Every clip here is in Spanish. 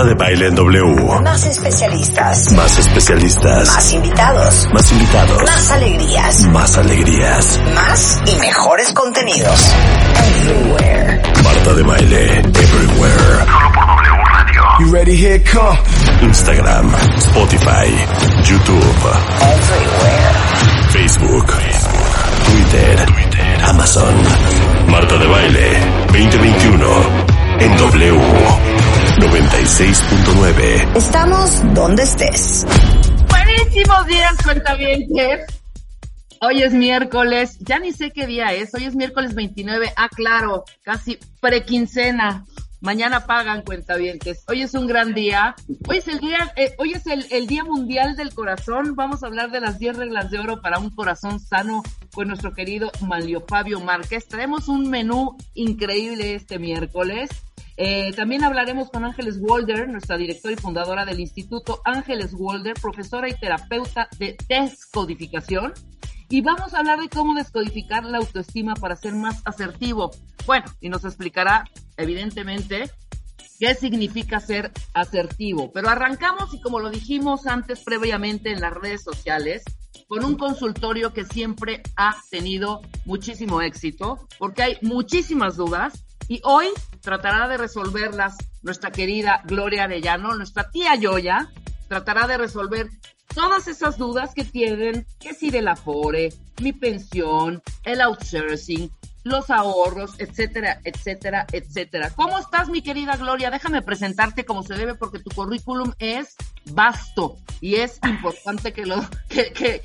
Marta de Baile en W. Más especialistas. Más especialistas. Más invitados. Más invitados. Más alegrías. Más alegrías. Más y mejores contenidos. Everywhere. Marta de Baile Everywhere. Solo por W Radio. You ready? Here come. Instagram, Spotify, YouTube, Everywhere. Facebook, Twitter, Amazon. Marta de Baile 2021 en W 96.9. Estamos donde estés. Buenísimos días, cuentavientes. Hoy es miércoles, ya ni sé qué día es, hoy es miércoles 29, ah claro, casi prequincena. Mañana pagan cuentavientes. Hoy es un gran día. Hoy es el día, eh, hoy es el, el, Día Mundial del Corazón. Vamos a hablar de las 10 reglas de oro para un corazón sano con nuestro querido Manlio Fabio Márquez. Traemos un menú increíble este miércoles. Eh, también hablaremos con Ángeles Walder, nuestra directora y fundadora del Instituto Ángeles Walder, profesora y terapeuta de descodificación. Y vamos a hablar de cómo descodificar la autoestima para ser más asertivo. Bueno, y nos explicará, evidentemente, qué significa ser asertivo. Pero arrancamos y como lo dijimos antes previamente en las redes sociales, con un consultorio que siempre ha tenido muchísimo éxito, porque hay muchísimas dudas y hoy tratará de resolverlas nuestra querida Gloria Arellano, nuestra tía Yoya, tratará de resolver todas esas dudas que tienen, que si del afore, mi pensión, el outsourcing, los ahorros, etcétera, etcétera, etcétera. ¿Cómo estás, mi querida Gloria? Déjame presentarte como se debe porque tu currículum es vasto y es importante que, lo, que, que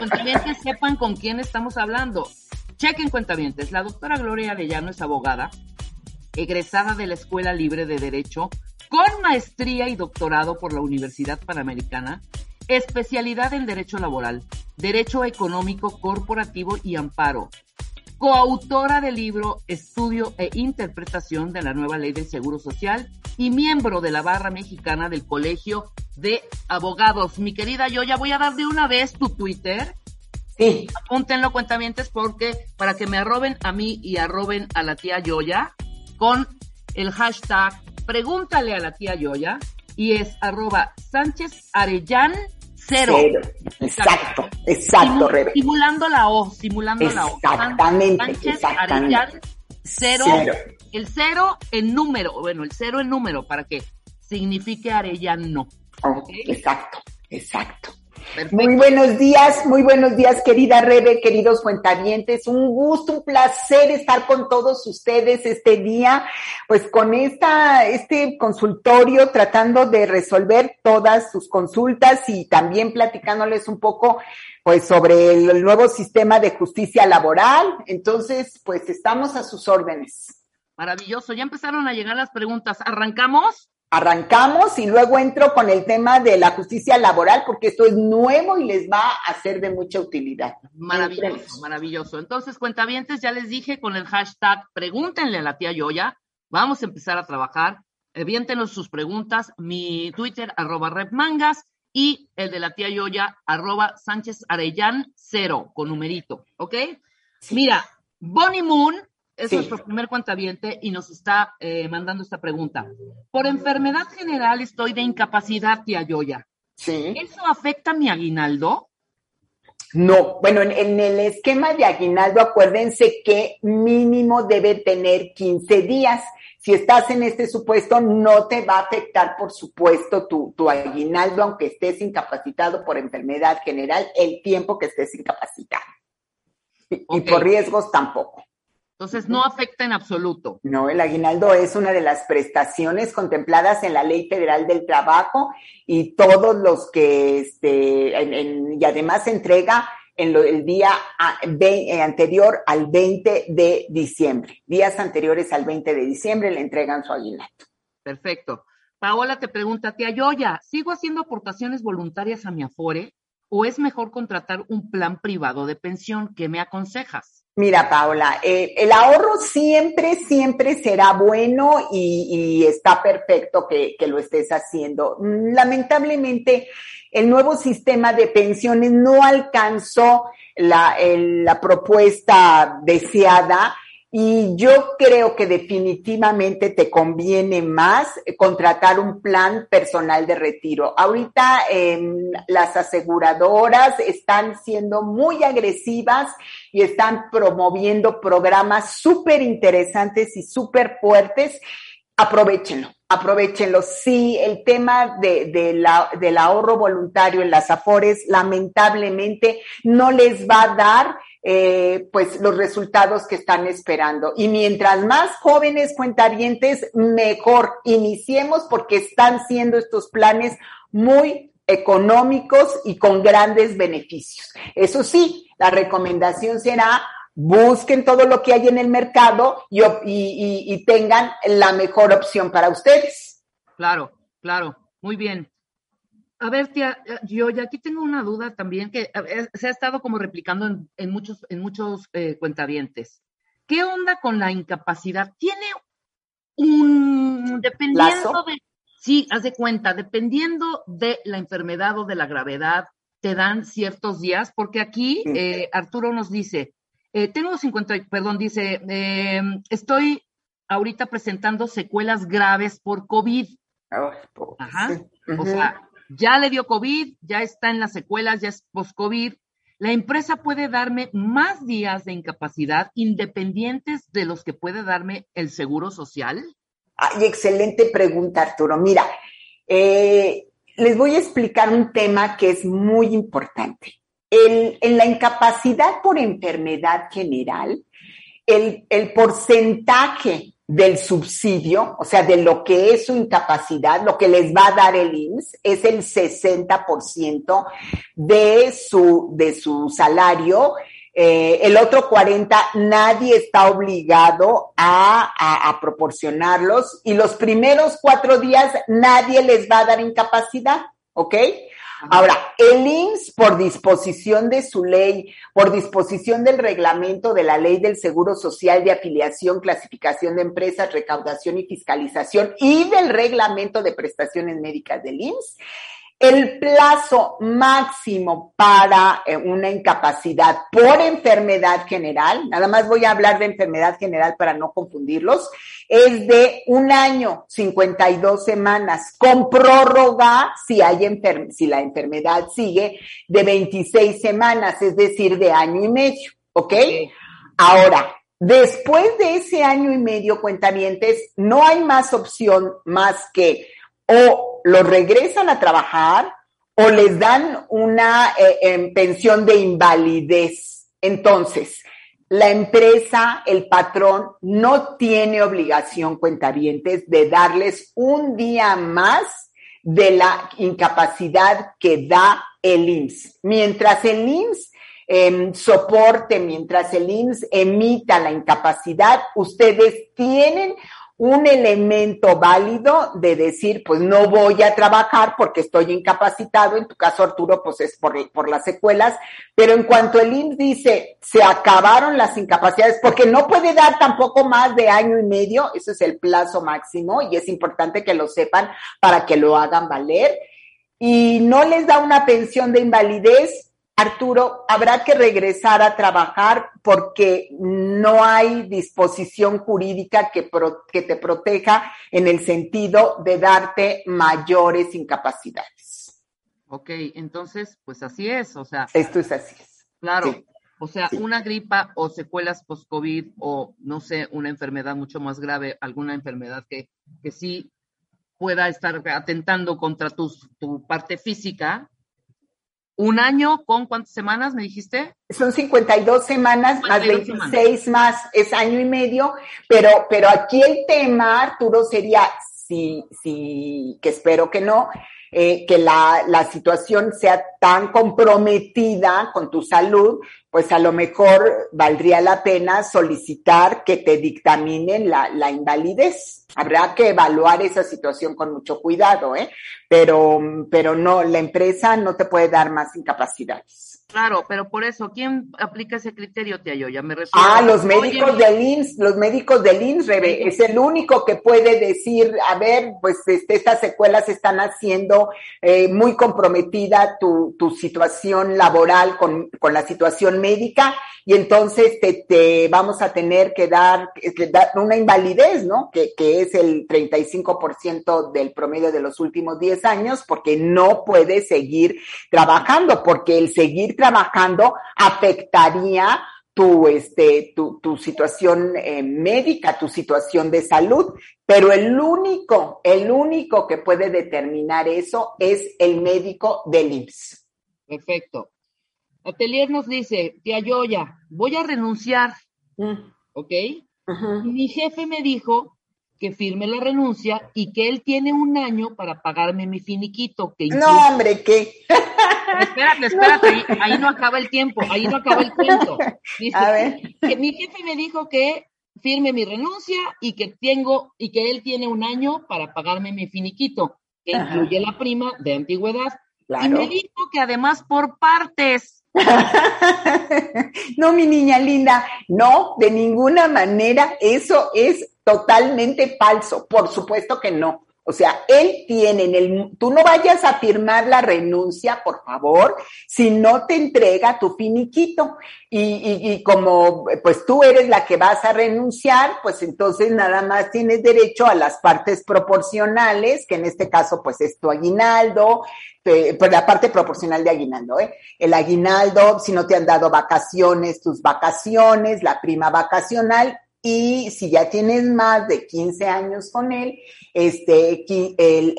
los sepan con quién estamos hablando. Chequen cuentavientes. La doctora Gloria Arellano es abogada, egresada de la Escuela Libre de Derecho, con maestría y doctorado por la Universidad Panamericana, especialidad en Derecho Laboral, Derecho Económico Corporativo y Amparo, coautora del libro Estudio e Interpretación de la Nueva Ley del Seguro Social y miembro de la barra mexicana del Colegio de Abogados. Mi querida yo ya voy a dar de una vez tu Twitter. Sí. Apúntenlo, cuentavientes, porque para que me arroben a mí y arroben a la tía Yoya con el hashtag pregúntale a la tía Yoya y es arroba Sánchez Arellán cero. cero. Exacto, exacto, Rebe. Simulando la O, simulando la O. Exactamente. Sánchez exactamente. Arellán cero, Cero. El cero en número, bueno, el cero en número para que signifique Arellano. Oh. Exacto, exacto. Perfecto. Muy buenos días, muy buenos días, querida Rebe, queridos cuentavientes. Un gusto, un placer estar con todos ustedes este día, pues con esta, este consultorio tratando de resolver todas sus consultas y también platicándoles un poco, pues sobre el, el nuevo sistema de justicia laboral. Entonces, pues estamos a sus órdenes. Maravilloso. Ya empezaron a llegar las preguntas. ¿Arrancamos? Arrancamos y luego entro con el tema de la justicia laboral porque esto es nuevo y les va a ser de mucha utilidad. Maravilloso, Entremos. maravilloso. Entonces, cuentavientes, ya les dije con el hashtag pregúntenle a la tía Yoya. Vamos a empezar a trabajar. Eviéntenos sus preguntas. Mi Twitter, arroba repmangas, y el de la tía Yoya, arroba Sánchez Arellán, cero, con numerito, ¿ok? Mira, Bonnie Moon es Sí. nuestro primer cuentaviente y nos está eh, mandando esta pregunta. Por enfermedad general estoy de incapacidad, tía Yoya. Sí. ¿Eso afecta mi aguinaldo? No, bueno, en, en el esquema de aguinaldo, acuérdense que mínimo debe tener 15 días. Si estás en este supuesto, no te va a afectar, por supuesto, tu, tu aguinaldo, aunque estés incapacitado por enfermedad general, el tiempo que estés incapacitado. Y, por riesgos tampoco. Entonces, no afecta en absoluto. No, el aguinaldo es una de las prestaciones contempladas en la Ley Federal del Trabajo y todos los que, este, en- en- y además se entrega en lo- el día a- ve- eh, anterior al 20 de diciembre. Días anteriores al 20 de diciembre le entregan su aguinaldo. Perfecto. Paola te pregunta, tía Yoya, ¿sigo haciendo aportaciones voluntarias a mi Afore o es mejor contratar un plan privado de pensión? ¿Qué me aconsejas? Mira, Paola, eh, el ahorro siempre, siempre será bueno y, está perfecto que, lo estés haciendo. Lamentablemente, el nuevo sistema de pensiones no alcanzó la propuesta deseada y yo creo que definitivamente te conviene más contratar un plan personal de retiro. Ahorita eh, las aseguradoras están siendo muy agresivas y están promoviendo programas súper interesantes y súper fuertes. Aprovechenlo, aprovechenlo. Sí, el tema de, de la, del ahorro voluntario en las AFORES lamentablemente no les va a dar eh, pues los resultados que están esperando. Y mientras más jóvenes cuentavientes, mejor. Iniciemos porque están siendo estos planes muy económicos y con grandes beneficios. Eso sí, la recomendación será busquen todo lo que hay en el mercado y tengan la mejor opción para ustedes. Claro, claro, muy bien. A ver, tía, eh, yo ya aquí tengo una duda también que se ha estado como replicando en, muchos, en muchos eh, cuentavientes. ¿Qué onda con la incapacidad? ¿Tiene un, dependiendo de, sí, haz de cuenta, dependiendo de la enfermedad o de la gravedad, te dan ciertos días? Porque aquí eh, Arturo nos dice, tengo 50, perdón, dice, estoy ahorita presentando secuelas graves por COVID. Ajá. O sea, ya le dio COVID, ya está en las secuelas, ya es post-COVID. La empresa puede darme más días de incapacidad independientes de los que puede darme el seguro social. Ay, excelente pregunta, Arturo. Mira, eh, les voy a explicar un tema que es muy importante. en la incapacidad por enfermedad general, el porcentaje del subsidio, o sea, de lo que es su incapacidad, lo que les va a dar el IMSS, es el 60% de su, de su salario. Eh, el otro 40, nadie está obligado a, a, a proporcionarlos y los primeros cuatro días nadie les va a dar incapacidad, ¿ok? Ahora, el IMSS, por disposición de su ley, por disposición del reglamento de la ley del Seguro Social de afiliación, clasificación de empresas, recaudación y fiscalización y del reglamento de prestaciones médicas del IMSS, el plazo máximo para eh, una incapacidad por enfermedad general, nada más voy a hablar de enfermedad general para no confundirlos, es de un año, 52 semanas, con prórroga si hay si la enfermedad sigue de 26 semanas, es decir, de año y medio, ¿ok? Ahora, después de ese año y medio, cuentavientes, no hay más opción más que o lo regresan a trabajar o les dan una eh, pensión de invalidez. Entonces, la empresa, el patrón, no tiene obligación, cuentavientes, de darles un día más de la incapacidad que da el IMSS. Mientras el IMSS em, soporte, mientras el IMSS emita la incapacidad, ustedes tienen un elemento válido de decir, pues no voy a trabajar porque estoy incapacitado, en tu caso Arturo, pues es por, por las secuelas, pero en cuanto el IMSS dice, se acabaron las incapacidades, porque no puede dar tampoco más de año y medio, ese es el plazo máximo y es importante que lo sepan para que lo hagan valer, y no les da una pensión de invalidez, Arturo, habrá que regresar a trabajar porque no hay disposición jurídica que, que, te proteja en el sentido de darte mayores incapacidades. Ok, entonces, pues así es, o sea. Esto es así. Claro, o sea, una gripa o secuelas post-COVID o, no sé, una enfermedad mucho más grave, alguna enfermedad que, que sí pueda estar atentando contra tu, tu parte física, un año con cuántas semanas me dijiste? Son 52 semanas más 26 más, es año y medio, pero, pero aquí el tema, Arturo, sería, si, si, que espero que no, eh, que la, la situación sea tan comprometida con tu salud, pues a lo mejor valdría la pena solicitar que te dictaminen la, la invalidez. Habrá que evaluar esa situación con mucho cuidado, ¿eh? Pero, pero no, la empresa no te puede dar más incapacidades. Claro, pero por eso, ¿quién aplica ese criterio, tía Yo ya me refiero. Ah, los médicos del INS, los médicos del INS, Rebe, es el único que puede decir, a ver, pues este, estas secuelas están haciendo eh, muy comprometida tu, tu situación laboral con, con la situación médica y entonces te, vamos a tener que dar, que dar una invalidez, ¿no? Que, que es el 35% del promedio de los últimos 10 años porque no puedes seguir trabajando, porque el seguir trabajando afectaría tu, este, tu, tu situación eh, médica, tu situación de salud, pero el único, el único que puede determinar eso es el médico del IMSS. Perfecto. Atelier nos dice, tía Yoya, voy a renunciar, Mm, ¿ok? Y mi jefe me dijo que firme la renuncia y que él tiene un año para pagarme mi finiquito. Que incluye- No, hombre, ¿qué? Espérate, espérate, ahí, ahí no acaba el tiempo, ahí no acaba el cuento. Dice, A ver. que mi jefe me dijo que firme mi renuncia y que tengo y que él tiene un año para pagarme mi finiquito, que Ajá. incluye la prima de antigüedad. Y Claro. me dijo que además por partes. No, mi niña linda, no, de ninguna manera, eso es totalmente falso, por supuesto que no. O sea, él tiene en el, tú no vayas a firmar la renuncia, por favor, si no te entrega tu finiquito. Y, y, y como pues tú eres la que vas a renunciar, pues entonces nada más tienes derecho a las partes proporcionales, que en este caso pues es tu aguinaldo, pues la parte proporcional de aguinaldo, ¿eh? El aguinaldo, si no te han dado vacaciones, tus vacaciones, la prima vacacional y si ya tienes más de 15 años con él, este,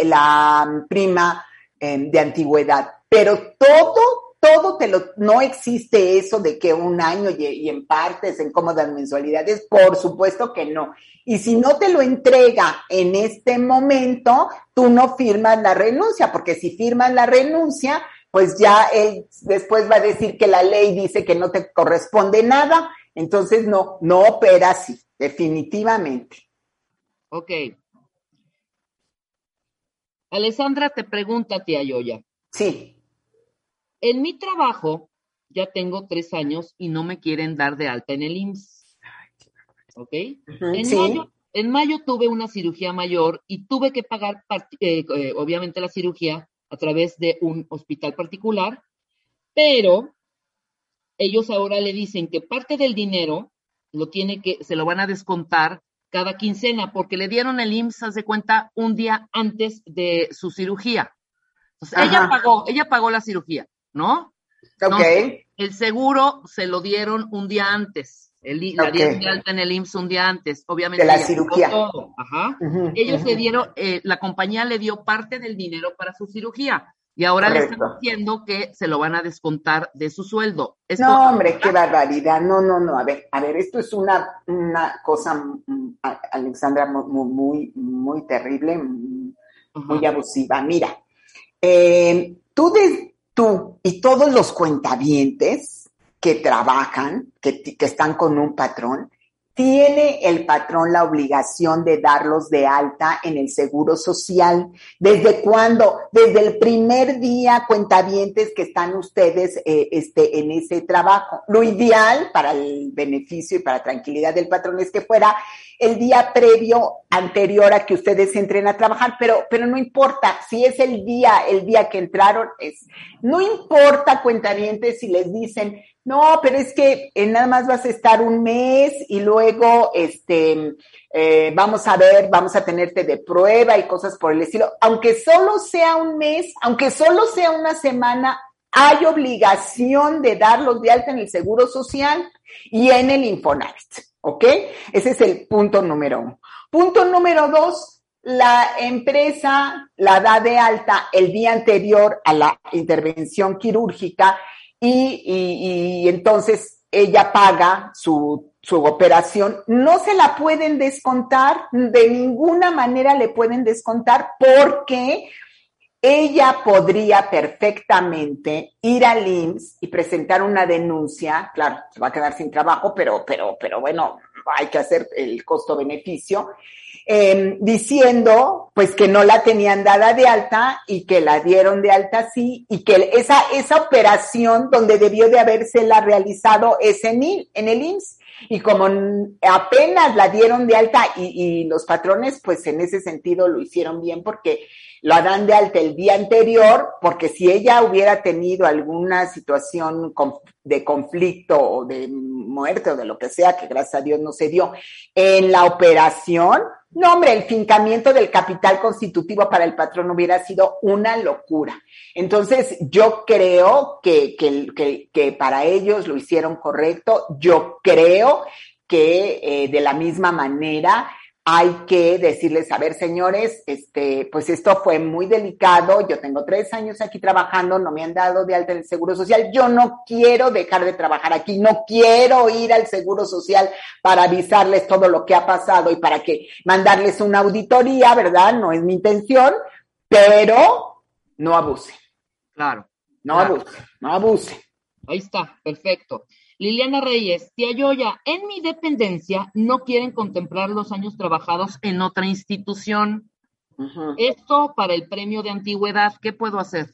la prima eh, de antigüedad. Pero todo, todo te lo, no existe eso de que un año y, en partes, en cómodas mensualidades, por supuesto que no. Y si no te lo entrega en este momento, tú no firmas la renuncia, porque si firmas la renuncia, pues ya él después va a decir que la ley dice que no te corresponde nada, entonces no, no opera así, definitivamente. Ok. Alessandra te pregunta, tía Yoya, Sí, en mi trabajo ya tengo tres años y no me quieren dar de alta en el IMSS. ¿Ok? En, sí, mayo, en mayo tuve una cirugía mayor y tuve que pagar, eh, eh, obviamente, la cirugía a través de un hospital particular, pero ellos ahora le dicen que parte del dinero lo tiene que, se lo van a descontar cada quincena, porque le dieron el IMSS, haz de cuenta, un día antes de su cirugía. Entonces, ella pagó, ella pagó la cirugía, ¿no? El seguro se lo dieron un día antes. El, la Ok. dieron de alta en el IMSS un día antes, obviamente. De la cirugía. todo, Ajá. Ellos le dieron, eh, la compañía le dio parte del dinero para su cirugía y ahora le están diciendo que se lo van a descontar de su sueldo. ¿Esto- No, hombre, qué barbaridad. No, no, no. A ver, a ver, esto es una, una cosa, mm, Alexandra, mu- mu- muy, muy terrible, mm, muy abusiva. Mira, eh, tú, de- tú y todos los cuentavientes que trabajan, que, que están con un patrón, tiene el patrón la obligación de darlos de alta en el seguro social. ¿Desde cuándo? Desde el primer día, cuentavientes que están ustedes eh, este, en ese trabajo. Lo ideal para el beneficio y para tranquilidad del patrón es que fuera el día previo, anterior a que ustedes entren a trabajar, pero, pero no importa si es el día, el día que entraron, es, no importa, cuentavientes, si les dicen, no, pero es que eh, nada más vas a estar un mes y luego, este, eh, vamos a ver, vamos a tenerte de prueba y cosas por el estilo. Aunque solo sea un mes, aunque solo sea una semana, hay obligación de darlos de alta en el Seguro Social y en el Infonavit, ¿ok? Ese es el punto número uno. Punto número dos, la empresa la da de alta el día anterior a la intervención quirúrgica y, entonces ella paga su, su operación. No se la pueden descontar, de ninguna manera le pueden descontar porque ella podría perfectamente ir al IMSS y presentar una denuncia, claro, se va a quedar sin trabajo, pero, pero, pero bueno, hay que hacer el costo-beneficio, eh, diciendo pues que no la tenían dada de alta y que la dieron de alta sí y que esa, esa operación donde debió de haberse la realizado es en, en el IMSS y como apenas la dieron de alta y, y, los patrones, pues en ese sentido lo hicieron bien porque la dan de alta el día anterior, porque si ella hubiera tenido alguna situación de conflicto o de muerte o de lo que sea, que gracias a Dios no se dio, en la operación, no, hombre, el fincamiento del capital constitutivo para el patrón hubiera sido una locura. Entonces, yo creo que, que, que, para ellos lo hicieron correcto. Yo creo que eh, de la misma manera hay que decirles, a ver, señores, este, pues esto fue muy delicado, yo tengo tres años aquí trabajando, no me han dado de alta en el Seguro Social, yo no quiero dejar de trabajar aquí, no quiero ir al Seguro Social para avisarles todo lo que ha pasado y para que mandarles una auditoría, ¿verdad? No es mi intención, pero no abuse. Claro. No claro. abuse, no abuse. Ahí está, perfecto. Liliana Reyes, tía Yoya, en mi dependencia no quieren contemplar los años trabajados en otra institución. Uh -huh. Esto para el premio de antigüedad, ¿qué puedo hacer?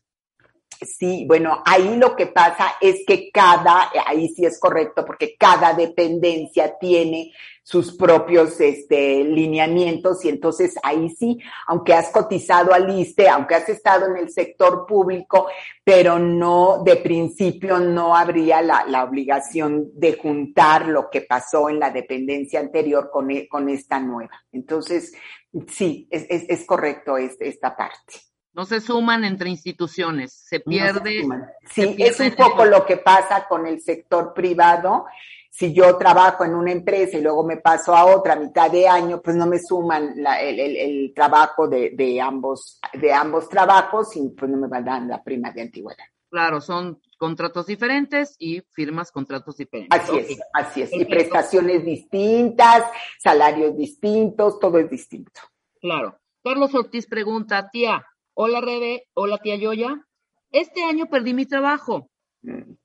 Sí, bueno, ahí lo que pasa es que cada, ahí sí es correcto, porque cada dependencia tiene sus propios este, lineamientos y entonces ahí sí, aunque has cotizado al ISTE, aunque has estado en el sector público, pero no, de principio no habría la, la obligación de juntar lo que pasó en la dependencia anterior con, con esta nueva. Entonces, sí, es, es, es correcto este, esta parte. No se suman entre instituciones, se pierde. No se sí, se pierde es un poco lo que pasa con el sector privado. Si yo trabajo en una empresa y luego me paso a otra a mitad de año, pues no me suman la, el, el, el, trabajo de, de, ambos, de ambos trabajos y pues no me van a dar la prima de antigüedad. Claro, son contratos diferentes y firmas contratos diferentes. Así okay. es, así es. Perfecto. Y prestaciones distintas, salarios distintos, todo es distinto. Claro. Carlos Ortiz pregunta, tía, Hola Rebe, hola tía Yoya. Este año perdí mi trabajo.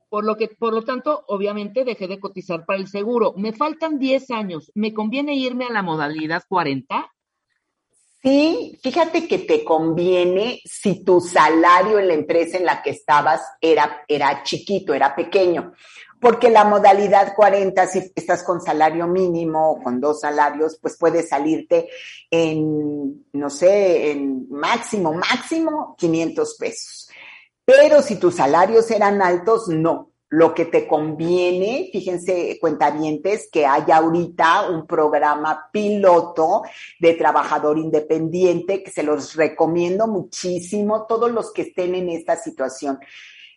Por lo que, por lo tanto, obviamente dejé de cotizar para el seguro. Me faltan 10 años. ¿Me conviene irme a la modalidad 40? Sí, fíjate que te conviene si tu salario en la empresa en la que estabas era, era chiquito, era pequeño. Porque la modalidad 40, si estás con salario mínimo o con dos salarios, pues puede salirte en, no sé, en máximo, máximo 500 pesos. Pero si tus salarios eran altos, no. Lo que te conviene, fíjense, cuentavientes, que haya ahorita un programa piloto de trabajador independiente, que se los recomiendo muchísimo, todos los que estén en esta situación.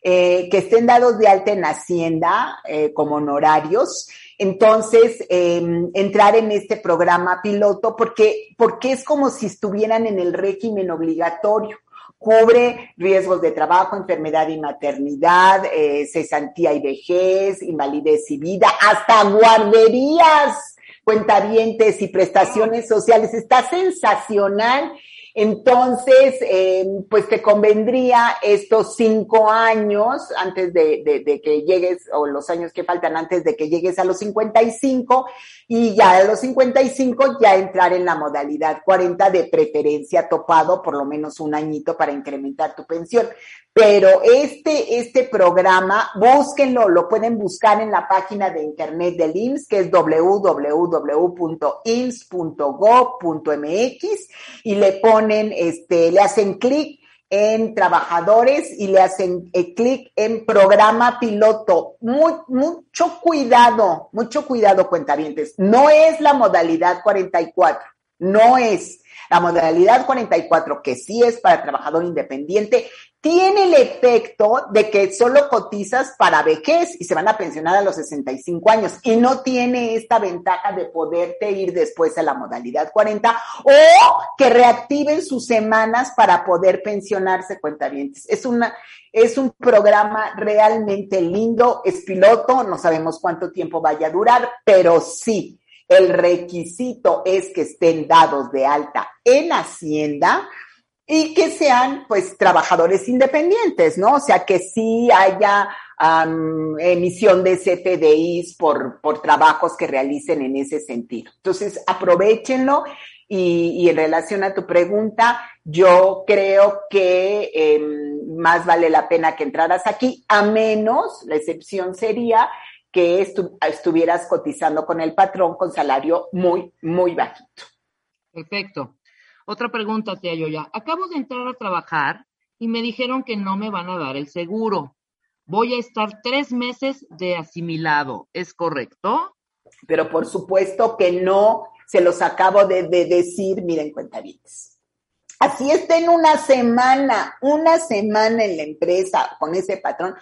Eh, que estén dados de alta en Hacienda eh, como honorarios. Entonces, eh, entrar en este programa piloto porque, porque es como si estuvieran en el régimen obligatorio. Cubre riesgos de trabajo, enfermedad y maternidad, eh, cesantía y vejez, invalidez y vida, hasta guarderías, cuentavientes y prestaciones sociales. Está sensacional entonces, eh, pues te convendría estos cinco años antes de, de, de, que llegues, o los años que faltan antes de que llegues a los 55, y ya a los 55 ya entrar en la modalidad 40 de preferencia topado por lo menos un añito para incrementar tu pensión. Pero este, este programa, búsquenlo, lo pueden buscar en la página de internet del IMSS, que es www.ims.gov.mx, y le ponen, este, le hacen clic en trabajadores y le hacen eh, clic en programa piloto. Muy, mucho cuidado, mucho cuidado, cuentavientes. No es la modalidad 44, no es. La modalidad 44, que sí es para trabajador independiente, tiene el efecto de que solo cotizas para vejez y se van a pensionar a los 65 años y no tiene esta ventaja de poderte ir después a la modalidad 40 o que reactiven sus semanas para poder pensionarse cuentavientes. Es una es un programa realmente lindo, es piloto, no sabemos cuánto tiempo vaya a durar, pero sí, el requisito es que estén dados de alta en Hacienda y que sean pues trabajadores independientes, ¿no? O sea, que sí haya emisión de CFDIs por, por trabajos que realicen en ese sentido. Entonces, aprovechenlo Y, en relación a tu pregunta, yo creo que eh, más vale la pena que entraras aquí, a menos, la excepción sería que estuvieras cotizando con el patrón con salario muy, muy bajito. Perfecto. Otra pregunta, tía ya. Acabo de entrar a trabajar y me dijeron que no me van a dar el seguro. Voy a estar tres meses de asimilado, ¿es correcto? Pero por supuesto que no, se los acabo de, decir, miren, cuenta bien. Así está en una semana, una semana en la empresa con ese patrón,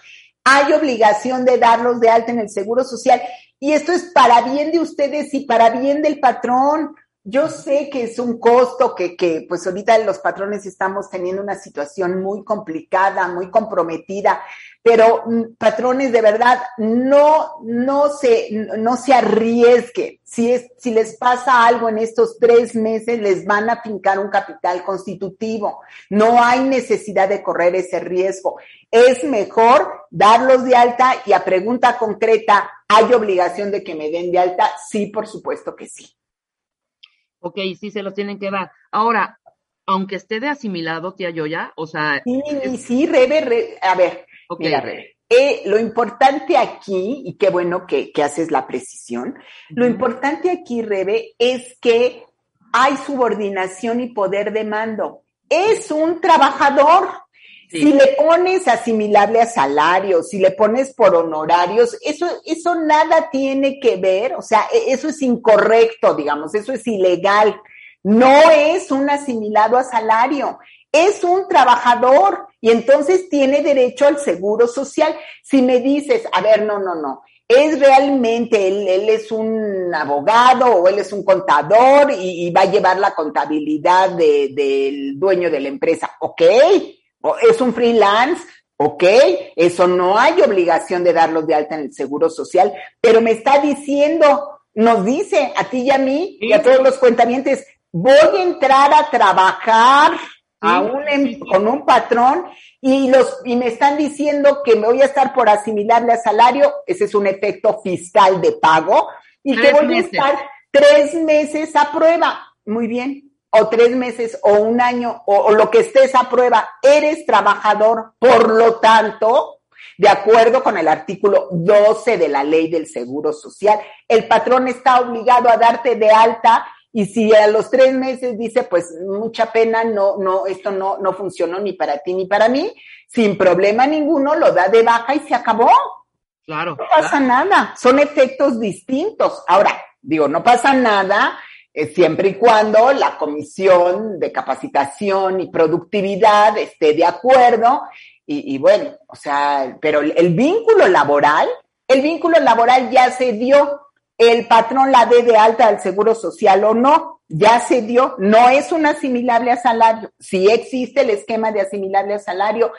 hay obligación de darlos de alta en el Seguro Social. Y esto es para bien de ustedes y para bien del patrón. Yo sé que es un costo que, que, pues ahorita los patrones estamos teniendo una situación muy complicada, muy comprometida, pero mm, patrones de verdad no, no se, no se arriesguen. Si es, si les pasa algo en estos tres meses, les van a fincar un capital constitutivo. No hay necesidad de correr ese riesgo. Es mejor darlos de alta y a pregunta concreta, ¿hay obligación de que me den de alta? Sí, por supuesto que sí. Ok, sí se los tienen que dar. Ahora, aunque esté de asimilado, tía Yoya, o sea... Sí, sí, Rebe, a ver, mira, Rebe. Eh, lo importante aquí, y qué bueno que, haces la precisión, lo importante aquí, Rebe, es que hay subordinación y poder de mando. Es un trabajador, si le pones asimilable a salario, si le pones por honorarios, eso, eso nada tiene que ver, o sea, e, eso es incorrecto, digamos, eso es ilegal. No es un asimilado a salario, es un trabajador y entonces tiene derecho al seguro social. Si me dices, a ver, no, no, no, es realmente, él, él es un abogado o él es un contador y, va a llevar la contabilidad del dueño de la empresa, ok, es un freelance, ok, eso no hay obligación de darlos de alta en el seguro social, pero me está diciendo, nos dice a ti y a mí y a todos los cuentamientos, voy a entrar a trabajar em, con un patrón y los y me están diciendo que me voy a estar por asimilarle a salario, ese es un efecto fiscal de pago y que voy a estar tres meses a prueba. Muy bien, o tres meses o un año o, lo que estés a prueba, eres trabajador, por lo tanto, de acuerdo con el artículo 12 de la ley del Seguro Social, el patrón está obligado a darte de alta y si a los tres meses dice, pues mucha pena, no, no, esto no, no funcionó ni para ti ni para mí, sin problema ninguno, lo da de baja y se acabó. Claro. No pasa nada, son efectos distintos. Ahora, digo, no pasa nada eh, siempre y cuando la Comisión de Capacitación y Productividad esté de acuerdo. Y, bueno, o sea, pero el, vínculo laboral, el vínculo laboral ya se dio. El patrón la dé de alta al Seguro Social o no, ya se dio. No es un asimilable a salario. Si existe el esquema de asimilable a salario,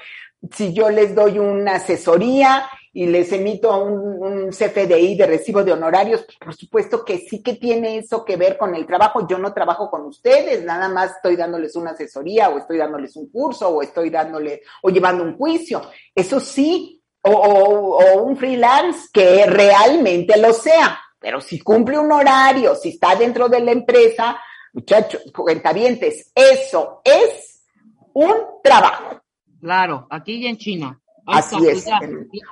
si yo les doy una asesoría y les emito un, CFDI de recibo de honorarios, pues, por supuesto que sí que tiene eso que ver con el trabajo. Yo no trabajo con ustedes, nada más estoy dándoles una asesoría o estoy dándoles un curso o estoy dándole o llevando un juicio. Eso sí, o, o un freelance que realmente lo sea. Pero si cumple un horario, si está dentro de la empresa, muchachos, cuentavientes, eso es un trabajo. Claro, aquí y en China. Así es.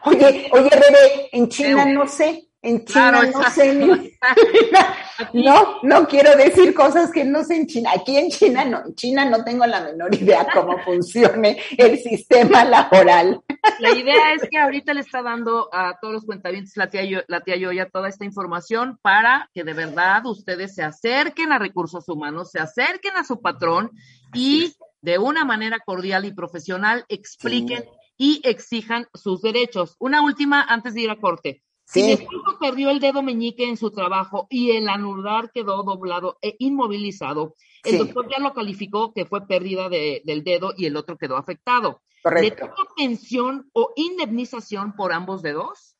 Oye, oye, Rebe, en China no sé, en China no sé. no, no quiero decir cosas que no sé en China. Aquí en China no, en China no tengo la menor idea cómo funcione el sistema laboral. La idea es que ahorita le está dando a todos los cuentavientes la tía, la tía Yoya toda esta información para que de verdad ustedes se acerquen a recursos humanos, se acerquen a su patrón y de una manera cordial y profesional expliquen y exijan sus derechos. Una última antes de ir a corte. Si mi esposo perdió el dedo meñique en su trabajo y el anular quedó doblado e inmovilizado, el doctor ya lo calificó que fue pérdida del dedo y el otro quedó afectado. Correcto. ¿Le pensión o indemnización por ambos dedos?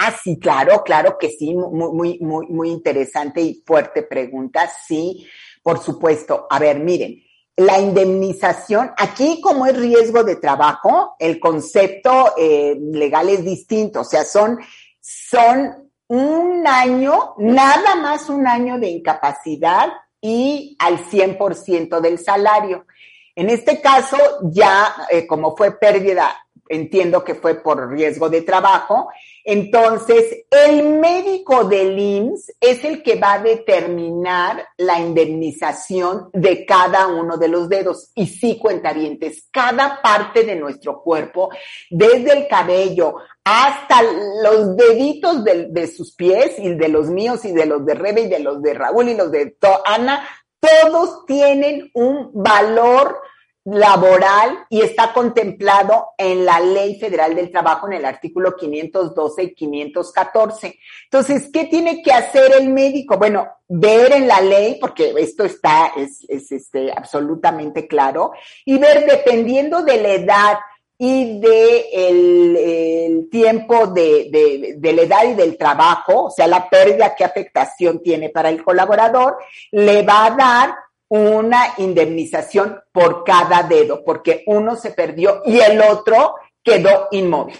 Ah, sí, claro, claro que sí, muy, muy, muy, muy interesante y fuerte pregunta. Sí, por supuesto. A ver, miren, la indemnización, aquí como es riesgo de trabajo, el concepto eh, legal es distinto, o sea, son, son un año, nada más un año de incapacidad y al 100% del salario. En este caso, ya eh, como fue pérdida entiendo que fue por riesgo de trabajo. Entonces, el médico del IMSS es el que va a determinar la indemnización de cada uno de los dedos. Y sí, cuentavientes, cada parte de nuestro cuerpo, desde el cabello hasta los deditos de, de sus pies y de los míos y de los de Rebe y de los de Raúl y los de Ana, todos tienen un valor laboral y está contemplado en la Ley Federal del Trabajo en el artículo 512 y 514. Entonces, ¿qué tiene que hacer el médico? Bueno, ver en la ley, porque esto está, es, es este, absolutamente claro, y ver dependiendo de la edad y de el, tiempo de, de, de, la edad y del trabajo, o sea, la pérdida, qué afectación tiene para el colaborador, le va a dar una indemnización por cada dedo, porque uno se perdió y el otro quedó inmóvil.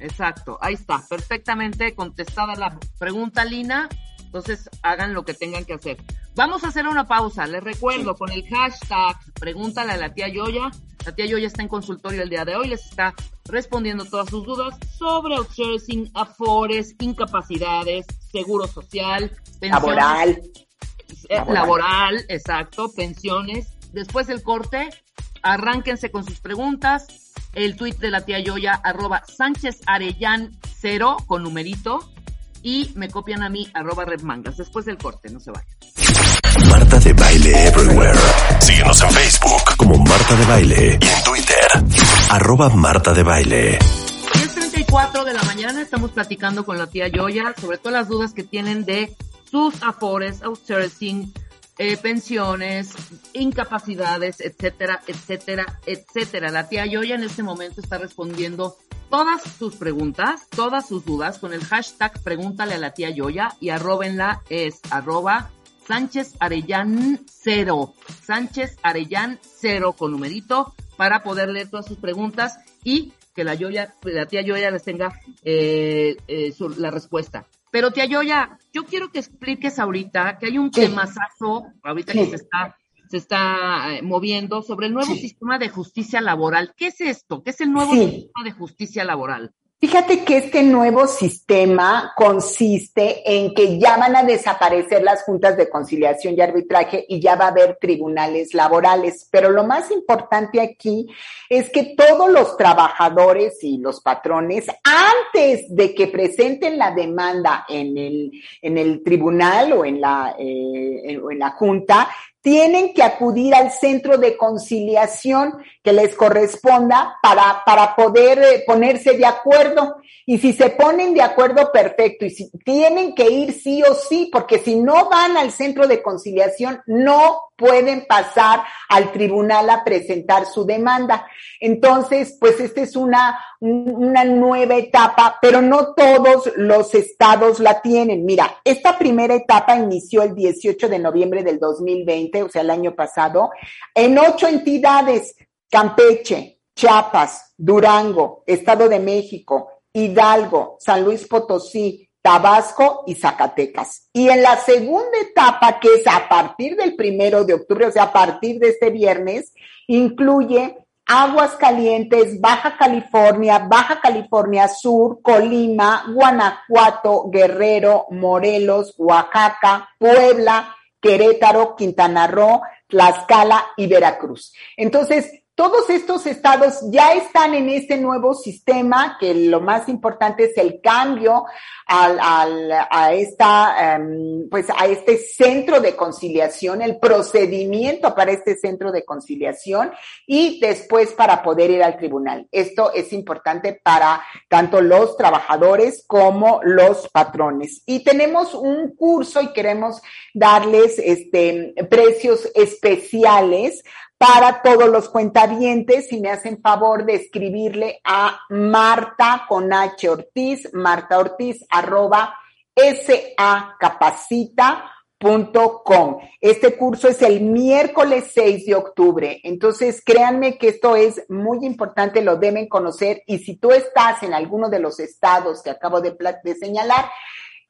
Exacto, ahí está, perfectamente contestada la pregunta, Lina. Entonces hagan lo que tengan que hacer. Vamos a hacer una pausa. Les recuerdo con el hashtag Pregúntale a la tía Yoya. La tía Yoya está en consultorio el día de hoy. Les está respondiendo todas sus dudas sobre outsourcing, afores, incapacidades, seguro social, laboral laboral. exacto, pensiones. Después del corte, arránquense con sus preguntas. El tweet de la tía Yoya, arroba Sánchez Arellán cero con numerito. Y me copian a mí, arroba Redmangas. Después del corte, no se vayan. Marta de Baile Everywhere. Síguenos en Facebook como Marta de Baile y en Twitter, arroba Marta de Baile. 10.34 de la mañana estamos platicando con la tía Yoya sobre todas las dudas que tienen de sus afores, outsourcing, eh, pensiones, incapacidades, etcétera, etcétera, etcétera. La tía Yoya en este momento está respondiendo todas sus preguntas, todas sus dudas con el hashtag pregúntale a la tía Yoya y arrobenla es arroba Sánchez Arellán cero. Sánchez Arellán cero con numerito para poder leer todas sus preguntas y que la Yoya, la tía Yoya les tenga eh, eh, la respuesta. Pero tía Yoya, yo quiero que expliques ahorita que hay un temazazo, ahorita que se está, se está eh, moviendo, sobre el nuevo sistema de justicia laboral. ¿Qué es esto? ¿Qué es el nuevo sistema de justicia laboral? Fíjate que este nuevo sistema consiste en que ya van a desaparecer las juntas de conciliación y arbitraje y ya va a haber tribunales laborales. Pero lo más importante aquí es que todos los trabajadores y los patrones, antes de que presenten la demanda en el, en el tribunal o en la, eh, en la junta, tienen que acudir al centro de conciliación que les corresponda para, para poder eh, ponerse de acuerdo. Y si se ponen de acuerdo, perfecto. Y si tienen que ir sí o sí, porque si no van al centro de conciliación, no pueden pasar al tribunal a presentar su demanda. Entonces, pues esta es una, una nueva etapa, pero no todos los estados la tienen. Mira, esta primera etapa inició el 18 de noviembre del 2020, o sea, el año pasado, en ocho entidades, Campeche, Chiapas, Durango, Estado de México, Hidalgo, San Luis Potosí, Tabasco y Zacatecas. Y en la segunda etapa, que es a partir del primero de octubre, o sea, a partir de este viernes, incluye Aguas Calientes, Baja California, Baja California Sur, Colima, Guanajuato, Guerrero, Morelos, Oaxaca, Puebla, Querétaro, Quintana Roo, Tlaxcala y Veracruz. Entonces, todos estos estados ya están en este nuevo sistema, que lo más importante es el cambio al, al, a esta, em, pues a este centro de conciliación, el procedimiento para este centro de conciliación y después para poder ir al tribunal. Esto es importante para tanto los trabajadores como los patrones. Y tenemos un curso y queremos darles este precios especiales para todos los cuentavientes, si me hacen favor de escribirle a Marta con H Ortiz, Marta Ortiz, arroba sacapacita.com. Este curso es el miércoles 6 de octubre. Entonces, créanme que esto es muy importante, lo deben conocer. Y si tú estás en alguno de los estados que acabo de, de señalar,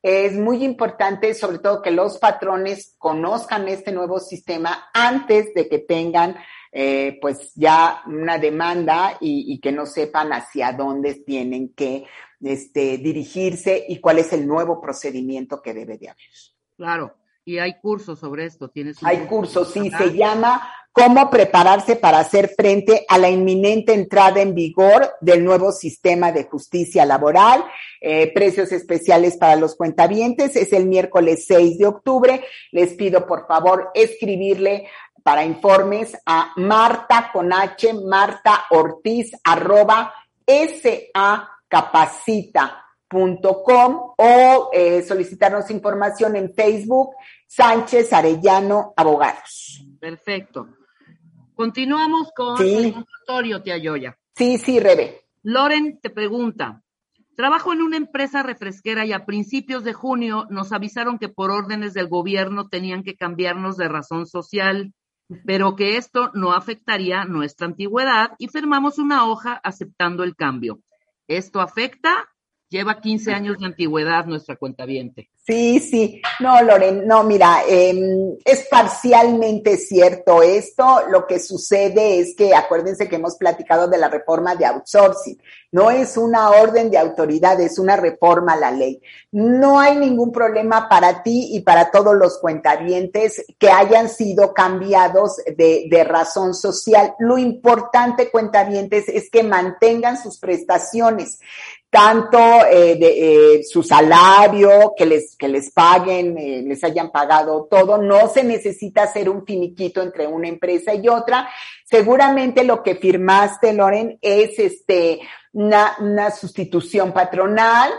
es muy importante, sobre todo, que los patrones conozcan este nuevo sistema antes de que tengan eh, pues ya una demanda y, y, que no sepan hacia dónde tienen que este, dirigirse y cuál es el nuevo procedimiento que debe de haber. Claro, y hay cursos sobre esto, tienes. Hay cursos, sí, se llama cómo prepararse para hacer frente a la inminente entrada en vigor del nuevo sistema de justicia laboral, eh, precios especiales para los cuentavientes, es el miércoles 6 de octubre. Les pido por favor escribirle para informes a Marta con H, Marta Ortiz, arroba SA capacita.com o eh, solicitarnos información en Facebook Sánchez Arellano Abogados. Perfecto. Continuamos con sí. el consultorio, tía Yoya. Sí, sí, Rebe. Loren te pregunta, trabajo en una empresa refresquera y a principios de junio nos avisaron que por órdenes del gobierno tenían que cambiarnos de razón social, pero que esto no afectaría nuestra antigüedad y firmamos una hoja aceptando el cambio. ¿Esto afecta? Lleva 15 años de antigüedad nuestra cuenta viente. Sí, sí. No, Loren, no, mira, eh, es parcialmente cierto esto. Lo que sucede es que, acuérdense que hemos platicado de la reforma de outsourcing. No es una orden de autoridad, es una reforma a la ley. No hay ningún problema para ti y para todos los cuentavientes que hayan sido cambiados de, de razón social. Lo importante, cuentavientes, es que mantengan sus prestaciones tanto eh, de eh, su salario, que les, que les paguen, eh, les hayan pagado todo, no se necesita hacer un finiquito entre una empresa y otra. Seguramente lo que firmaste, Loren, es este, una, una sustitución patronal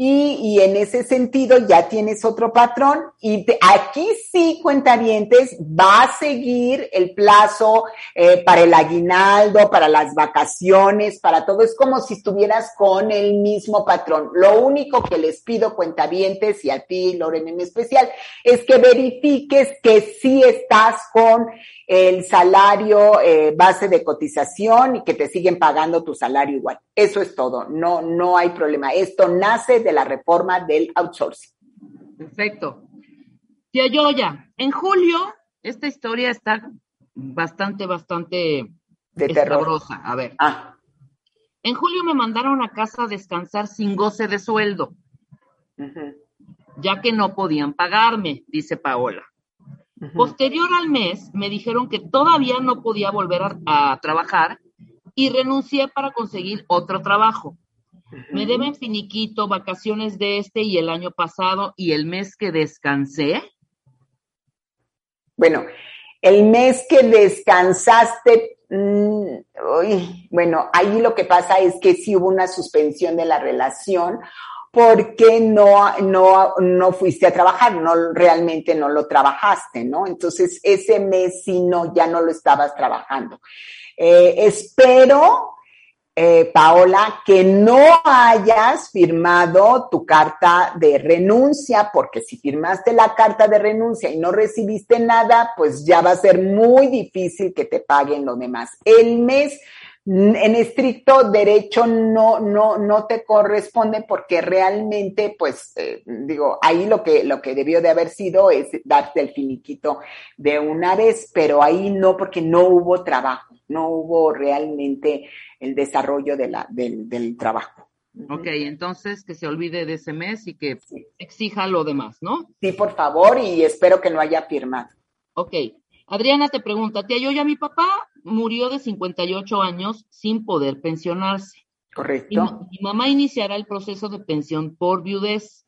y, y, en ese sentido ya tienes otro patrón y aquí sí, cuentavientes, va a seguir el plazo eh, para el aguinaldo, para las vacaciones, para todo. Es como si estuvieras con el mismo patrón. Lo único que les pido, cuentavientes, y a ti, Loren, en especial, es que verifiques que sí estás con el salario eh, base de cotización y que te siguen pagando tu salario igual. Eso es todo. No, no hay problema. Esto nace de la reforma del outsourcing. Perfecto. Tía Yoya, en julio, esta historia está bastante, bastante de. A ver. Ah. En julio me mandaron a casa a descansar sin goce de sueldo, uh -huh. ya que no podían pagarme, dice Paola. Uh -huh. Posterior al mes, me dijeron que todavía no podía volver a, a trabajar y renuncié para conseguir otro trabajo. Me deben finiquito, vacaciones de este y el año pasado y el mes que descansé. Bueno, el mes que descansaste, mmm, uy, bueno, ahí lo que pasa es que sí hubo una suspensión de la relación porque no, no, no fuiste a trabajar, no realmente no lo trabajaste, ¿no? Entonces ese mes sí no, ya no lo estabas trabajando. Eh, espero eh, Paola, que no hayas firmado tu carta de renuncia, porque si firmaste la carta de renuncia y no recibiste nada, pues ya va a ser muy difícil que te paguen lo demás. El mes en estricto derecho no, no, no te corresponde porque realmente, pues, eh, digo, ahí lo que, lo que debió de haber sido es darte el finiquito de una vez, pero ahí no, porque no hubo trabajo, no hubo realmente el desarrollo de la, del, del trabajo. Ok, entonces que se olvide de ese mes y que exija lo demás, ¿no? Sí, por favor, y espero que no haya firmado. Ok. Adriana te pregunta, tía, yo ya mi papá murió de 58 años sin poder pensionarse. Correcto. Y mi mamá iniciará el proceso de pensión por viudez.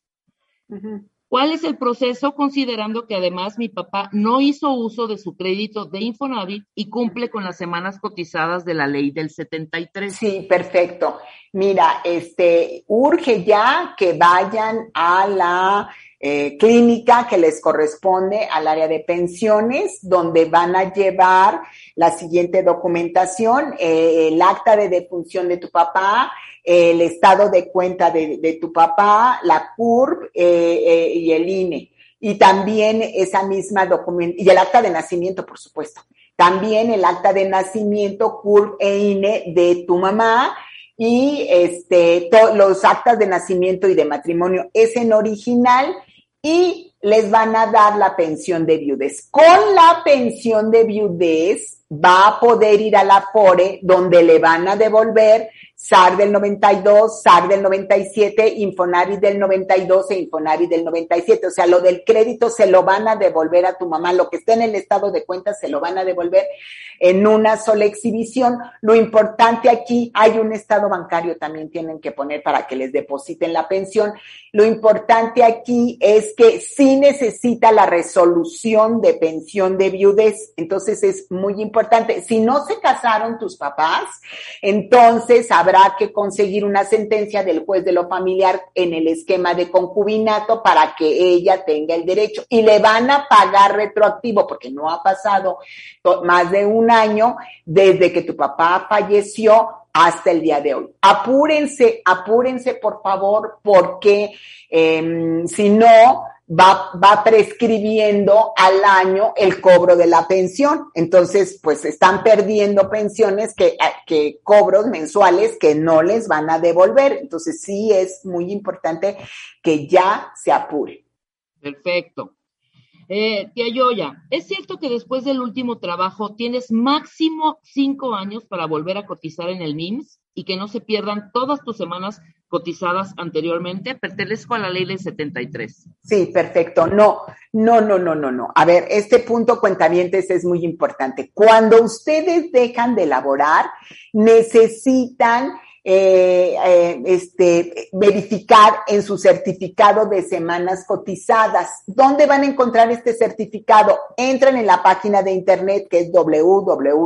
Uh -huh. ¿Cuál es el proceso considerando que además mi papá no hizo uso de su crédito de Infonavit y cumple con las semanas cotizadas de la ley del 73? Sí, perfecto. Mira, este urge ya que vayan a la eh, clínica que les corresponde al área de pensiones, donde van a llevar la siguiente documentación, eh, el acta de defunción de tu papá, el estado de cuenta de, tu papá, la CURP eh, y el INE. Y también esa misma documentación, y el acta de nacimiento, por supuesto. También el acta de nacimiento, CURP e INE de tu mamá, y este, los actas de nacimiento y de matrimonio es en original y les van a dar la pensión de viudez. Con la pensión de viudez va a poder ir a la FORE donde le van a devolver SAR del 92, SAR del 97, Infonari del 92 e Infonari del 97. O sea, lo del crédito se lo van a devolver a tu mamá. Lo que esté en el estado de cuenta se lo van a devolver en una sola exhibición. Lo importante aquí, hay un estado bancario también tienen que poner para que les depositen la pensión. Lo importante aquí es que sí necesita la resolución de pensión de viudez. Entonces es muy importante. Si no se casaron tus papás, entonces habrá que conseguir una sentencia del juez de lo familiar en el esquema de concubinato para que ella tenga el derecho y le van a pagar retroactivo porque no ha pasado más de un año desde que tu papá falleció hasta el día de hoy. Apúrense, apúrense por favor, porque eh, si no, va, va prescribiendo al año el cobro de la pensión. Entonces, pues están perdiendo pensiones que, que cobros mensuales que no les van a devolver. Entonces, sí es muy importante que ya se apure. Perfecto. Eh, tía Yoya, ¿es cierto que después del último trabajo tienes máximo cinco años para volver a cotizar en el MIMS y que no se pierdan todas tus semanas cotizadas anteriormente? Pertenezco a la ley del 73. Sí, perfecto. No, no, no, no, no, no. A ver, este punto cuentavientes es muy importante. Cuando ustedes dejan de elaborar, necesitan eh, eh, este, verificar en su certificado de semanas cotizadas. ¿Dónde van a encontrar este certificado? Entran en la página de internet que es www.ims.gov.mx,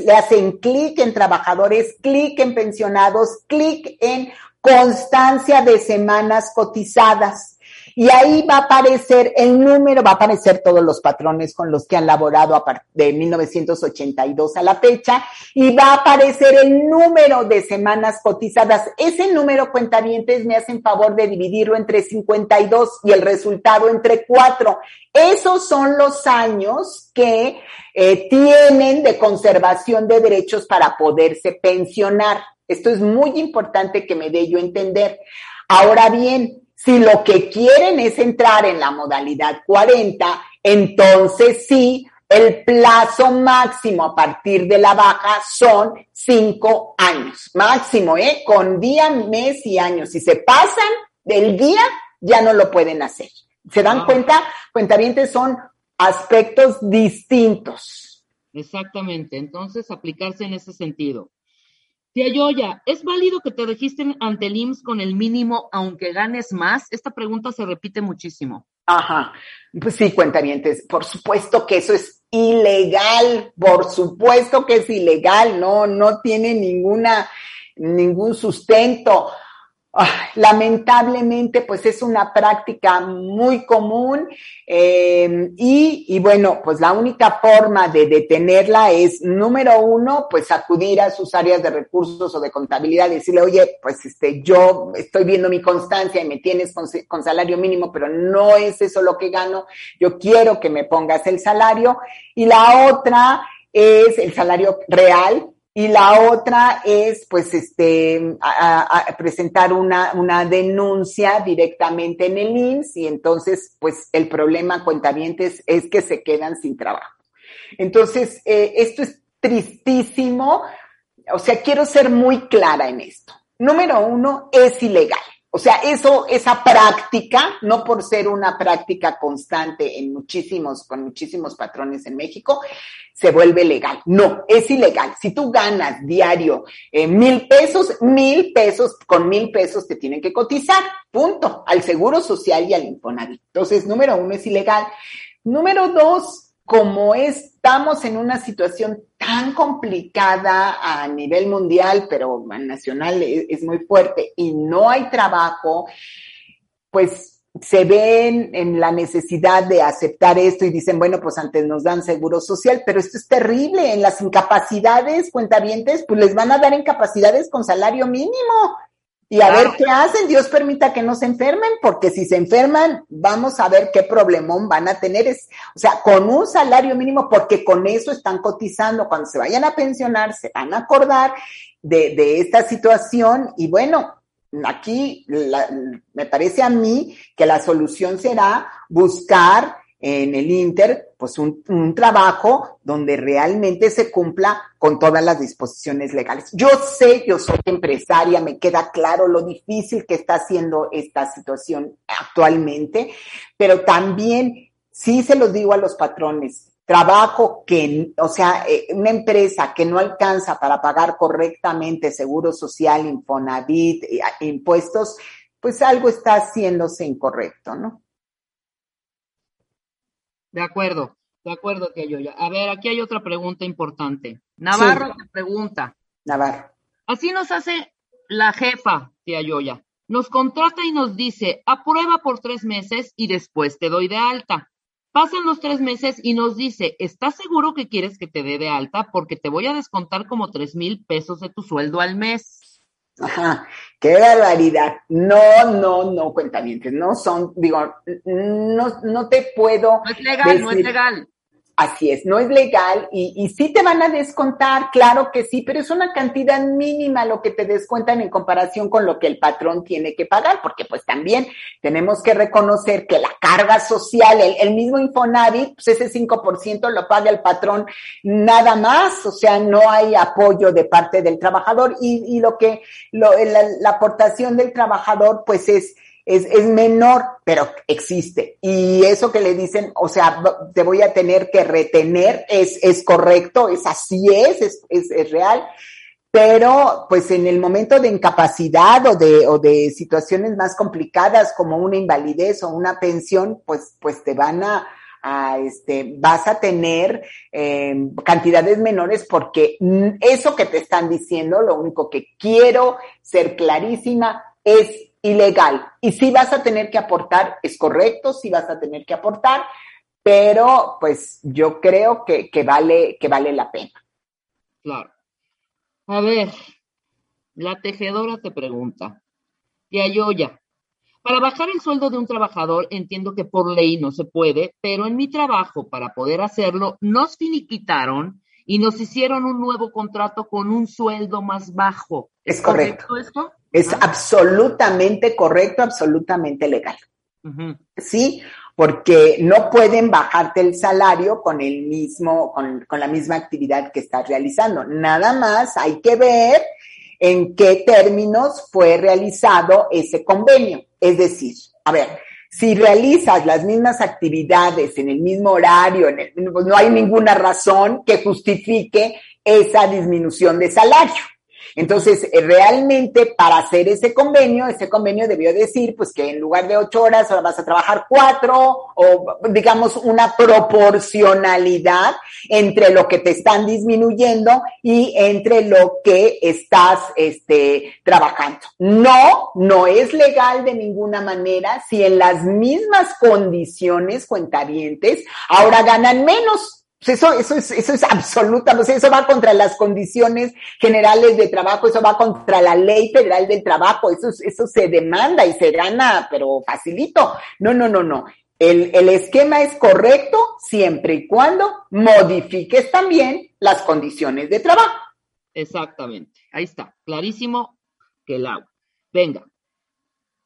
le hacen clic en trabajadores, clic en pensionados, clic en constancia de semanas cotizadas y ahí va a aparecer el número, va a aparecer todos los patrones con los que han laborado a de 1982 a la fecha y va a aparecer el número de semanas cotizadas. Ese número, cuentavientes, me hacen favor de dividirlo entre 52 y el resultado entre 4. Esos son los años que eh, tienen de conservación de derechos para poderse pensionar. Esto es muy importante que me dé yo entender. Ahora bien, si lo que quieren es entrar en la modalidad 40, entonces sí, el plazo máximo a partir de la baja son cinco años. Máximo, ¿eh? Con día, mes y año. Si se pasan del día, ya no lo pueden hacer. ¿Se dan ah. cuenta? Cuentavientes son aspectos distintos. Exactamente. Entonces, aplicarse en ese sentido. Tía Yoya, ¿es válido que te registren ante el IMSS con el mínimo aunque ganes más? Esta pregunta se repite muchísimo. Ajá, pues sí, cuentavientes, por supuesto que eso es ilegal, por supuesto que es ilegal, no, no tiene ninguna, ningún sustento. Lamentablemente, pues es una práctica muy común eh, y, y, bueno, pues la única forma de detenerla es, número uno, pues acudir a sus áreas de recursos o de contabilidad y decirle, oye, pues este, yo estoy viendo mi constancia y me tienes con salario mínimo, pero no es eso lo que gano, yo quiero que me pongas el salario. Y la otra es el salario real, y la otra es, pues, este, a, presentar una, una denuncia directamente en el IMSS y entonces, pues, el problema, cuentavientes, es que se quedan sin trabajo. Entonces, eh, esto es tristísimo. O sea, quiero ser muy clara en esto. Número uno, es ilegal. O sea, eso, esa práctica, no por ser una práctica constante en muchísimos, con muchísimos patrones en México, se vuelve legal. No, es ilegal. Si tú ganas diario eh, mil pesos, mil pesos, con mil pesos te tienen que cotizar, punto, al Seguro Social y al Infonavit. Entonces, número uno, es ilegal. Número dos, como estamos en una situación tan complicada a nivel mundial, pero nacional es, muy fuerte y no hay trabajo, pues se ven en la necesidad de aceptar esto y dicen, bueno, pues antes nos dan seguro social, pero esto es terrible. En las incapacidades, cuentavientes, pues les van a dar incapacidades con salario mínimo. Y a ver qué hacen. Dios permita que no se enfermen, porque si se enferman, vamos a ver qué problemón van a tener. Es, o sea, con un salario mínimo, porque con eso están cotizando. Cuando se vayan a pensionar, se van a acordar de, de esta situación y bueno, aquí me parece a mí que la solución será buscar en el Inter, pues un, un, trabajo donde realmente se cumpla con todas las disposiciones legales. Yo sé, yo soy empresaria, me queda claro lo difícil que está haciendo esta situación actualmente, pero también sí se los digo a los patrones, trabajo que, o sea, eh, una empresa que no alcanza para pagar correctamente seguro social, Infonavit, eh, impuestos, pues algo está haciéndose incorrecto, ¿no? De acuerdo, de acuerdo, que yo ya. A ver, aquí hay otra pregunta importante. Navarro te pregunta. Navarro. Así nos hace la jefa, tía Yoya. Nos contrata y nos dice, aprueba por tres meses y después te doy de alta. Pasan los tres meses y nos dice, ¿estás seguro que quieres que te dé de alta? Porque te voy a descontar como tres mil pesos de tu sueldo al mes. Ajá, qué barbaridad. No, no, no, cuentamientos, no son, digo, no, no te puedo. No es legal, no es legal. Así es, no es legal y, y sí te van a descontar, claro que sí, pero es una cantidad mínima lo que te descuentan en comparación con lo que el patrón tiene que pagar, porque pues también tenemos que reconocer que la carga social, el, el mismo Infonavit, pues ese 5% lo paga el patrón nada más, o sea, no hay apoyo de parte del trabajador y, y lo que, lo, la, la aportación del trabajador pues es es, es menor, pero existe. Y eso que le dicen, o sea, te voy a tener que retener, es, es correcto, es así es, es, es, real pero pues en el momento de incapacidad o de, o de situaciones más complicadas como una invalidez o una pensión, pues, pues te van a, a este, vas a tener eh, cantidades menores porque eso que te están diciendo, lo único que quiero ser clarísima, es ilegal. Y si vas a tener que aportar, es correcto, si vas a tener que aportar, pero pues yo creo que, que, vale, que vale la pena. Claro. A ver, la tejedora te pregunta, ya yo ya. Para bajar el sueldo de un trabajador entiendo que por ley no se puede, pero en mi trabajo para poder hacerlo nos finiquitaron y nos hicieron un nuevo contrato con un sueldo más bajo. ¿Es, correcto. correcto esto? Es absolutamente correcto, absolutamente legal. Uh -huh. ¿Sí? Porque no pueden bajarte el salario con el mismo, con, con, la misma actividad que estás realizando. Nada más hay que ver en qué términos fue realizado ese convenio. Es decir, a ver, si realizas las mismas actividades en el mismo horario, en el, pues no hay ninguna razón que justifique esa disminución de salario. Entonces, eh, realmente para hacer ese convenio, ese convenio debió decir, pues que en lugar de ocho horas ahora vas a trabajar cuatro o digamos una proporcionalidad entre lo que te están disminuyendo y entre lo que estás este, trabajando. No, no es legal de ninguna manera si en las mismas condiciones cuentavientes ahora ganan menos. Eso, eso es, eso es absoluta, o sea, eso va contra las condiciones generales de trabajo, eso va contra la ley federal del trabajo, eso, eso se demanda y se gana, pero facilito. No, no, no, no. El, el esquema es correcto siempre y cuando modifiques también las condiciones de trabajo. Exactamente. Ahí está. Clarísimo que el agua. Venga.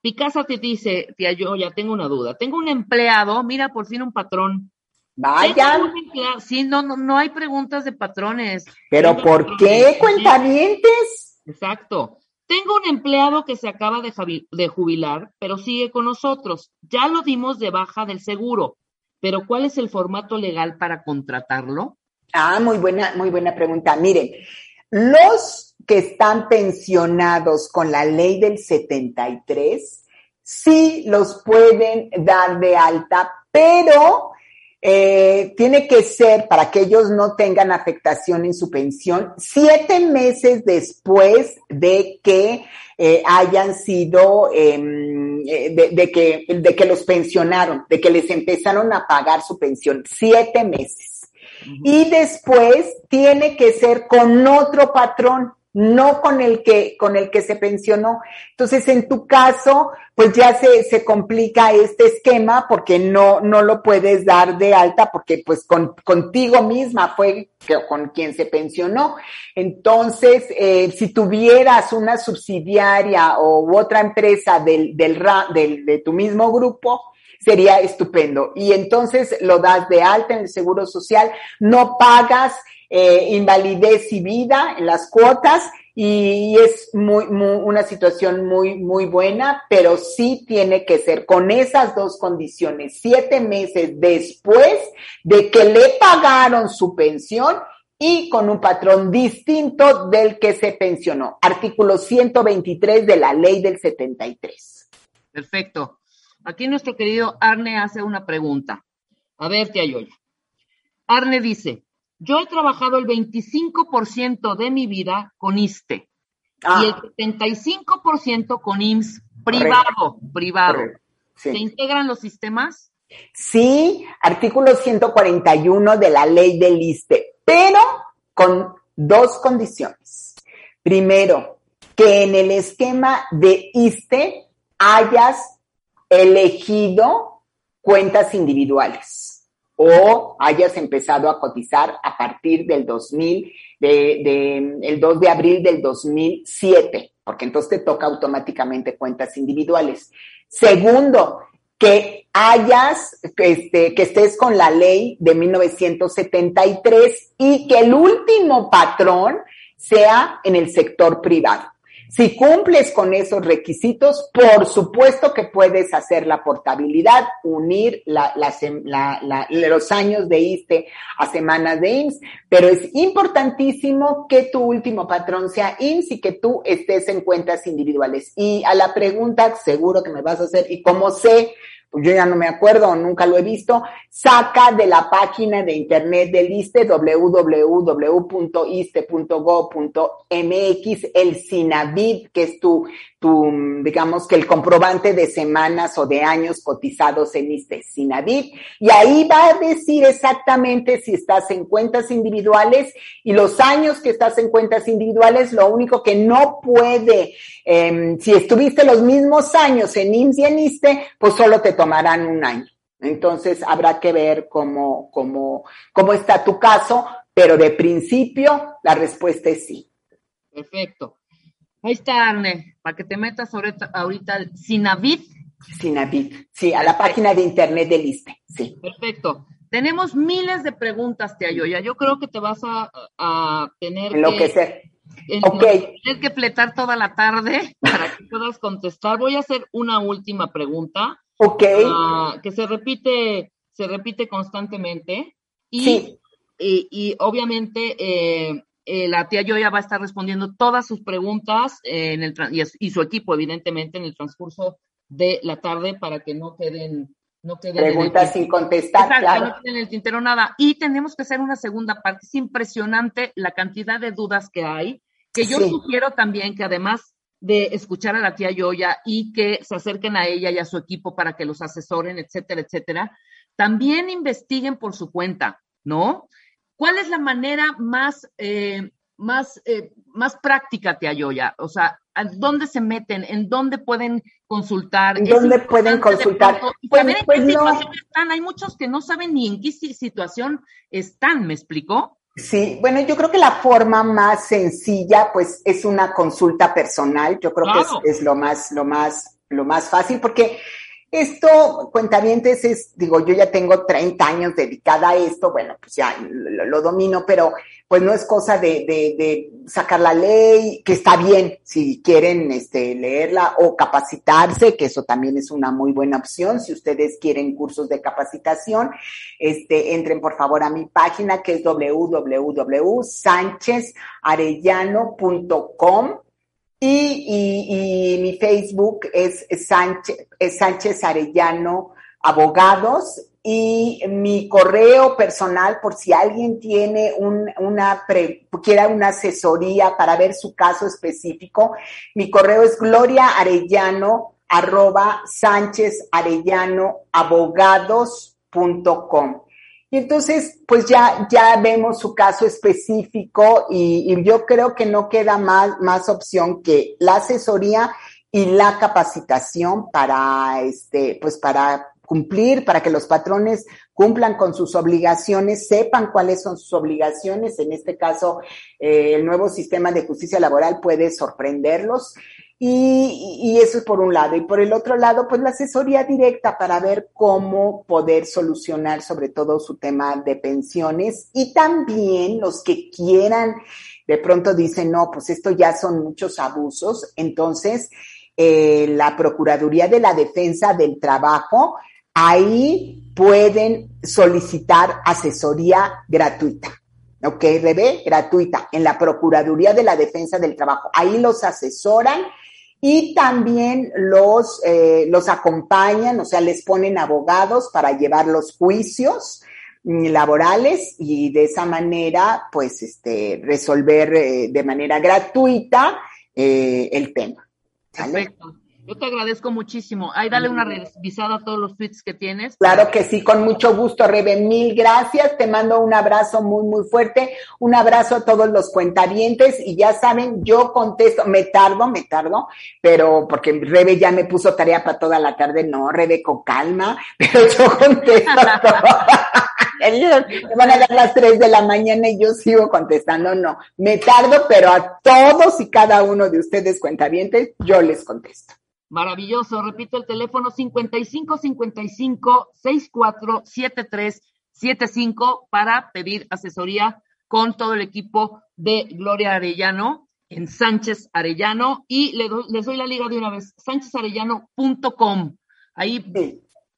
Picasa te dice, tía, yo ya tengo una duda. Tengo un empleado, mira, por fin un patrón Vayan. Sí, no, no, no hay preguntas de patrones. Pero Tengo ¿por qué, cuentavientes? Exacto. Tengo un empleado que se acaba de, de, jubilar, pero sigue con nosotros. Ya lo dimos de baja del seguro, pero ¿cuál es el formato legal para contratarlo? Ah, muy buena, muy buena pregunta. Miren, los que están pensionados con la ley del 73, sí los pueden dar de alta, pero eh, tiene que ser para que ellos no tengan afectación en su pensión siete meses después de que eh, hayan sido, em, eh, de, de, que, de que los pensionaron, de que les empezaron a pagar su pensión, siete meses. Uh -huh. Y después tiene que ser con otro patrón. No con el que, con el que se pensionó. Entonces, en tu caso, pues ya se, se complica este esquema porque no, no lo puedes dar de alta porque pues con, contigo misma fue con quien se pensionó. Entonces, eh, si tuvieras una subsidiaria o otra empresa del, del, del, de tu mismo grupo, sería estupendo. Y entonces lo das de alta en el Seguro Social, no pagas eh, invalidez y vida en las cuotas y es muy, una situación muy, muy buena, pero sí tiene que ser con esas dos condiciones, siete meses después de que le pagaron su pensión y con un patrón distinto del que se pensionó. Artículo 123 de la ley del 73. Perfecto. Aquí nuestro querido Arne hace una pregunta. A ver, tía Yoya. Arne dice, yo he trabajado el 25% de mi vida con ISTE y el 75% ah. con IMSS privado, privado. ¿Se integran los sistemas? Sí, artículo 141 de la ley del ISTE, pero con dos condiciones. Primero, que en el esquema de ISTE hayas elegido cuentas individuales o hayas empezado a cotizar a partir del 2000, de, el 2 de abril del 2007, porque entonces te toca automáticamente cuentas individuales. Segundo, que hayas, este, que estés con la ley de 1973 y que el último patrón sea en el sector privado. Si cumples con esos requisitos, por supuesto que puedes hacer la portabilidad, unir los años de ISTE a semanas de IMSS, pero es importantísimo que tu último patrón sea IMSS y que tú estés en cuentas individuales. Y a la pregunta, seguro que me vas a hacer, ¿y cómo sé? Yo ya no me acuerdo, nunca lo he visto, saca de la página de internet del ISTE, www.iste.go.mx, el SINAVID, que es tu, digamos que el comprobante de semanas o de años cotizados en ISTE, SINAVID, y ahí va a decir exactamente si estás en cuentas individuales y los años que estás en cuentas individuales, lo único que no puede, em, si estuviste los mismos años en IMSS y en ISTE, pues solo te tomarán un año. Entonces habrá que ver cómo, cómo, cómo está tu caso, pero de principio la respuesta es sí. Perfecto. Ahí está, Arne, para que te metas ahorita, ahorita al Sinavid. Sinavid, sí, a la página de internet del ISTE, sí. Perfecto. Tenemos miles de preguntas, Tía Yoya. Yo creo que te vas a, a tener Enloquecer. que... Ok. Tener que pletar toda la tarde para que puedas contestar. Voy a hacer una última pregunta. Ok. Ah, que se repite, se repite constantemente. Y, sí. y, obviamente eh, eh, la tía Yoya va a estar respondiendo todas sus preguntas en el, y, su equipo, evidentemente, en el transcurso de la tarde para que no queden no queden preguntas sin contestar, claro. No queden en el tintero nada. Y tenemos que hacer una segunda parte. Es impresionante la cantidad de dudas que hay, que yo sugiero también que además de escuchar a la tía Yoya y que se acerquen a ella y a su equipo para que los asesoren, etcétera, etcétera, también investiguen por su cuenta, ¿no? ¿Cuál es la manera más, eh, más, eh, más práctica, tía Yoya? O sea, ¿dónde se meten? ¿En dónde pueden consultar? ¿En dónde pueden consultar? Pues, en pues qué situación están. Hay muchos que no saben ni en qué situación están, ¿me explicó? Sí, bueno, yo creo que la forma más sencilla, pues, es una consulta personal. Yo creo que es, lo más, lo más, lo más fácil, porque esto, cuentavientes, es, digo, yo ya tengo 30 años dedicada a esto, bueno, pues ya lo, domino, pero pues no es cosa de, de, de, sacar la ley, que está bien si quieren este, leerla o capacitarse, que eso también es una muy buena opción. Si ustedes quieren cursos de capacitación, este, entren por favor a mi página que es www.sanchezarellano.com y, mi Facebook es Sánchez, Sánchez Arellano Abogados y mi correo personal por si alguien tiene un, una quiera una asesoría para ver su caso específico, mi correo es gloria arellano arroba sánchez arellano abogados.com. Entonces, pues ya, ya vemos su caso específico y, y yo creo que no queda más, más opción que la asesoría y la capacitación para, este, pues para cumplir, para que los patrones cumplan con sus obligaciones, sepan cuáles son sus obligaciones. En este caso, eh, el nuevo sistema de justicia laboral puede sorprenderlos. Y, eso es por un lado. Y por el otro lado, pues la asesoría directa para ver cómo poder solucionar sobre todo su tema de pensiones y también los que quieran, de pronto dicen, no, pues esto ya son muchos abusos. Entonces, eh, la Procuraduría de la Defensa del Trabajo ahí pueden solicitar asesoría gratuita. ¿Ok, Rebe? Gratuita en la Procuraduría de la Defensa del Trabajo. Ahí los asesoran y también los, eh, los acompañan, o sea, les ponen abogados para llevar los juicios mm, laborales y de esa manera, pues, este, resolver eh, de manera gratuita eh, el tema. Perfecto. Yo te agradezco muchísimo. Ahí dale una revisada a todos los tweets que tienes. Claro que sí, con mucho gusto, Rebe. Mil gracias. Te mando un abrazo muy, muy fuerte. Un abrazo a todos los cuentavientes. Y ya saben, yo contesto, me tardo, me tardo, pero porque Rebe ya me puso tarea para toda la tarde. No, Rebe, con calma, pero yo contesto Me van a dar las tres de la mañana y yo sigo contestando. No, me tardo, pero a todos y cada uno de ustedes cuentavientes, yo les contesto. Maravilloso. Repito el teléfono 55 55 64 73 75 para pedir asesoría con todo el equipo de Gloria Arellano en Sánchez Arellano y les doy la liga de una vez, sánchezarellano.com. Ahí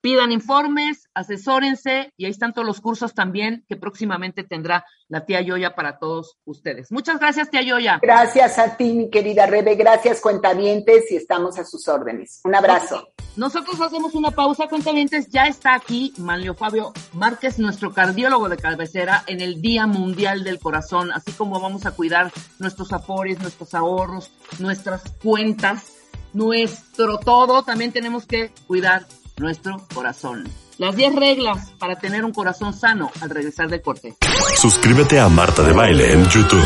pidan informes, asesórense y ahí están todos los cursos también que próximamente tendrá la tía Yoya para todos ustedes. Muchas gracias, tía Yoya. Gracias a ti, mi querida Rebe. Gracias, cuentavientes, y estamos a sus órdenes. Un abrazo. Nosotros hacemos una pausa, cuentavientes. Ya está aquí Manlio Fabio Márquez, nuestro cardiólogo de cabecera, en el Día Mundial del Corazón, así como vamos a cuidar nuestros afores, nuestros ahorros, nuestras cuentas, nuestro todo. También tenemos que cuidar nuestro corazón. Las 10 reglas para tener un corazón sano al regresar del corte. Suscríbete a Marta de Baile en YouTube.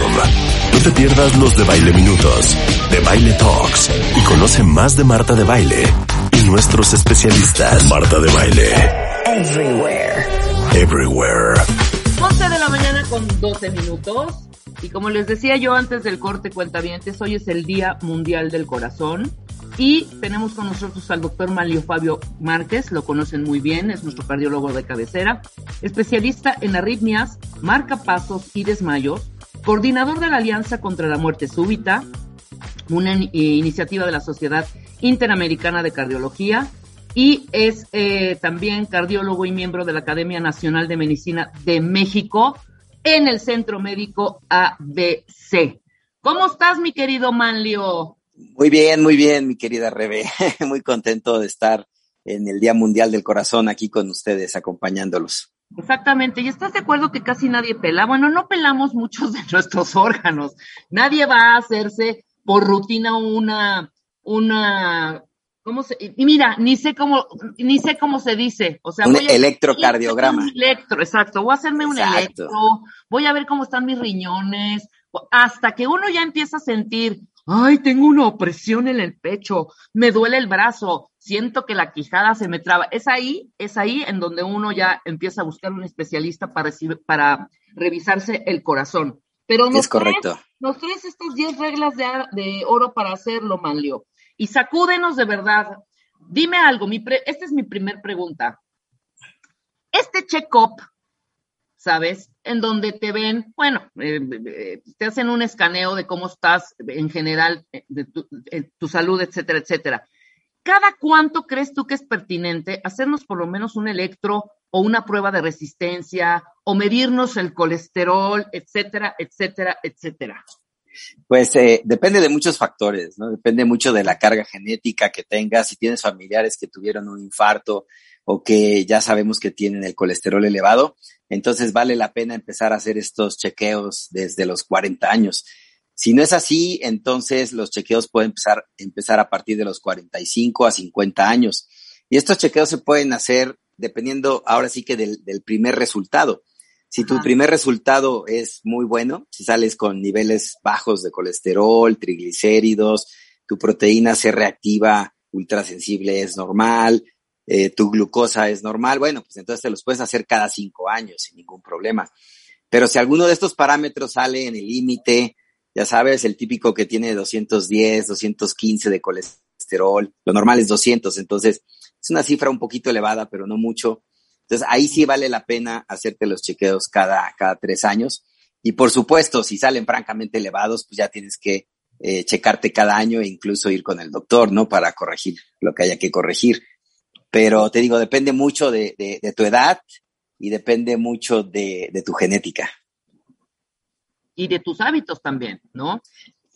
No te pierdas los de Baile Minutos, de Baile Talks y conoce más de Marta de Baile y nuestros especialistas. Marta de Baile. Everywhere. Everywhere. Con 12 minutos. Y como les decía yo antes del corte cuentavientes, hoy es el Día Mundial del Corazón. Y tenemos con nosotros al doctor Manlio Fabio Márquez, lo conocen muy bien, es nuestro cardiólogo de cabecera, especialista en arritmias, marcapasos y desmayos, coordinador de la Alianza contra la Muerte Súbita, una iniciativa de la Sociedad Interamericana de Cardiología, y es eh, también cardiólogo y miembro de la Academia Nacional de Medicina de México en el Centro Médico ABC. ¿Cómo estás, mi querido Manlio? Muy bien, muy bien, mi querida Rebe. muy contento de estar en el Día Mundial del Corazón aquí con ustedes, acompañándolos. Exactamente, y estás de acuerdo que casi nadie pela. Bueno, no pelamos muchos de nuestros órganos. Nadie va a hacerse por rutina una, una, ¿cómo se? Y mira, ni sé cómo, ni sé cómo se dice. O sea, un voy a, electrocardiograma. Un electro, exacto. Voy a hacerme un Exacto. electro, voy a ver cómo están mis riñones, hasta que uno ya empieza a sentir, ay, tengo una opresión en el pecho, me duele el brazo, siento que la quijada se me traba. Es ahí, es ahí en donde uno ya empieza a buscar un especialista para, recibir- para revisarse el corazón. Pero nos Es correcto. traes- nos traes estas 10 reglas de, de oro para hacerlo, Manlio. Y sacúdenos de verdad. Dime algo, mi pre- esta es mi primer pregunta. Este check-up, ¿sabes? En donde te ven, bueno, eh, eh, te hacen un escaneo de cómo estás en general, eh, de tu, eh, tu salud, etcétera, etcétera. ¿Cada cuánto crees tú que es pertinente hacernos por lo menos un electro o una prueba de resistencia o medirnos el colesterol, etcétera, etcétera, etcétera? Pues eh, depende de muchos factores, ¿no? Depende mucho de la carga genética que tengas, si tienes familiares que tuvieron un infarto o que ya sabemos que tienen el colesterol elevado, entonces vale la pena empezar a hacer estos chequeos desde los 40 años. Si no es así, entonces los chequeos pueden empezar, empezar a partir de los 45 a 50 años. Y estos chequeos se pueden hacer dependiendo ahora sí que del, del primer resultado. Si tu primer resultado es muy bueno, si sales con niveles bajos de colesterol, triglicéridos, tu proteína C reactiva ultrasensible es normal, eh, tu glucosa es normal, bueno, pues entonces te los puedes hacer cada cinco años sin ningún problema. Pero si alguno de estos parámetros sale en el límite, ya sabes, el típico que tiene 210, 215 de colesterol, lo normal es 200, entonces es una cifra un poquito elevada, pero no mucho. Entonces ahí sí vale la pena hacerte los chequeos cada, cada tres años. Y por supuesto, si salen francamente elevados, pues ya tienes que eh, checarte cada año e incluso ir con el doctor, ¿no? Para corregir lo que haya que corregir. Pero te digo, depende mucho de, de, tu edad y depende mucho de, de tu genética. Y de tus hábitos también, ¿no?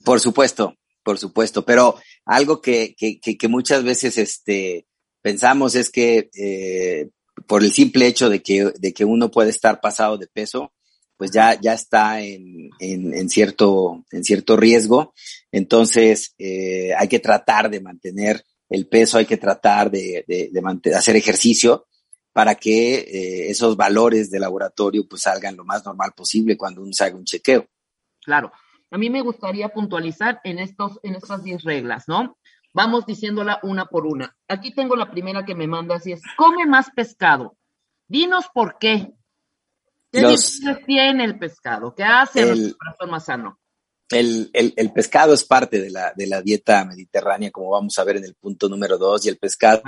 Por supuesto, por supuesto. Pero algo que, que, que, muchas veces este, pensamos es que eh, por el simple hecho de que, de que uno puede estar pasado de peso, pues ya, ya está en, en, cierto, en cierto riesgo. Entonces, eh, hay que tratar de mantener el peso, hay que tratar de, de, hacer ejercicio para que eh, esos valores de laboratorio pues salgan lo más normal posible cuando uno se haga un chequeo. Claro. A mí me gustaría puntualizar en estos, en estas 10 reglas, ¿no? Vamos diciéndola una por una. Aquí tengo la primera que me mandas y es, come más pescado. Dinos por qué. ¿Qué los, tiene el pescado? ¿Qué hace el, nuestro corazón más sano? El, el, el, pescado es parte de la, de la dieta mediterránea, como vamos a ver en el punto número dos, y el pescado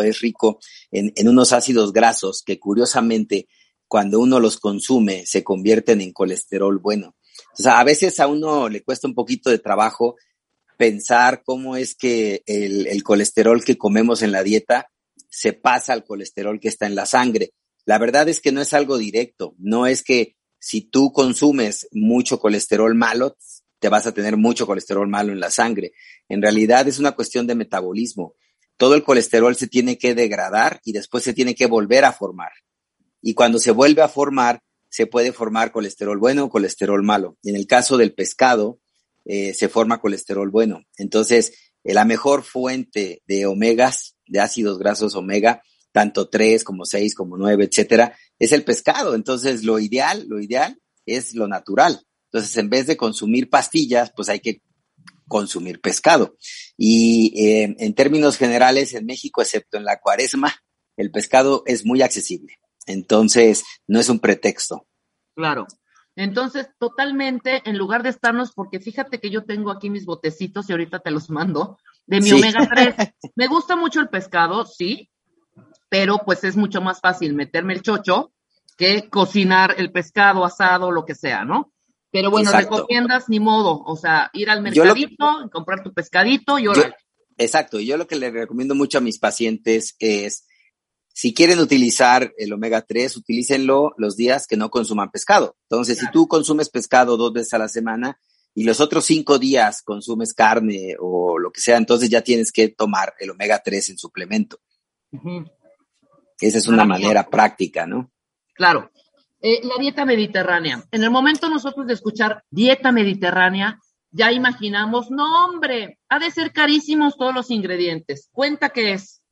es rico en, en unos ácidos grasos que curiosamente cuando uno los consume se convierten en colesterol bueno. O sea, a veces a uno le cuesta un poquito de trabajo pensar cómo es que el, colesterol que comemos en la dieta se pasa al colesterol que está en la sangre. La verdad es que no es algo directo, no es que si tú consumes mucho colesterol malo, te vas a tener mucho colesterol malo en la sangre. En realidad es una cuestión de metabolismo. Todo el colesterol se tiene que degradar y después se tiene que volver a formar. Y cuando se vuelve a formar, se puede formar colesterol bueno o colesterol malo. En el caso del pescado, eh, se forma colesterol bueno. Entonces, eh, la mejor fuente de omegas, de ácidos grasos omega, tanto 3 como 6 como 9, etcétera, es el pescado. Entonces, lo ideal, lo ideal es lo natural. Entonces, en vez de consumir pastillas, pues hay que consumir pescado. Y eh, en términos generales, en México, excepto en la cuaresma, el pescado es muy accesible. Entonces, no es un pretexto. Claro. Entonces, totalmente, en lugar de estarnos, porque fíjate que yo tengo aquí mis botecitos y ahorita te los mando, de mi omega 3. Me gusta mucho el pescado, sí, pero pues es mucho más fácil meterme el chocho que cocinar el pescado asado, lo que sea, ¿no? Pero bueno, recomiendas ni modo, o sea, ir al mercadito, comprar tu pescadito y ahora. Exacto, y yo lo que le recomiendo mucho a mis pacientes es si quieren utilizar el omega 3, utilícenlo los días que no consuman pescado. Entonces, si tú consumes pescado dos veces a la semana y los otros cinco días consumes carne o lo que sea, entonces ya tienes que tomar el omega 3 en suplemento. Esa es una manera práctica, ¿no? Claro. Eh, la dieta mediterránea. En el momento nosotros de escuchar dieta mediterránea, ya imaginamos, no hombre, ha de ser carísimos todos los ingredientes. Cuenta qué es.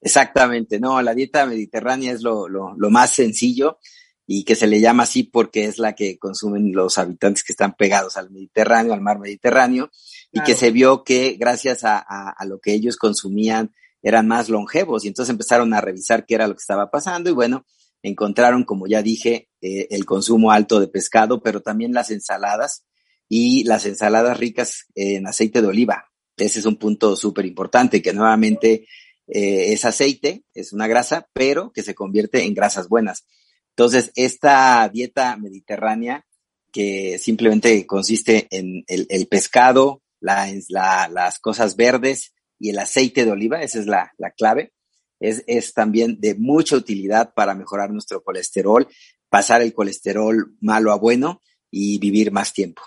Exactamente, no, la dieta mediterránea es lo, lo, lo, más sencillo y que se le llama así porque es la que consumen los habitantes que están pegados al Mediterráneo, al mar Mediterráneo, y que se vio que gracias a, a, a, lo que ellos consumían eran más longevos y entonces empezaron a revisar qué era lo que estaba pasando y bueno, encontraron, como ya dije, eh, el consumo alto de pescado, pero también las ensaladas y las ensaladas ricas en aceite de oliva. Ese es un punto súper importante que nuevamente eh, es aceite, es una grasa, pero que se convierte en grasas buenas. Entonces, esta dieta mediterránea, que simplemente consiste en el, pescado, la, la, las cosas verdes y el aceite de oliva, esa es la, la clave, es, es también de mucha utilidad para mejorar nuestro colesterol, pasar el colesterol malo a bueno y vivir más tiempo.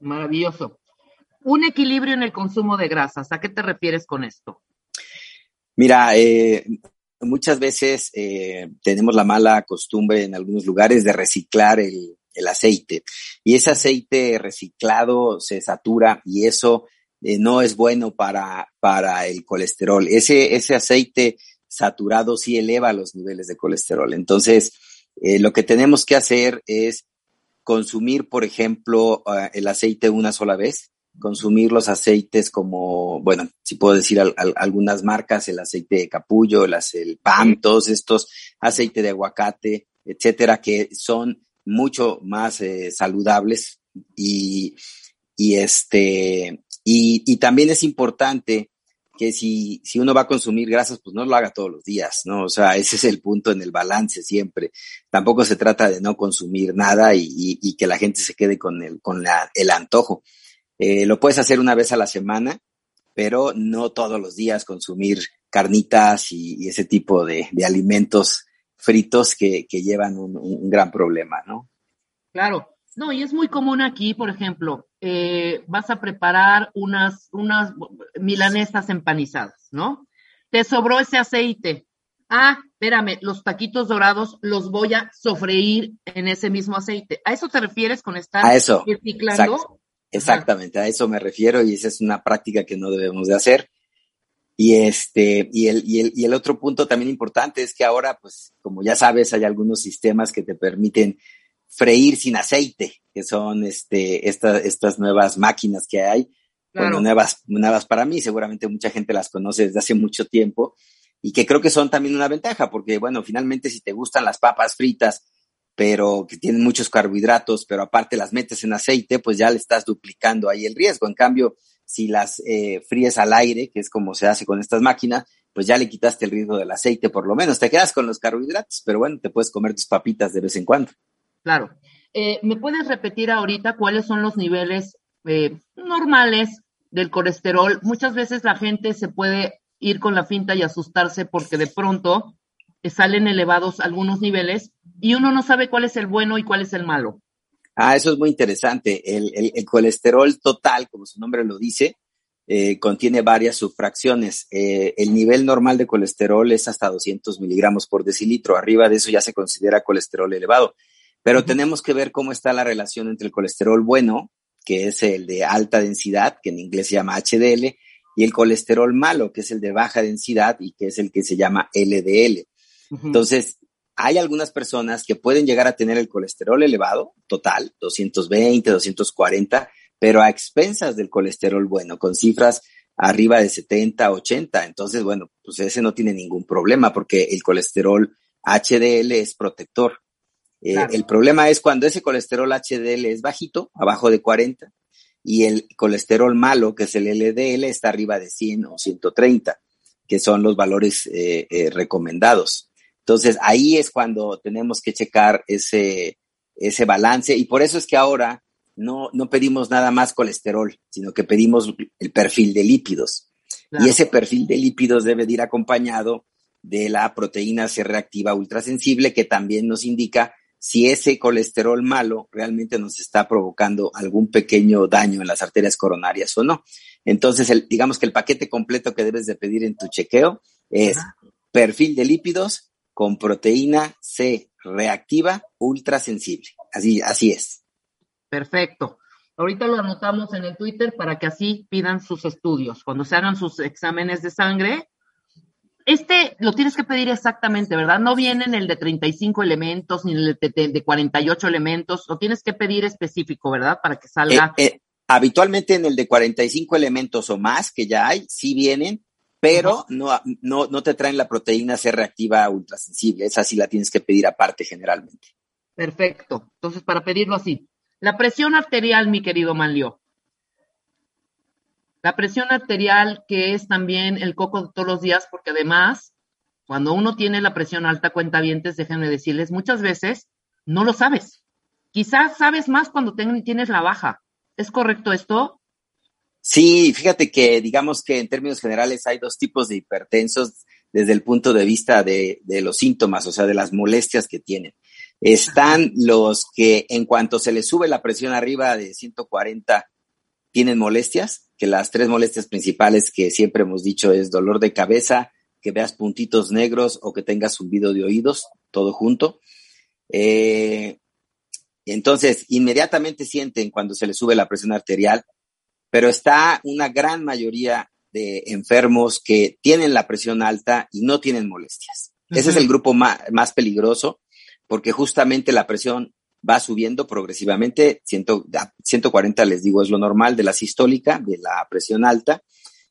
Maravilloso. Un equilibrio en el consumo de grasas. ¿A qué te refieres con esto? Mira, eh, muchas veces eh, tenemos la mala costumbre en algunos lugares de reciclar el, aceite y ese aceite reciclado se satura y eso eh, no es bueno para, para el colesterol. Ese, ese aceite saturado sí eleva los niveles de colesterol. Entonces, eh, lo que tenemos que hacer es consumir, por ejemplo, el aceite una sola vez, consumir los aceites como, bueno, si puedo decir algunas marcas, el aceite de capullo, el, el PAM, todos estos, aceite de aguacate, etcétera, que son mucho más eh, saludables y, y este, y, y también es importante que si, si uno va a consumir grasas, pues no lo haga todos los días, ¿no? O sea, ese es el punto en el balance siempre. Tampoco se trata de no consumir nada y, y, que la gente se quede con el, con la, el antojo. Eh, lo puedes hacer una vez a la semana, pero no todos los días consumir carnitas y, ese tipo de, de, alimentos fritos que, que llevan un, un gran problema, ¿no? Claro, no, y es muy común aquí, por ejemplo, eh, vas a preparar unas, unas milanesas empanizadas, ¿no? Te sobró ese aceite. Ah, espérame, los taquitos dorados los voy a sofreír en ese mismo aceite. ¿A eso te refieres con estar a eso, exactamente, a eso me refiero y esa es una práctica que no debemos de hacer. Y este, y el, y el, y el otro punto también importante es que ahora, pues, como ya sabes, hay algunos sistemas que te permiten freír sin aceite, que son este, estas nuevas máquinas que hay. Bueno, nuevas, nuevas para mí, seguramente mucha gente las conoce desde hace mucho tiempo y que creo que son también una ventaja, porque bueno, finalmente si te gustan las papas fritas, pero que tienen muchos carbohidratos, pero aparte las metes en aceite, pues ya le estás duplicando ahí el riesgo. En cambio, si las eh, fríes al aire, que es como se hace con estas máquinas, pues ya le quitaste el riesgo del aceite por lo menos. Te quedas con los carbohidratos, pero bueno, te puedes comer tus papitas de vez en cuando. Claro. Eh, ¿Me puedes repetir ahorita cuáles son los niveles eh, normales del colesterol? Muchas veces la gente se puede ir con la finta y asustarse porque de pronto salen elevados algunos niveles y uno no sabe cuál es el bueno y cuál es el malo. Ah, eso es muy interesante. El, colesterol total, como su nombre lo dice, eh, contiene varias subfracciones. el nivel normal de colesterol es hasta 200 miligramos por decilitro. Arriba de eso ya se considera colesterol elevado. Pero tenemos que ver cómo está la relación entre el colesterol bueno, que es el de alta densidad, que en inglés se llama HDL, y el colesterol malo, que es el de baja densidad y que es el que se llama LDL. Entonces, hay algunas personas que pueden llegar a tener el colesterol elevado, total, 220, 240, pero a expensas del colesterol bueno, con cifras arriba de 70, 80. Entonces, bueno, pues ese no tiene ningún problema porque el colesterol HDL es protector. Eh, el problema es cuando ese colesterol HDL es bajito, abajo de 40, y el colesterol malo, que es el LDL, está arriba de 100 o 130, que son los valores eh, eh, recomendados. Entonces, ahí es cuando tenemos que checar ese, ese balance y por eso es que ahora no, no pedimos nada más colesterol, sino que pedimos el perfil de lípidos. Y ese perfil de lípidos debe de ir acompañado de la proteína C reactiva ultrasensible, que también nos indica si ese colesterol malo realmente nos está provocando algún pequeño daño en las arterias coronarias o no. Entonces, el, digamos que el paquete completo que debes de pedir en tu chequeo es perfil de lípidos con proteína C reactiva ultrasensible. Así, así es. Perfecto. Ahorita lo anotamos en el Twitter para que así pidan sus estudios. Cuando se hagan sus exámenes de sangre, este lo tienes que pedir exactamente, ¿verdad? No viene en el de 35 elementos ni en el de, 48 elementos, lo tienes que pedir específico, ¿verdad? Para que salga. Eh, eh, habitualmente en el de 45 elementos o más que ya hay, sí vienen, pero no, no, no te traen la proteína C reactiva ultrasensible. Esa sí la tienes que pedir aparte generalmente. Perfecto. Entonces, para pedirlo así. La presión arterial, mi querido Manlio. La presión arterial, que es también el coco de todos los días, porque además, cuando uno tiene la presión alta, cuenta vientes, déjenme decirles, muchas veces no lo sabes. Quizás sabes más cuando tienes la baja. ¿Es correcto esto? Sí, fíjate que digamos que en términos generales hay dos tipos de hipertensos desde el punto de vista de, de los síntomas, o sea, de las molestias que tienen. Están los que en cuanto se les sube la presión arriba de 140 tienen molestias, que las tres molestias principales que siempre hemos dicho es dolor de cabeza, que veas puntitos negros o que tengas zumbido de oídos, todo junto. Eh, entonces, inmediatamente sienten cuando se les sube la presión arterial, pero está una gran mayoría de enfermos que tienen la presión alta y no tienen molestias. Ese es el grupo más, más, peligroso porque justamente la presión va subiendo progresivamente. 140, les digo, es lo normal de la sistólica, de la presión alta,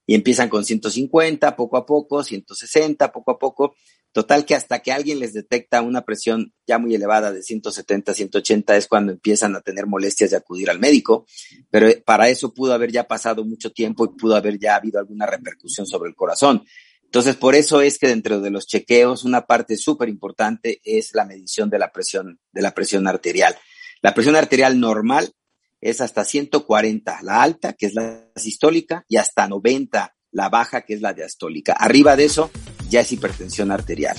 y empiezan con 150 poco a poco, 160 poco a poco. Total que hasta que alguien les detecta una presión ya muy elevada de 170, 180 es cuando empiezan a tener molestias de acudir al médico, pero para eso pudo haber ya pasado mucho tiempo y pudo haber ya habido alguna repercusión sobre el corazón. Entonces, por eso es que dentro de los chequeos una parte súper importante es la medición de la presión, de la presión arterial. La presión arterial normal es hasta 140 la alta, que es la sistólica, y hasta 90 la baja, que es la diastólica. Arriba de eso ya es hipertensión arterial.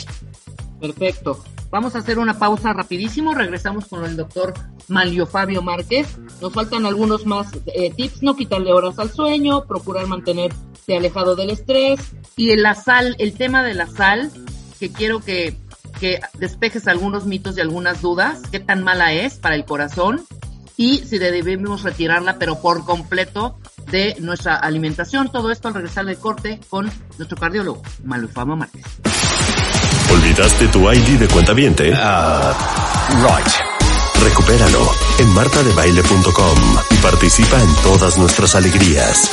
Perfecto. Vamos a hacer una pausa rapidísimo. Regresamos con el doctor Malio Fabio Márquez. Nos faltan algunos más eh, tips. No quitarle horas al sueño, procurar mantenerte alejado del estrés. Y la sal, el tema de la sal, que quiero que, que despejes algunos mitos y algunas dudas. ¿Qué tan mala es para el corazón? Y si debemos retirarla, pero por completo, de nuestra alimentación. Todo esto al regresar del corte con nuestro cardiólogo, Malufama Márquez. ¿Olvidaste tu ID de cuenta viente? Uh, right. Recupéralo en martadebaile.com y participa en todas nuestras alegrías.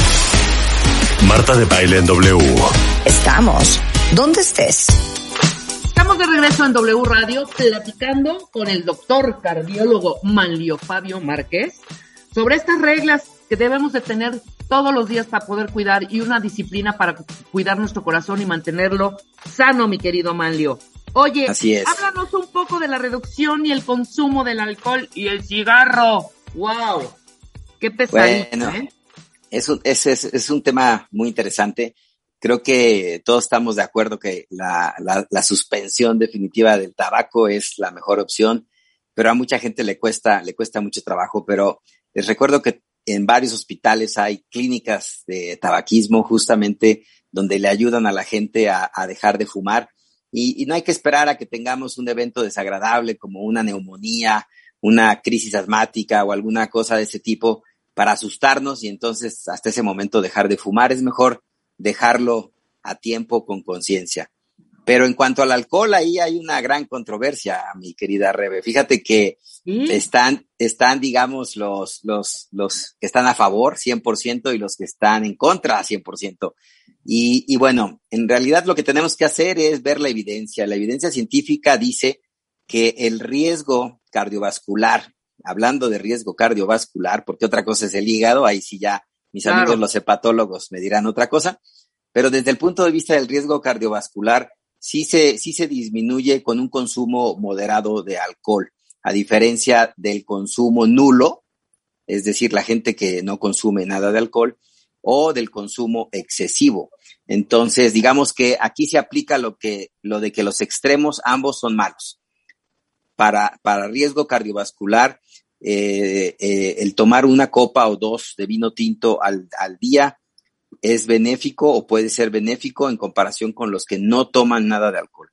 Marta de Baile en W. Estamos. ¿Dónde estés? Estamos de regreso en W Radio platicando con el doctor cardiólogo Manlio Fabio Márquez sobre estas reglas que debemos de tener todos los días para poder cuidar y una disciplina para cuidar nuestro corazón y mantenerlo sano, mi querido Manlio. Oye, háblanos un poco de la reducción y el consumo del alcohol y el cigarro. ¡Wow! ¡Qué pesadito, ¿eh? Es un, es, es, es un tema muy interesante. Creo que todos estamos de acuerdo que la, la, la suspensión definitiva del tabaco es la mejor opción, pero a mucha gente le cuesta, le cuesta mucho trabajo. Pero les recuerdo que en varios hospitales hay clínicas de tabaquismo justamente donde le ayudan a la gente a, dejar de fumar. Y, no hay que esperar a que tengamos un evento desagradable como una neumonía, una crisis asmática o alguna cosa de ese tipo para asustarnos y entonces hasta ese momento dejar de fumar. Es mejor dejarlo a tiempo con conciencia. Pero en cuanto al alcohol, ahí hay una gran controversia, mi querida Rebe. Fíjate que están, están, digamos, los, los, los que están a favor 100% y los que están en contra 100%. Y, y bueno, en realidad lo que tenemos que hacer es ver la evidencia. La evidencia científica dice que el riesgo cardiovascular, hablando de riesgo cardiovascular, porque otra cosa es el hígado, ahí sí ya mis amigos los hepatólogos me dirán otra cosa, pero desde el punto de vista del riesgo cardiovascular, sí se, sí se disminuye con un consumo moderado de alcohol, a diferencia del consumo nulo, es decir, la gente que no consume nada de alcohol, o del consumo excesivo. Entonces, digamos que aquí se aplica lo que, lo de que los extremos ambos son malos. Para, para riesgo cardiovascular, eh, eh, el tomar una copa o dos de vino tinto al, al día es benéfico o puede ser benéfico en comparación con los que no toman nada de alcohol.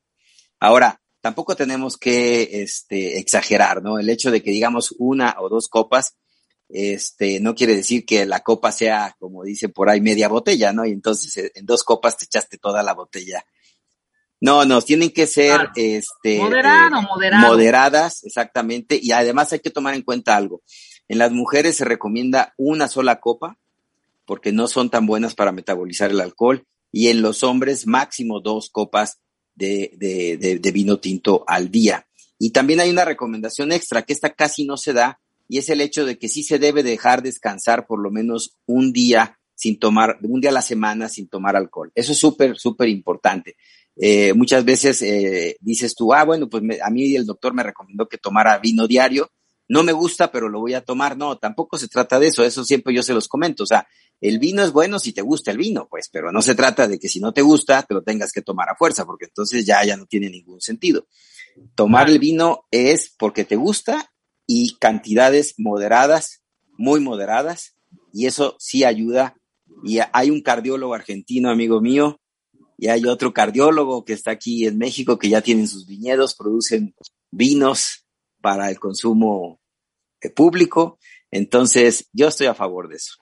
Ahora, tampoco tenemos que este, exagerar, ¿no? El hecho de que digamos una o dos copas, este, no quiere decir que la copa sea, como dice por ahí, media botella, ¿no? Y entonces eh, en dos copas te echaste toda la botella. No, no, tienen que ser, este, Moderado, eh, moderadas, exactamente. Y además hay que tomar en cuenta algo. En las mujeres se recomienda una sola copa porque no son tan buenas para metabolizar el alcohol, y en los hombres máximo dos copas de, de, vino tinto al día. Y también hay una recomendación extra, que esta casi no se da, y es el hecho de que sí se debe dejar descansar por lo menos un día sin tomar, un día a la semana sin tomar alcohol. Eso es súper, súper importante. Eh, muchas veces eh, dices tú, ah, bueno, pues a mí el doctor me recomendó que tomara vino diario. No me gusta, pero lo voy a tomar. No, tampoco se trata de eso. Eso siempre yo se los comento. O sea, el vino es bueno si te gusta el vino, pues, pero no se trata de que si no te gusta, te lo tengas que tomar a fuerza, porque entonces ya, ya no tiene ningún sentido. Tomar el vino es porque te gusta y cantidades moderadas, muy moderadas, y eso sí ayuda. Y hay un cardiólogo argentino, amigo mío, y hay otro cardiólogo que está aquí en México que ya tienen sus viñedos, producen vinos para el consumo eh, público. Entonces, yo estoy a favor de eso.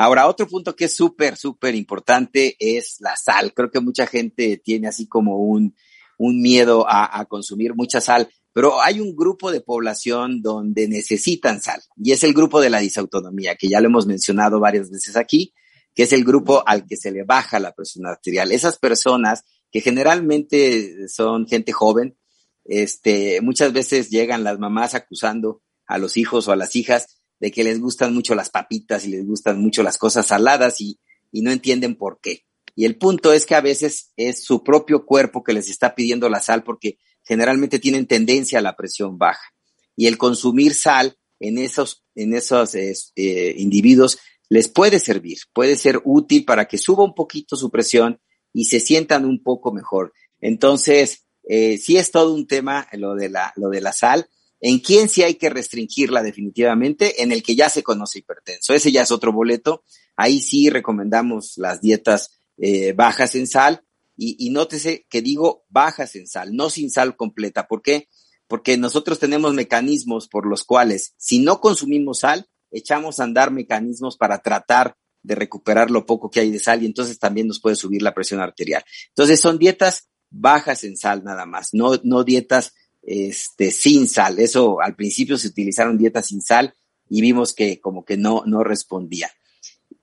Ahora, otro punto que es súper, súper importante es la sal. Creo que mucha gente tiene así como un, un miedo a, a, consumir mucha sal, pero hay un grupo de población donde necesitan sal y es el grupo de la disautonomía, que ya lo hemos mencionado varias veces aquí, que es el grupo al que se le baja la presión arterial. Esas personas que generalmente son gente joven, este, muchas veces llegan las mamás acusando a los hijos o a las hijas de que les gustan mucho las papitas y les gustan mucho las cosas saladas y, y no entienden por qué. Y el punto es que a veces es su propio cuerpo que les está pidiendo la sal porque generalmente tienen tendencia a la presión baja. Y el consumir sal en esos, en esos eh, individuos les puede servir, puede ser útil para que suba un poquito su presión y se sientan un poco mejor. Entonces, eh, sí es todo un tema lo de la, lo de la sal en quién sí hay que restringirla definitivamente, en el que ya se conoce hipertenso. Ese ya es otro boleto. Ahí sí recomendamos las dietas eh, bajas en sal y, y, nótese que digo bajas en sal, no sin sal completa. ¿Por qué? Porque nosotros tenemos mecanismos por los cuales si no consumimos sal, echamos a andar mecanismos para tratar de recuperar lo poco que hay de sal y entonces también nos puede subir la presión arterial. Entonces son dietas bajas en sal nada más, no, no dietas este, sin sal. Eso al principio se utilizaron dietas sin sal y vimos que como que no, no respondía.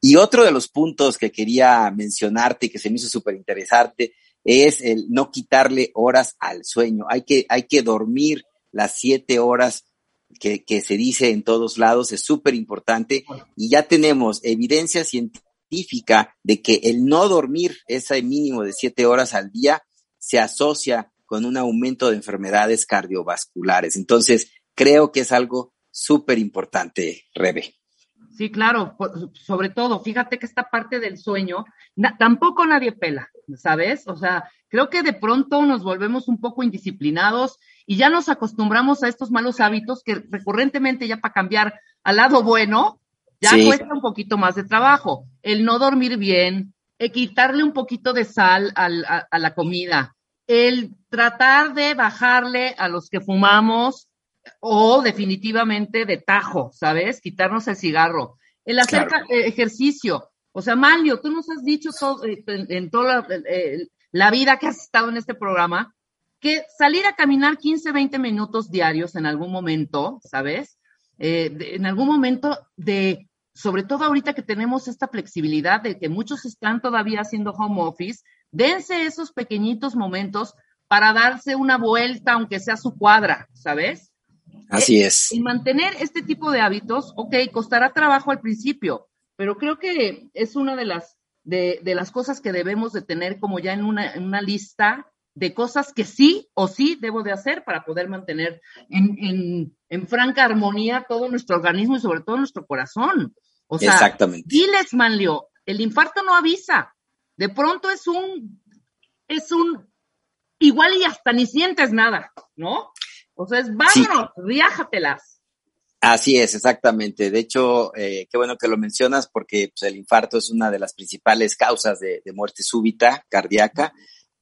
Y otro de los puntos que quería mencionarte y que se me hizo súper interesante es el no quitarle horas al sueño. Hay que, hay que dormir las siete horas que, que se dice en todos lados, es súper importante. Y ya tenemos evidencia científica de que el no dormir ese mínimo de siete horas al día se asocia con un aumento de enfermedades cardiovasculares. Entonces, creo que es algo súper importante, Rebe. Sí, claro, sobre todo, fíjate que esta parte del sueño, tampoco nadie pela, ¿sabes? O sea, creo que de pronto nos volvemos un poco indisciplinados y ya nos acostumbramos a estos malos hábitos que recurrentemente ya para cambiar al lado bueno, ya cuesta un poquito más de trabajo. El no dormir bien, el quitarle un poquito de sal a la comida, el tratar de bajarle a los que fumamos o definitivamente de tajo, ¿sabes? Quitarnos el cigarro. El hacer eh, ejercicio. O sea, Manlio, tú nos has dicho todo, eh, en, toda eh, la, vida que has estado en este programa, que salir a caminar 15, 20 minutos diarios en algún momento, ¿sabes? en algún momento de, sobre todo ahorita que tenemos esta flexibilidad de que muchos están todavía haciendo home office, dense esos pequeñitos momentos para darse una vuelta, aunque sea su cuadra, ¿sabes? Así es. Y mantener este tipo de hábitos, ok, costará trabajo al principio, pero creo que es una de las, de, de las cosas que debemos de tener como ya en una, en una lista de cosas que sí o sí debo de hacer para poder mantener en, en, en franca armonía todo nuestro organismo y sobre todo nuestro corazón. O sea, Exactamente. diles, Manlio, el infarto no avisa. De pronto es un, es un, igual y hasta ni sientes nada, ¿no? O sea, es vámonos, viájatelas. Así es, exactamente. De hecho, eh, qué bueno que lo mencionas porque pues, el infarto es una de las principales causas de, de, muerte súbita cardíaca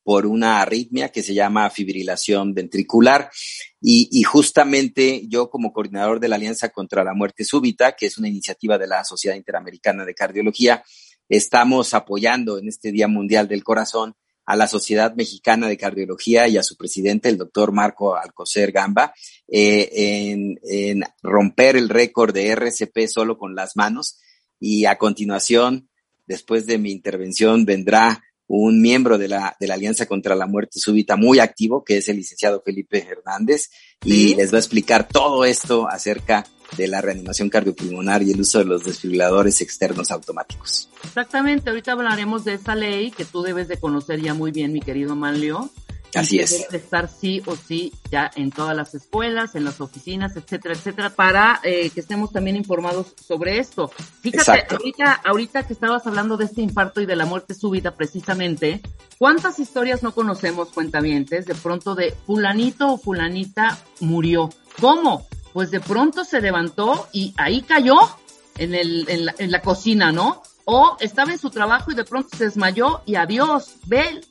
por una arritmia que se llama fibrilación ventricular. Y, y, justamente yo como coordinador de la Alianza contra la Muerte Súbita, que es una iniciativa de la Sociedad Interamericana de Cardiología, estamos apoyando en este Día Mundial del Corazón a la Sociedad Mexicana de Cardiología y a su presidente, el doctor Marco Alcocer Gamba, eh, en, en, romper el récord de RCP solo con las manos. Y a continuación, después de mi intervención, vendrá un miembro de la, de la Alianza contra la Muerte Súbita muy activo, que es el licenciado Felipe Hernández, ¿Sí? y les va a explicar todo esto acerca de la reanimación cardiopulmonar y el uso de los desfibriladores externos automáticos. Exactamente, ahorita hablaremos de esa ley que tú debes de conocer ya muy bien, mi querido Manlio. Así es. Debe de estar sí o sí ya en todas las escuelas, en las oficinas, etcétera, etcétera, para eh, que estemos también informados sobre esto. Fíjate, Exacto. ahorita, ahorita que estabas hablando de este infarto y de la muerte súbita precisamente, ¿cuántas historias no conocemos, cuentavientes, de pronto de fulanito o fulanita murió? ¿Cómo? Pues de pronto se levantó y ahí cayó en, el, en, la, cocina, ¿no? O estaba en su trabajo y de pronto se desmayó y adiós. Ve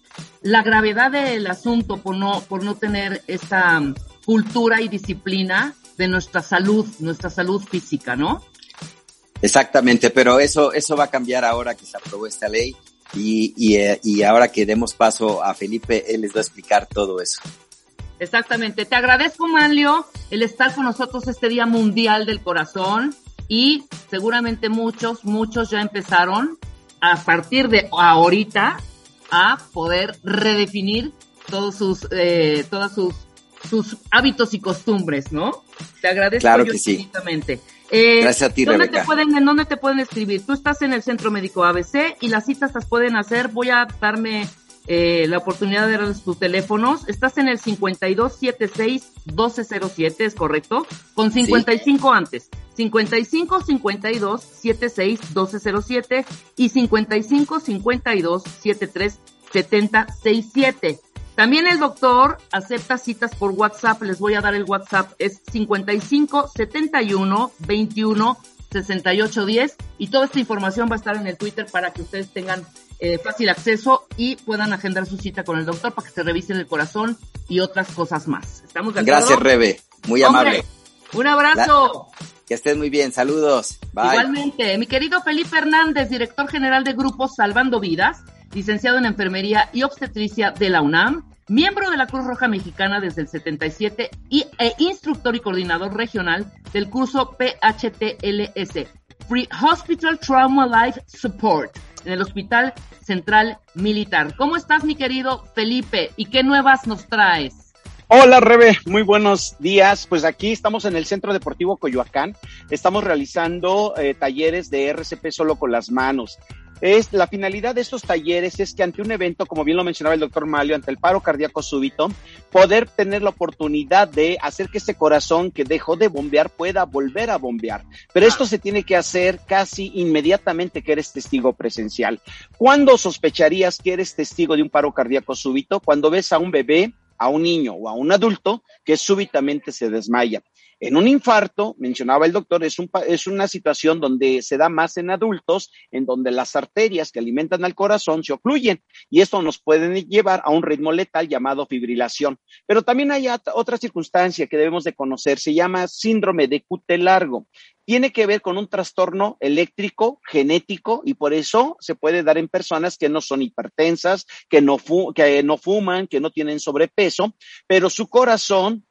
la gravedad del asunto por no, por no tener esta cultura y disciplina de nuestra salud, nuestra salud física, ¿no? Exactamente, pero eso, eso va a cambiar ahora que se aprobó esta ley y, y, eh, y ahora que demos paso a Felipe, él les va a explicar todo eso. Exactamente. Te agradezco, Manlio, el estar con nosotros este Día Mundial del Corazón y seguramente muchos, muchos ya empezaron a partir de ahorita a poder redefinir todos sus, eh, todas sus, sus hábitos y costumbres, ¿no? Te agradezco claro que sí. infinitamente. Eh, Gracias a ti, ¿dónde Rebeca. Te pueden, ¿En dónde te pueden escribir? Tú estás en el Centro Médico ABC y las citas las pueden hacer. Voy a darme eh, la oportunidad de darles tus teléfonos. Estás en el 5276-1207, ¿es correcto? Con 55 antes. 55 52 76 1207 y 55 52 73 70 67. También el doctor acepta citas por WhatsApp. Les voy a dar el WhatsApp. Es 55 71 21 68 10 y toda esta información va a estar en el Twitter para que ustedes tengan eh, fácil acceso y puedan agendar su cita con el doctor para que se revisen el corazón y otras cosas más. ¿Estamos de acuerdo? Gracias, Rebe. Muy Hombre, amable. Un abrazo. Que estés muy bien. Saludos. Bye. Igualmente, mi querido Felipe Hernández, director general de Grupo Salvando Vidas, licenciado en Enfermería y Obstetricia de la UNAM, miembro de la Cruz Roja Mexicana desde el 77 y, e instructor y coordinador regional del curso PHTLS, Free Hospital Trauma Life Support, en el Hospital Central Militar. ¿Cómo estás, mi querido Felipe? ¿Y qué nuevas nos traes? Hola Rebe, muy buenos días. Pues aquí estamos en el Centro Deportivo Coyoacán. Estamos realizando eh, talleres de RCP solo con las manos. Es, la finalidad de estos talleres es que ante un evento, como bien lo mencionaba el doctor Malio, ante el paro cardíaco súbito, poder tener la oportunidad de hacer que ese corazón que dejó de bombear pueda volver a bombear. Pero esto se tiene que hacer casi inmediatamente que eres testigo presencial. ¿Cuándo sospecharías que eres testigo de un paro cardíaco súbito? Cuando ves a un bebé a un niño o a un adulto que súbitamente se desmaya. En un infarto, mencionaba el doctor, es, un, es una situación donde se da más en adultos, en donde las arterias que alimentan al corazón se ocluyen y esto nos puede llevar a un ritmo letal llamado fibrilación. Pero también hay otra circunstancia que debemos de conocer, se llama síndrome de QT largo tiene que ver con un trastorno eléctrico, genético, y por eso se puede dar en personas que no son hipertensas, que no fuman, que no tienen sobrepeso, pero su corazón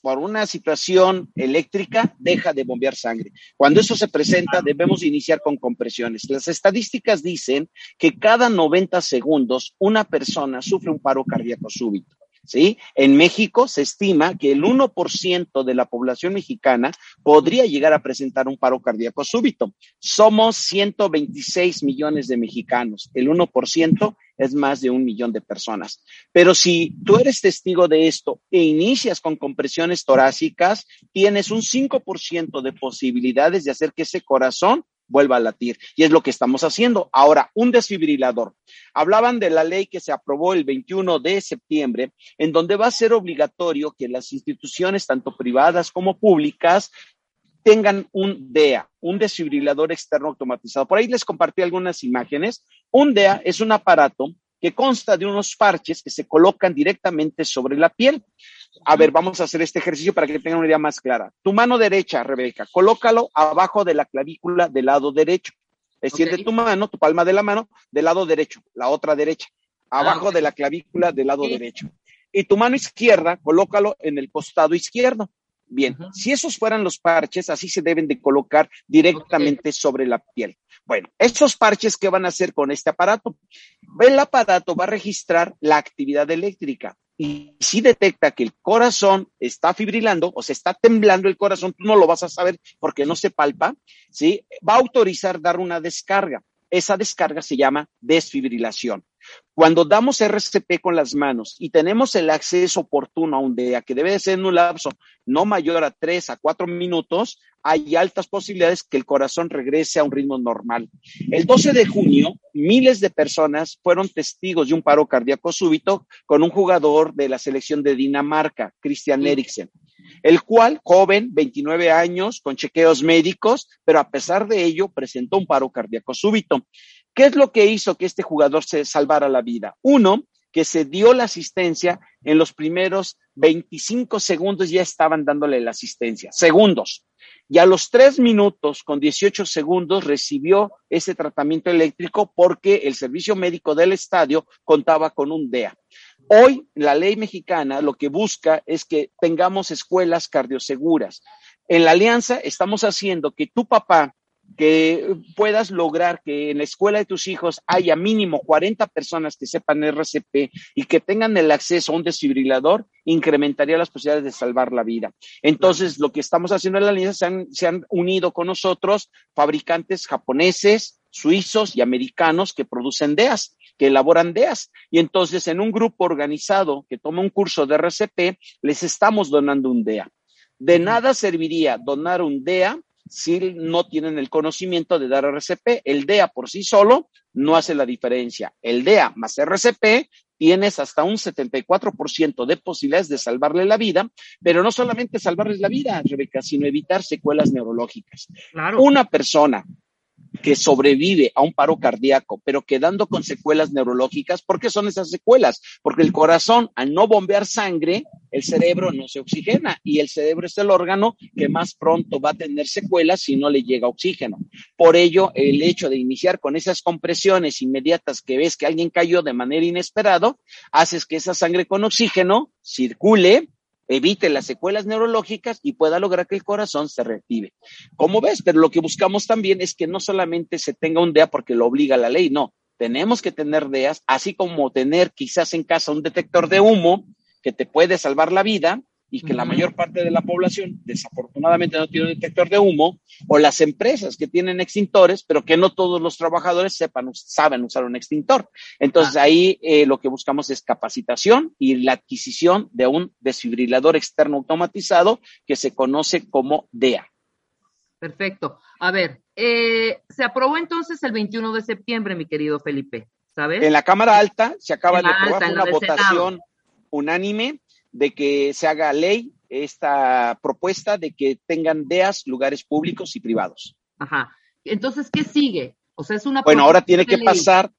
por una situación eléctrica, deja de bombear sangre. Cuando eso se presenta, debemos iniciar con compresiones. Las estadísticas dicen que cada 90 segundos una persona sufre un paro cardíaco súbito. ¿sí? En México se estima que el 1% de la población mexicana podría llegar a presentar un paro cardíaco súbito. Somos 126 millones de mexicanos. El 1% es más de un millón de personas. Pero si tú eres testigo de esto e inicias con compresiones torácicas, tienes un 5% de posibilidades de hacer que ese corazón vuelva a latir. Y es lo que estamos haciendo. Ahora, un desfibrilador. Hablaban de la ley que se aprobó el 21 de septiembre, en donde va a ser obligatorio que las instituciones, tanto privadas como públicas, tengan un DEA, un desfibrilador externo automatizado. Por ahí les compartí algunas imágenes. Un DEA es un aparato que consta de unos parches que se colocan directamente sobre la piel. A ver, vamos a hacer este ejercicio para que tengan una idea más clara. Tu mano derecha, Rebeca, colócalo abajo de la clavícula del lado derecho. Extiende okay. tu mano, tu palma de la mano, del lado derecho, la otra derecha, abajo ah, okay. de la clavícula del lado derecho. Y tu mano izquierda, colócalo en el costado izquierdo. Bien, uh -huh. si esos fueran los parches, así se deben de colocar directamente okay. sobre la piel. Bueno, estos parches, ¿qué van a hacer con este aparato? El aparato va a registrar la actividad eléctrica y si detecta que el corazón está fibrilando o se está temblando el corazón, tú no lo vas a saber porque no se palpa, ¿sí? Va a autorizar dar una descarga. Esa descarga se llama desfibrilación. Cuando damos RCP con las manos y tenemos el acceso oportuno a un DEA, que debe de ser en un lapso no mayor a tres a cuatro minutos, hay altas posibilidades que el corazón regrese a un ritmo normal. El 12 de junio, miles de personas fueron testigos de un paro cardíaco súbito con un jugador de la selección de Dinamarca, Christian Eriksen, el cual, joven, 29 años, con chequeos médicos, pero a pesar de ello presentó un paro cardíaco súbito. ¿Qué es lo que hizo que este jugador se salvara la vida? Uno, que se dio la asistencia en los primeros 25 segundos ya estaban dándole la asistencia, segundos. Y a los tres minutos con 18 segundos recibió ese tratamiento eléctrico porque el servicio médico del estadio contaba con un DEA. Hoy la ley mexicana lo que busca es que tengamos escuelas cardioseguras. En la alianza estamos haciendo que tu papá que puedas lograr que en la escuela de tus hijos haya mínimo 40 personas que sepan RCP y que tengan el acceso a un desfibrilador, incrementaría las posibilidades de salvar la vida. Entonces, lo que estamos haciendo en la alianza, se han, se han unido con nosotros fabricantes japoneses, suizos y americanos que producen DEAS, que elaboran DEAS. Y entonces, en un grupo organizado que toma un curso de RCP, les estamos donando un DEA. De nada serviría donar un DEA si no tienen el conocimiento de dar RCP. El DEA por sí solo no hace la diferencia. El DEA más RCP tienes hasta un 74% de posibilidades de salvarle la vida, pero no solamente salvarles la vida, Rebeca, sino evitar secuelas neurológicas. Una persona que sobrevive a un paro cardíaco, pero quedando con secuelas neurológicas. ¿Por qué son esas secuelas? Porque el corazón, al no bombear sangre, el cerebro no se oxigena y el cerebro es el órgano que más pronto va a tener secuelas si no le llega oxígeno. Por ello, el hecho de iniciar con esas compresiones inmediatas que ves que alguien cayó de manera inesperada, haces que esa sangre con oxígeno circule evite las secuelas neurológicas y pueda lograr que el corazón se reactive. Como ves, pero lo que buscamos también es que no solamente se tenga un DEA porque lo obliga la ley, no, tenemos que tener DEAs, así como tener quizás en casa un detector de humo que te puede salvar la vida, y que la mayor parte de la población desafortunadamente no tiene un detector de humo, o las empresas que tienen extintores, pero que no todos los trabajadores sepan, saben usar un extintor. Entonces ah. ahí eh, lo que buscamos es capacitación y la adquisición de un desfibrilador externo automatizado que se conoce como DEA. Perfecto. A ver, eh, se aprobó entonces el 21 de septiembre, mi querido Felipe, ¿sabes? En la Cámara Alta se acaba de aprobar una votación unánime de que se haga ley esta propuesta de que tengan DEAS lugares públicos y privados. Ajá. Entonces, ¿qué sigue? O sea, es una Bueno, ahora tiene que pasar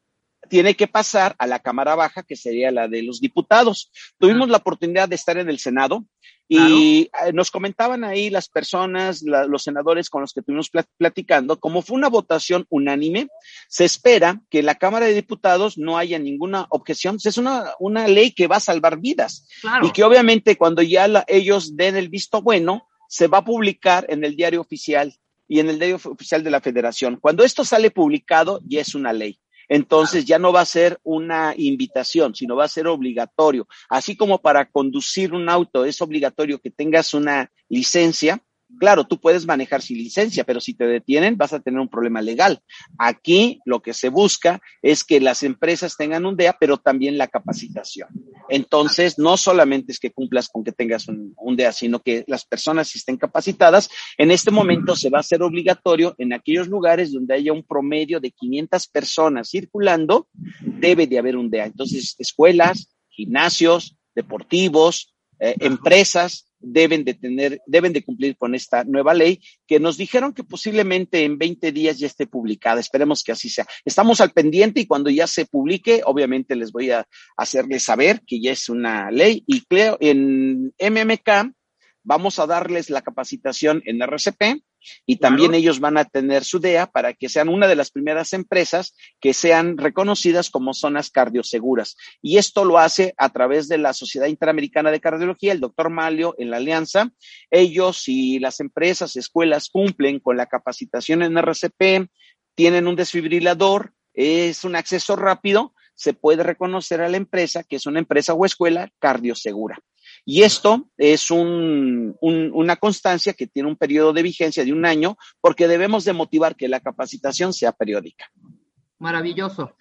tiene que pasar a la Cámara Baja, que sería la de los diputados. Tuvimos la oportunidad de estar en el Senado y eh, nos comentaban ahí las personas, los senadores con los que estuvimos platicando, como fue una votación unánime, se espera que en la Cámara de Diputados no haya ninguna objeción. Es una, una ley que va a salvar vidas y que obviamente cuando ya ellos den el visto bueno, se va a publicar en el diario oficial y en el diario oficial de la Federación. Cuando esto sale publicado, ya es una ley. Entonces ya no va a ser una invitación, sino va a ser obligatorio. Así como para conducir un auto es obligatorio que tengas una licencia, Claro, tú puedes manejar sin licencia, pero si te detienen vas a tener un problema legal. Aquí lo que se busca es que las empresas tengan un DEA, pero también la capacitación. Entonces, no solamente es que cumplas con que tengas un, DEA, sino que las personas estén capacitadas. En este momento se va a hacer obligatorio en aquellos lugares donde haya un promedio de 500 personas circulando, debe de haber un DEA. Entonces, escuelas, gimnasios, deportivos, eh, empresas, deben de tener, deben de cumplir con esta nueva ley que nos dijeron que posiblemente en 20 días ya esté publicada. Esperemos que así sea. Estamos al pendiente y cuando ya se publique, obviamente les voy a hacerles saber que ya es una ley y creo en MMK vamos a darles la capacitación en RCP y también ellos van a tener su DEA para que sean una de las primeras empresas que sean reconocidas como zonas cardioseguras. Y esto lo hace a través de la Sociedad Interamericana de Cardiología, el doctor Malio en la alianza. Ellos y las empresas, escuelas cumplen con la capacitación en RCP, tienen un desfibrilador, es un acceso rápido, se puede reconocer a la empresa que es una empresa o escuela cardiosegura. Y esto es una constancia que tiene un periodo de vigencia de un año porque debemos de motivar que la capacitación sea periódica. Maravilloso.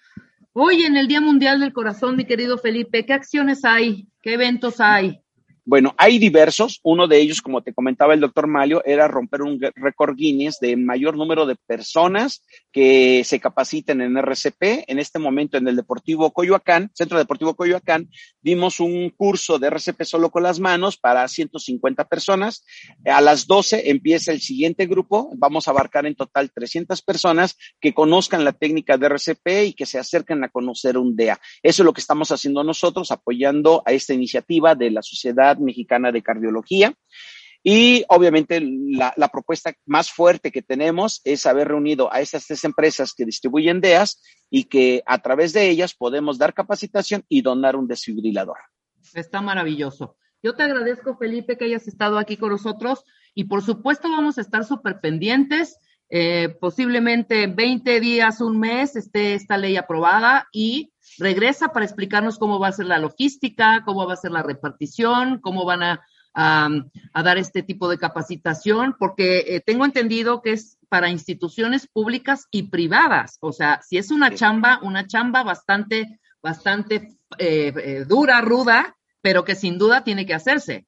Hoy en el Día Mundial del Corazón, mi querido Felipe, ¿qué acciones hay? ¿Qué eventos hay? Bueno, hay diversos. Uno de ellos, como te comentaba el doctor Malio, era romper un récord Guinness de mayor número de personas que se capaciten en RCP. En este momento en el Deportivo Coyoacán, Centro Deportivo Coyoacán, dimos un curso de RCP solo con las manos para 150 personas. A las 12 empieza el siguiente grupo. Vamos a abarcar en total 300 personas que conozcan la técnica de RCP y que se acerquen a conocer un DEA. Eso es lo que estamos haciendo nosotros, apoyando a esta iniciativa de la Sociedad Mexicana de Cardiología. Y obviamente la, propuesta más fuerte que tenemos es haber reunido a estas tres empresas que distribuyen DEAS y que a través de ellas podemos dar capacitación y donar un desfibrilador. Está maravilloso. Yo te agradezco, Felipe, que hayas estado aquí con nosotros y por supuesto vamos a estar súper pendientes. Eh, posiblemente 20 días, un mes, esté esta ley aprobada y regresa para explicarnos cómo va a ser la logística, cómo va a ser la repartición, cómo van a a, dar este tipo de capacitación, porque eh, tengo entendido que es para instituciones públicas y privadas. O sea, si es una chamba, una chamba bastante, bastante eh, eh, dura, ruda, pero que sin duda tiene que hacerse.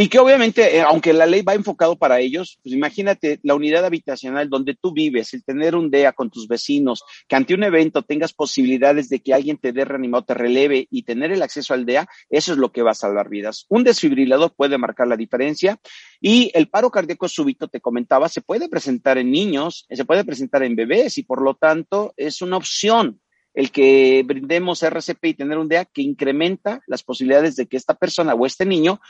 Y que obviamente, eh, aunque la ley va enfocado para ellos, pues imagínate la unidad habitacional donde tú vives, el tener un DEA con tus vecinos, que ante un evento tengas posibilidades de que alguien te dé reanimado, te releve y tener el acceso al DEA, eso es lo que va a salvar vidas. Un desfibrilador puede marcar la diferencia y el paro cardíaco súbito, te comentaba, se puede presentar en niños, se puede presentar en bebés y por lo tanto es una opción el que brindemos RCP y tener un DEA que incrementa las posibilidades de que esta persona o este niño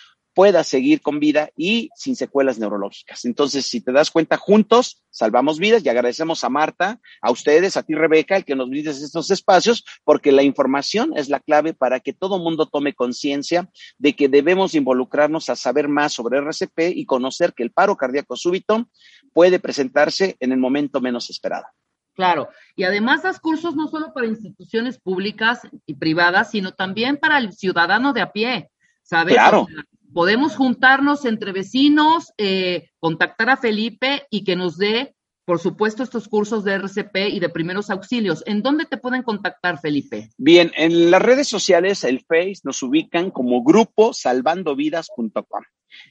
pueda seguir con vida y sin secuelas neurológicas. Entonces, si te das cuenta, juntos salvamos vidas y agradecemos a Marta, a ustedes, a ti, Rebeca, el que nos brindes estos espacios, porque la información es la clave para que todo mundo tome conciencia de que debemos involucrarnos a saber más sobre RCP y conocer que el paro cardíaco súbito puede presentarse en el momento menos esperado. Claro, y además das cursos no solo para instituciones públicas y privadas, sino también para el ciudadano de a pie, ¿sabes? Claro podemos juntarnos entre vecinos, eh, contactar a Felipe y que nos dé, por supuesto, estos cursos de RCP y de primeros auxilios. ¿En dónde te pueden contactar, Felipe? Bien, en las redes sociales, el Face, nos ubican como grupo salvandovidas.com.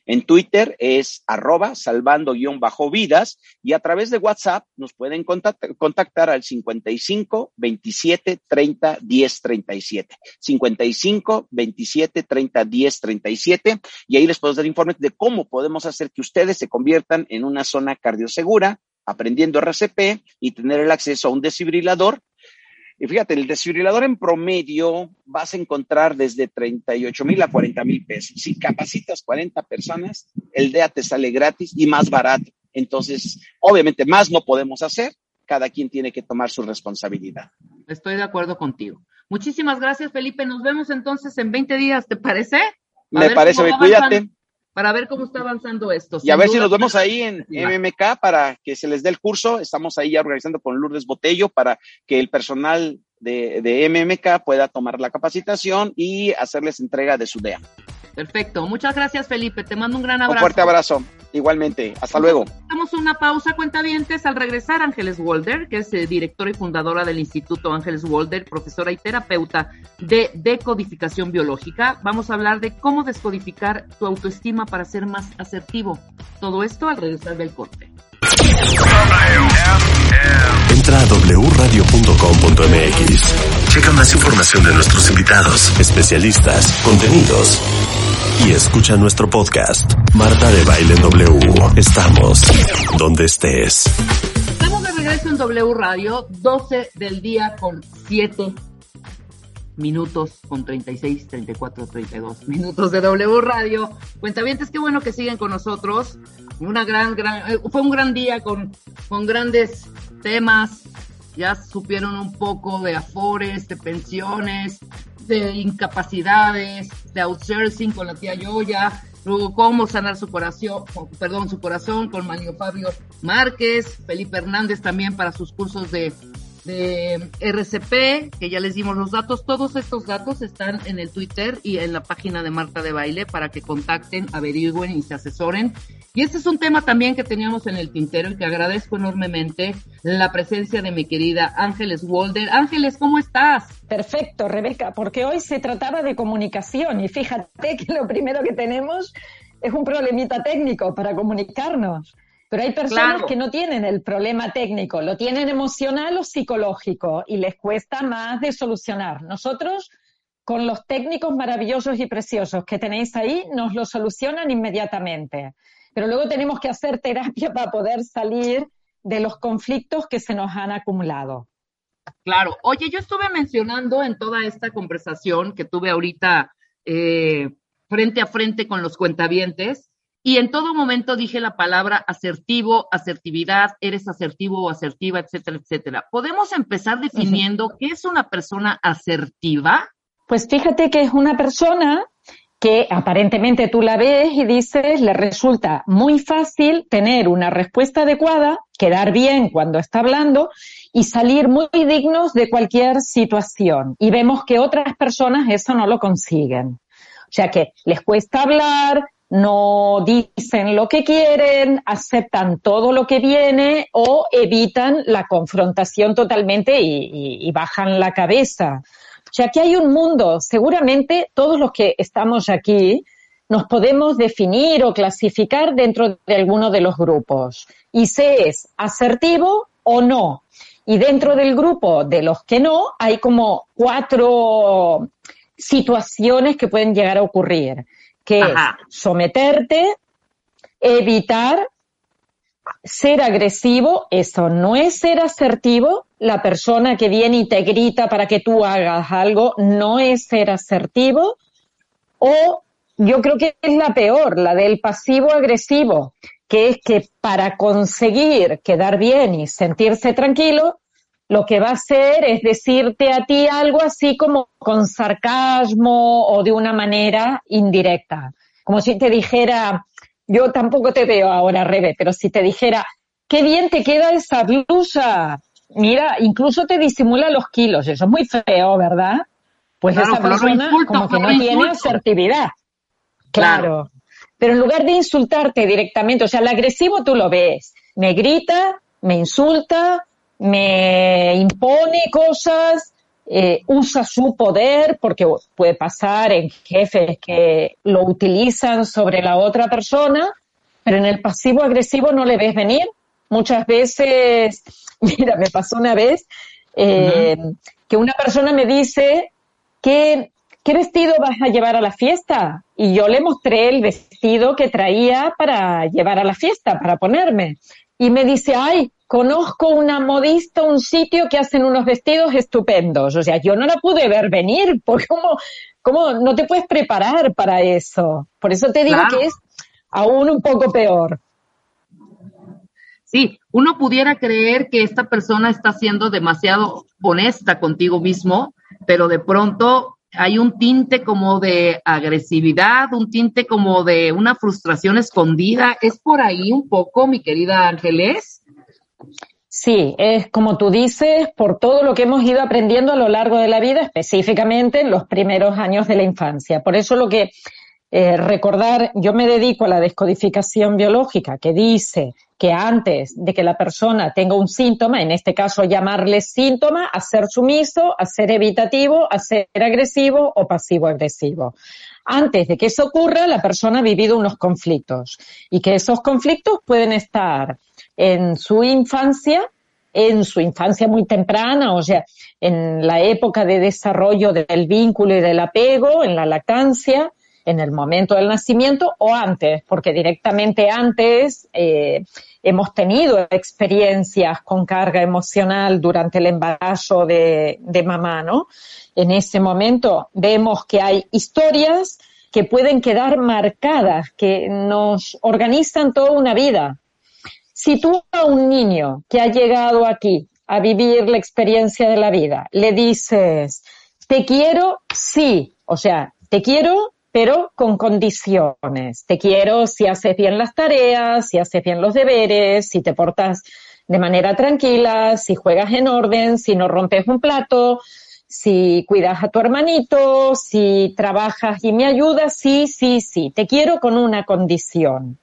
En Twitter es arroba salvando-vidas y a través de WhatsApp nos pueden contactar, al 55 27 30 10 37. 55 27 30 10 37 y ahí les puedo dar informes de cómo podemos hacer que ustedes se conviertan en una zona cardiosegura aprendiendo RCP y tener el acceso a un desfibrilador y fíjate, el desfibrilador en promedio vas a encontrar desde 38 mil a 40 mil pesos. Si capacitas 40 personas, el DEA te sale gratis y más barato. Entonces, obviamente, más no podemos hacer. Cada quien tiene que tomar su responsabilidad. Estoy de acuerdo contigo. Muchísimas gracias, Felipe. Nos vemos entonces en 20 días, ¿te parece? Me parece, cuídate para ver cómo está avanzando esto. Y a ver si nos vemos ahí en MMK para que se les dé el curso. Estamos ahí organizando con Lourdes Botello para que el personal de, de MMK pueda tomar la capacitación y hacerles entrega de su DEA. Perfecto. Muchas gracias, Felipe. Te mando un gran abrazo. Un fuerte abrazo. Igualmente. Hasta luego. Damos una pausa, cuentavientes. Al regresar, Ángeles Walder, que es eh, directora y fundadora del Instituto Ángeles Walder, profesora y terapeuta de decodificación biológica, vamos a hablar de cómo descodificar tu autoestima para ser más asertivo. Todo esto al regresar del corte. Entra a wradio.com.mx. Checa más información de nuestros invitados, especialistas, contenidos y escucha nuestro podcast. Marta de Baile W. Estamos donde estés. Estamos de regreso en W Radio, 12 del día con 7 minutos con 36, 34, 32 minutos de W Radio. Cuentavientes, qué bueno que siguen con nosotros. Una gran, gran, eh, fue un gran día con, con grandes temas. Ya supieron un poco de afores, de pensiones, de incapacidades, de outsourcing con la tía Yoya, luego cómo sanar su corazón, perdón, su corazón con Mario Fabio Márquez, Felipe Hernández también para sus cursos de de RCP, que ya les dimos los datos. Todos estos datos están en el Twitter y en la página de Marta de Baile para que contacten, averigüen y se asesoren. Y este es un tema también que teníamos en el tintero y que agradezco enormemente la presencia de mi querida Ángeles Walder. Ángeles, ¿cómo estás? Perfecto, Rebeca, porque hoy se trataba de comunicación y fíjate que lo primero que tenemos es un problemita técnico para comunicarnos. Pero hay personas que no tienen el problema técnico, lo tienen emocional o psicológico y les cuesta más de solucionar. Nosotros, con los técnicos maravillosos y preciosos que tenéis ahí, nos lo solucionan inmediatamente. Pero luego tenemos que hacer terapia para poder salir de los conflictos que se nos han acumulado. Claro. Oye, yo estuve mencionando en toda esta conversación que tuve ahorita eh, frente a frente con los cuentavientes y en todo momento dije la palabra asertivo, asertividad, eres asertivo o asertiva, etcétera, etcétera. ¿Podemos empezar definiendo qué es una persona asertiva? Pues fíjate que es una persona que aparentemente tú la ves y dices, le resulta muy fácil tener una respuesta adecuada, quedar bien cuando está hablando y salir muy dignos de cualquier situación. Y vemos que otras personas eso no lo consiguen. O sea que les cuesta hablar, no dicen lo que quieren, aceptan todo lo que viene o evitan la confrontación totalmente y, bajan la cabeza. O sea, que hay un mundo, seguramente todos los que estamos aquí nos podemos definir o clasificar dentro de alguno de los grupos. Y se es asertivo o no. Y dentro del grupo de los que no, hay como cuatro situaciones que pueden llegar a ocurrir que es someterte, evitar ser agresivo, eso no es ser asertivo. La persona que viene y te grita para que tú hagas algo no es ser asertivo. O yo creo que es la peor, la del pasivo agresivo, que es que para conseguir quedar bien y sentirse tranquilo, lo que va a hacer es decirte a ti algo así como con sarcasmo o de una manera indirecta. Como si te dijera, yo tampoco te veo ahora, Rebe, pero si te dijera, qué bien te queda esa blusa. Mira, incluso te disimula los kilos. Eso es muy feo, ¿verdad? Pues esa persona como que no tiene asertividad. claro. Pero en lugar de insultarte directamente, o sea, el agresivo tú lo ves. Me grita, me insulta, me impone cosas, eh, usa su poder, porque puede pasar en jefes que lo utilizan sobre la otra persona, pero en el pasivo agresivo no le ves venir. Muchas veces, mira, me pasó una vez eh, que una persona me dice que ¿qué vestido vas a llevar a la fiesta? Y yo le mostré el vestido que traía para llevar a la fiesta, para ponerme. Y me dice, ay, conozco una modista, un sitio que hacen unos vestidos estupendos. O sea, yo no la pude ver venir, porque cómo, cómo no te puedes preparar para eso. Por eso te digo que es aún un poco peor. Sí, uno pudiera creer que esta persona está siendo demasiado honesta contigo mismo, pero de pronto hay un tinte como de agresividad, un tinte como de una frustración escondida. ¿Es por ahí un poco, mi querida Ángeles? Sí, es como tú dices, por todo lo que hemos ido aprendiendo a lo largo de la vida, específicamente en los primeros años de la infancia. Por eso lo que eh, recordar, yo me dedico a la descodificación biológica, que dice que antes de que la persona tenga un síntoma, en este caso llamarle síntoma, a ser sumiso, a ser evitativo, a ser agresivo o pasivo-agresivo. Antes de que eso ocurra, la persona ha vivido unos conflictos y que esos conflictos pueden estar en su infancia, en su infancia muy temprana, o sea, en la época de desarrollo del vínculo y del apego, en la lactancia, en el momento del nacimiento o antes, porque directamente antes eh, hemos tenido experiencias con carga emocional durante el embarazo de, de mamá, ¿no? En ese momento vemos que hay historias que pueden quedar marcadas, que nos organizan toda una vida. Si tú a un niño que ha llegado aquí a vivir la experiencia de la vida le dices, te quiero, sí, o sea, te quiero, pero con condiciones. Te quiero si haces bien las tareas, si haces bien los deberes, si te portas de manera tranquila, si juegas en orden, si no rompes un plato, si cuidas a tu hermanito, si trabajas y me ayudas, sí, sí, sí, te quiero con una condición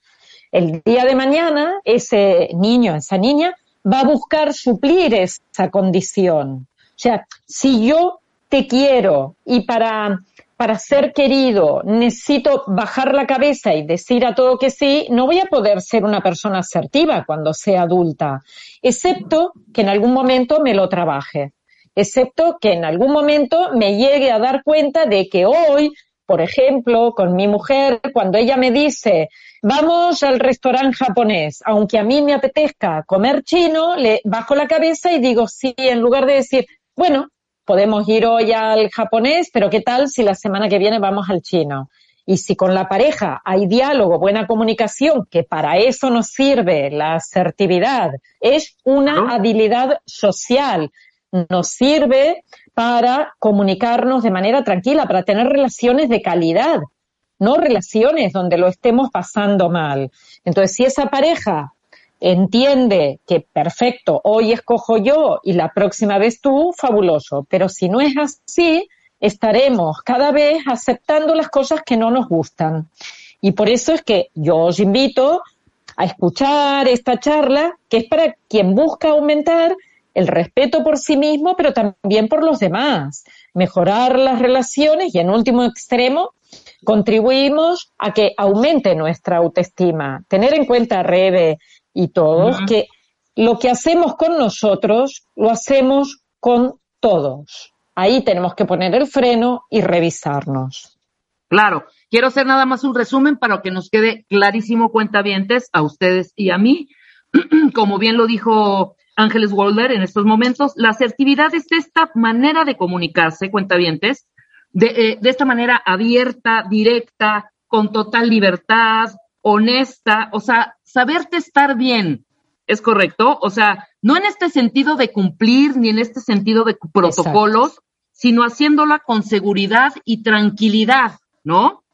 el día de mañana ese niño, esa niña, va a buscar suplir esa condición. O sea, si yo te quiero y para para ser querido necesito bajar la cabeza y decir a todo que sí, no voy a poder ser una persona asertiva cuando sea adulta, excepto que en algún momento me lo trabaje, excepto que en algún momento me llegue a dar cuenta de que hoy, por ejemplo, con mi mujer, cuando ella me dice, vamos al restaurante japonés, aunque a mí me apetezca comer chino, le bajo la cabeza y digo sí, en lugar de decir, bueno, podemos ir hoy al japonés, pero ¿qué tal si la semana que viene vamos al chino? Y si con la pareja hay diálogo, buena comunicación, que para eso nos sirve la asertividad, es una habilidad social, nos sirve para comunicarnos de manera tranquila, para tener relaciones de calidad, no relaciones donde lo estemos pasando mal. Entonces, si esa pareja entiende que perfecto, hoy escojo yo y la próxima vez tú, fabuloso. Pero si no es así, estaremos cada vez aceptando las cosas que no nos gustan. Y por eso es que yo os invito a escuchar esta charla, que es para quien busca aumentar el respeto por sí mismo, pero también por los demás, mejorar las relaciones y en último extremo, contribuimos a que aumente nuestra autoestima. Tener en cuenta, Rebe, y todos, que lo que hacemos con nosotros lo hacemos con todos. Ahí tenemos que poner el freno y revisarnos. Claro, quiero hacer nada más un resumen para que nos quede clarísimo cuentavientes a ustedes y a mí. Como bien lo dijo Ángeles Walder en estos momentos, la asertividad es esta manera de comunicarse, cuentavientes, de, eh, de esta manera abierta, directa, con total libertad, honesta, o sea, saberte estar bien, ¿es correcto? O sea, no en este sentido de cumplir ni en este sentido de protocolos, sino haciéndola con seguridad y tranquilidad, ¿no?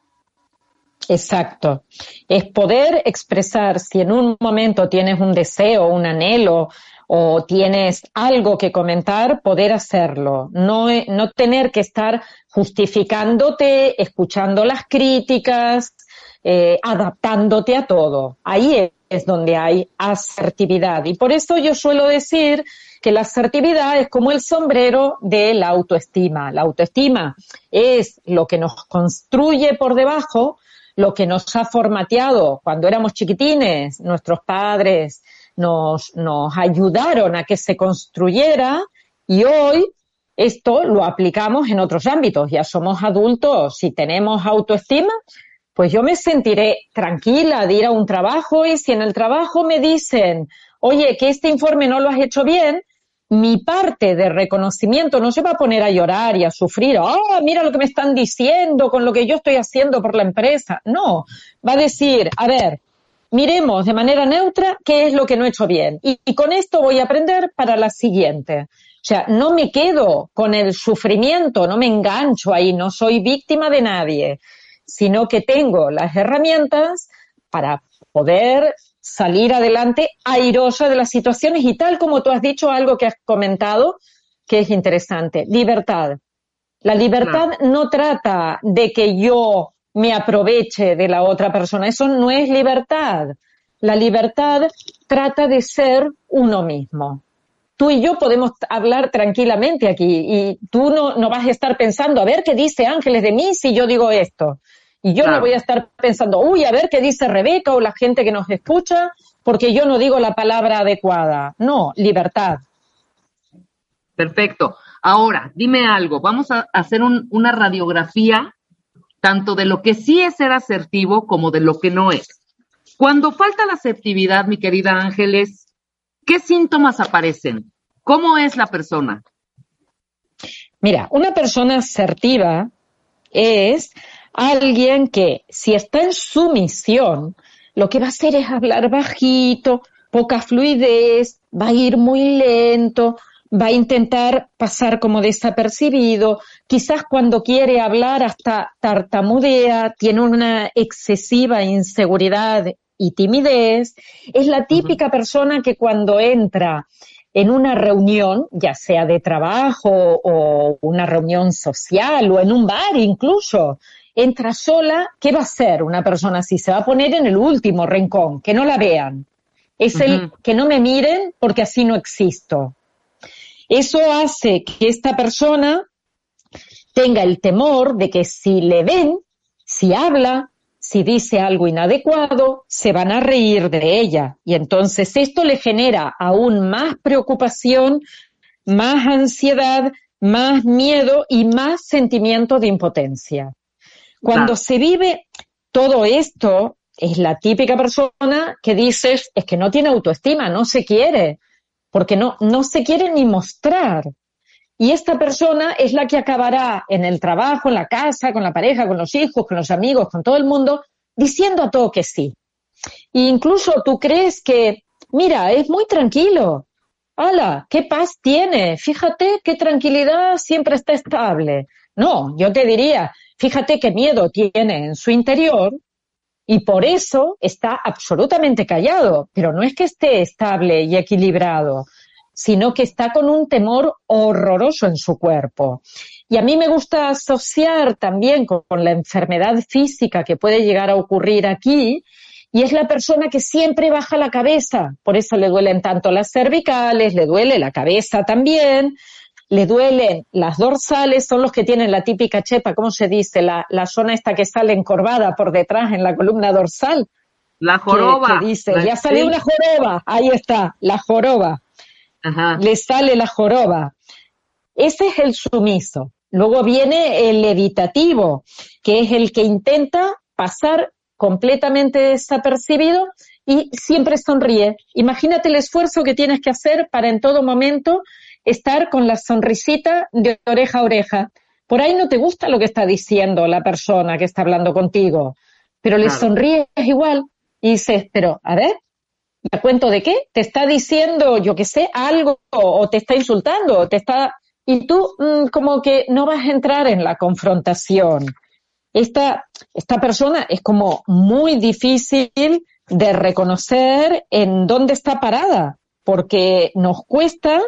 Exacto. Es poder expresar si en un momento tienes un deseo, un anhelo o tienes algo que comentar, poder hacerlo. No, no tener que estar justificándote, escuchando las críticas, eh, adaptándote a todo. Ahí es donde hay asertividad. Y por eso yo suelo decir que la asertividad es como el sombrero de la autoestima. La autoestima es lo que nos construye por debajo, lo que nos ha formateado cuando éramos chiquitines, nuestros padres nos, nos ayudaron a que se construyera y hoy esto lo aplicamos en otros ámbitos. Ya somos adultos, si tenemos autoestima, pues yo me sentiré tranquila de ir a un trabajo y si en el trabajo me dicen, oye, que este informe no lo has hecho bien, mi parte de reconocimiento no se va a poner a llorar y a sufrir, oh, mira lo que me están diciendo con lo que yo estoy haciendo por la empresa. No, va a decir, a ver, miremos de manera neutra qué es lo que no he hecho bien y, y con esto voy a aprender para la siguiente. O sea, no me quedo con el sufrimiento, no me engancho ahí, no soy víctima de nadie sino que tengo las herramientas para poder salir adelante airosa de las situaciones y tal como tú has dicho algo que has comentado que es interesante, libertad. La libertad no trata de que yo me aproveche de la otra persona, eso no es libertad. La libertad trata de ser uno mismo. Tú y yo podemos hablar tranquilamente aquí y tú no, no vas a estar pensando, a ver qué dice Ángeles de mí si yo digo esto. Y yo no voy a estar pensando, uy, a ver qué dice Rebeca o la gente que nos escucha, porque yo no digo la palabra adecuada. No, libertad. Perfecto. Ahora, dime algo, vamos a hacer una radiografía tanto de lo que sí es ser asertivo como de lo que no es. Cuando falta la asertividad, mi querida Ángeles, ¿qué síntomas aparecen? ¿Cómo es la persona? Mira, una persona asertiva es alguien que si está en sumisión, lo que va a hacer es hablar bajito, poca fluidez, va a ir muy lento, va a intentar pasar como desapercibido, quizás cuando quiere hablar hasta tartamudea, tiene una excesiva inseguridad y timidez, es la típica persona que cuando entra en una reunión, ya sea de trabajo o una reunión social o en un bar incluso, entra sola, ¿qué va a hacer una persona así? Se va a poner en el último rincón, que no la vean. Es el que no me miren porque así no existo. Eso hace que esta persona tenga el temor de que si le ven, si habla, si dice algo inadecuado, se van a reír de ella. Y entonces esto le genera aún más preocupación, más ansiedad, más miedo y más sentimiento de impotencia. Cuando se vive todo esto, es la típica persona que dices, es que no tiene autoestima, no se quiere, porque no, no se quiere ni mostrar. Y esta persona es la que acabará en el trabajo, en la casa, con la pareja, con los hijos, con los amigos, con todo el mundo, diciendo a todo que sí. E incluso tú crees que, mira, es muy tranquilo. ¡Hala! ¡Qué paz tiene! Fíjate qué tranquilidad siempre está estable. No, yo te diría, fíjate qué miedo tiene en su interior y por eso está absolutamente callado, pero no es que esté estable y equilibrado, sino que está con un temor horroroso en su cuerpo. Y a mí me gusta asociar también con, la enfermedad física que puede llegar a ocurrir aquí, y es la persona que siempre baja la cabeza, por eso le duelen tanto las cervicales, le duele la cabeza también, le duelen las dorsales, son los que tienen la típica chepa, ¿cómo se dice? La, la zona esta que sale encorvada por detrás en la columna dorsal. La joroba. Que, dice, ya sale una joroba, ahí está, la joroba. Ajá. Le sale la joroba. Ese es el sumiso. Luego viene el evitativo, que es el que intenta pasar completamente desapercibido y siempre sonríe. Imagínate el esfuerzo que tienes que hacer para en todo momento estar con la sonrisita de oreja a oreja. Por ahí no te gusta lo que está diciendo la persona que está hablando contigo, pero le sonríes igual y dices, pero a ver, ¿a cuento de qué? Te está diciendo, yo qué sé, algo o te está insultando, o te está... Y tú mm, como que no vas a entrar en la confrontación. Esta, esta persona es como muy difícil de reconocer en dónde está parada, porque nos cuesta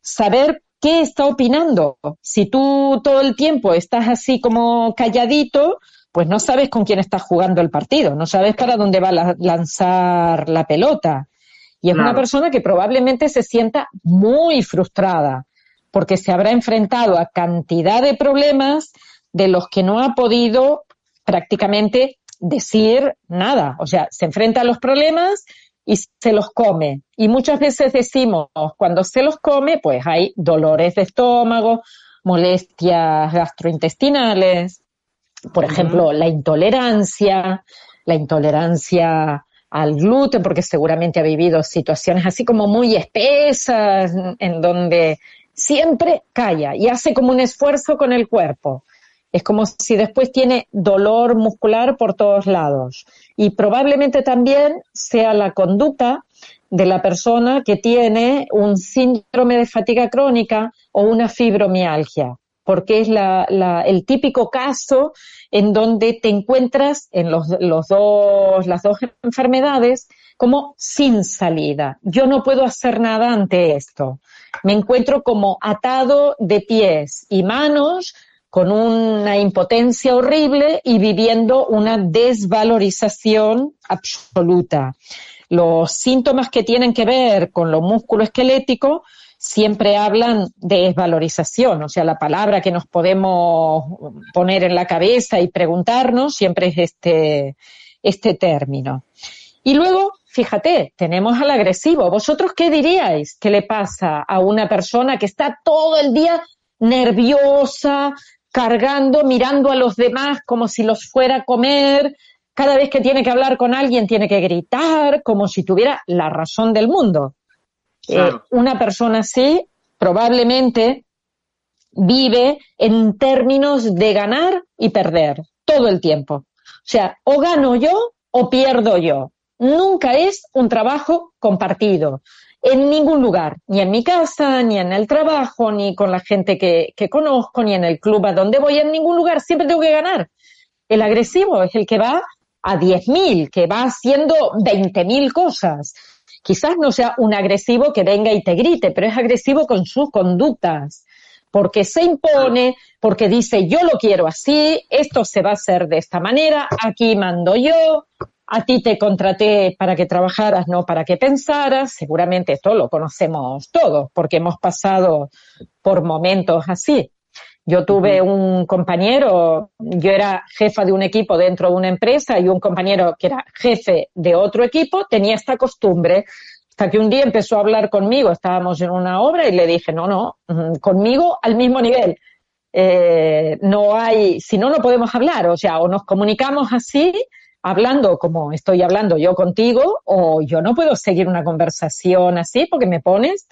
saber qué está opinando. Si tú todo el tiempo estás así como calladito, pues no sabes con quién estás jugando el partido, no sabes para dónde va a lanzar la pelota. Y es una persona que probablemente se sienta muy frustrada porque se habrá enfrentado a cantidad de problemas de los que no ha podido prácticamente decir nada. O sea, se enfrenta a los problemas y se los come. Y muchas veces decimos, cuando se los come, pues hay dolores de estómago, molestias gastrointestinales, por ejemplo, la intolerancia, la intolerancia al gluten, porque seguramente ha vivido situaciones así como muy espesas, en donde siempre calla y hace como un esfuerzo con el cuerpo. Es como si después tiene dolor muscular por todos lados. Y probablemente también sea la conducta de la persona que tiene un síndrome de fatiga crónica o una fibromialgia, porque es el típico caso en donde te encuentras en las dos enfermedades como sin salida. Yo no puedo hacer nada ante esto. Me encuentro como atado de pies y manos con una impotencia horrible y viviendo una desvalorización absoluta. Los síntomas que tienen que ver con lo músculo esquelético siempre hablan de desvalorización, o sea, la palabra que nos podemos poner en la cabeza y preguntarnos siempre es este, este término. Y luego, fíjate, tenemos al agresivo. ¿Vosotros qué diríais que le pasa a una persona que está todo el día nerviosa, cargando, mirando a los demás como si los fuera a comer. Cada vez que tiene que hablar con alguien tiene que gritar como si tuviera la razón del mundo. Eh, una persona así probablemente vive en términos de ganar y perder todo el tiempo. O sea, o gano yo o pierdo yo. Nunca es un trabajo compartido en ningún lugar, ni en mi casa, ni en el trabajo, ni con la gente que, que conozco, ni en el club a donde voy, en ningún lugar, siempre tengo que ganar. El agresivo es el que va a 10.000, que va haciendo 20.000 cosas. Quizás no sea un agresivo que venga y te grite, pero es agresivo con sus conductas, porque se impone, porque dice yo lo quiero así, esto se va a hacer de esta manera, aquí mando yo, a ti te contraté para que trabajaras, no para que pensaras. Seguramente esto lo conocemos todos porque hemos pasado por momentos así. Yo tuve un compañero, yo era jefa de un equipo dentro de una empresa y un compañero que era jefe de otro equipo tenía esta costumbre. Hasta que un día empezó a hablar conmigo, estábamos en una obra y le dije, no, no, mm, conmigo al mismo nivel. Eh, no hay, si no, no podemos hablar, o sea, o nos comunicamos así, hablando como estoy hablando yo contigo, o yo no puedo seguir una conversación así porque me pones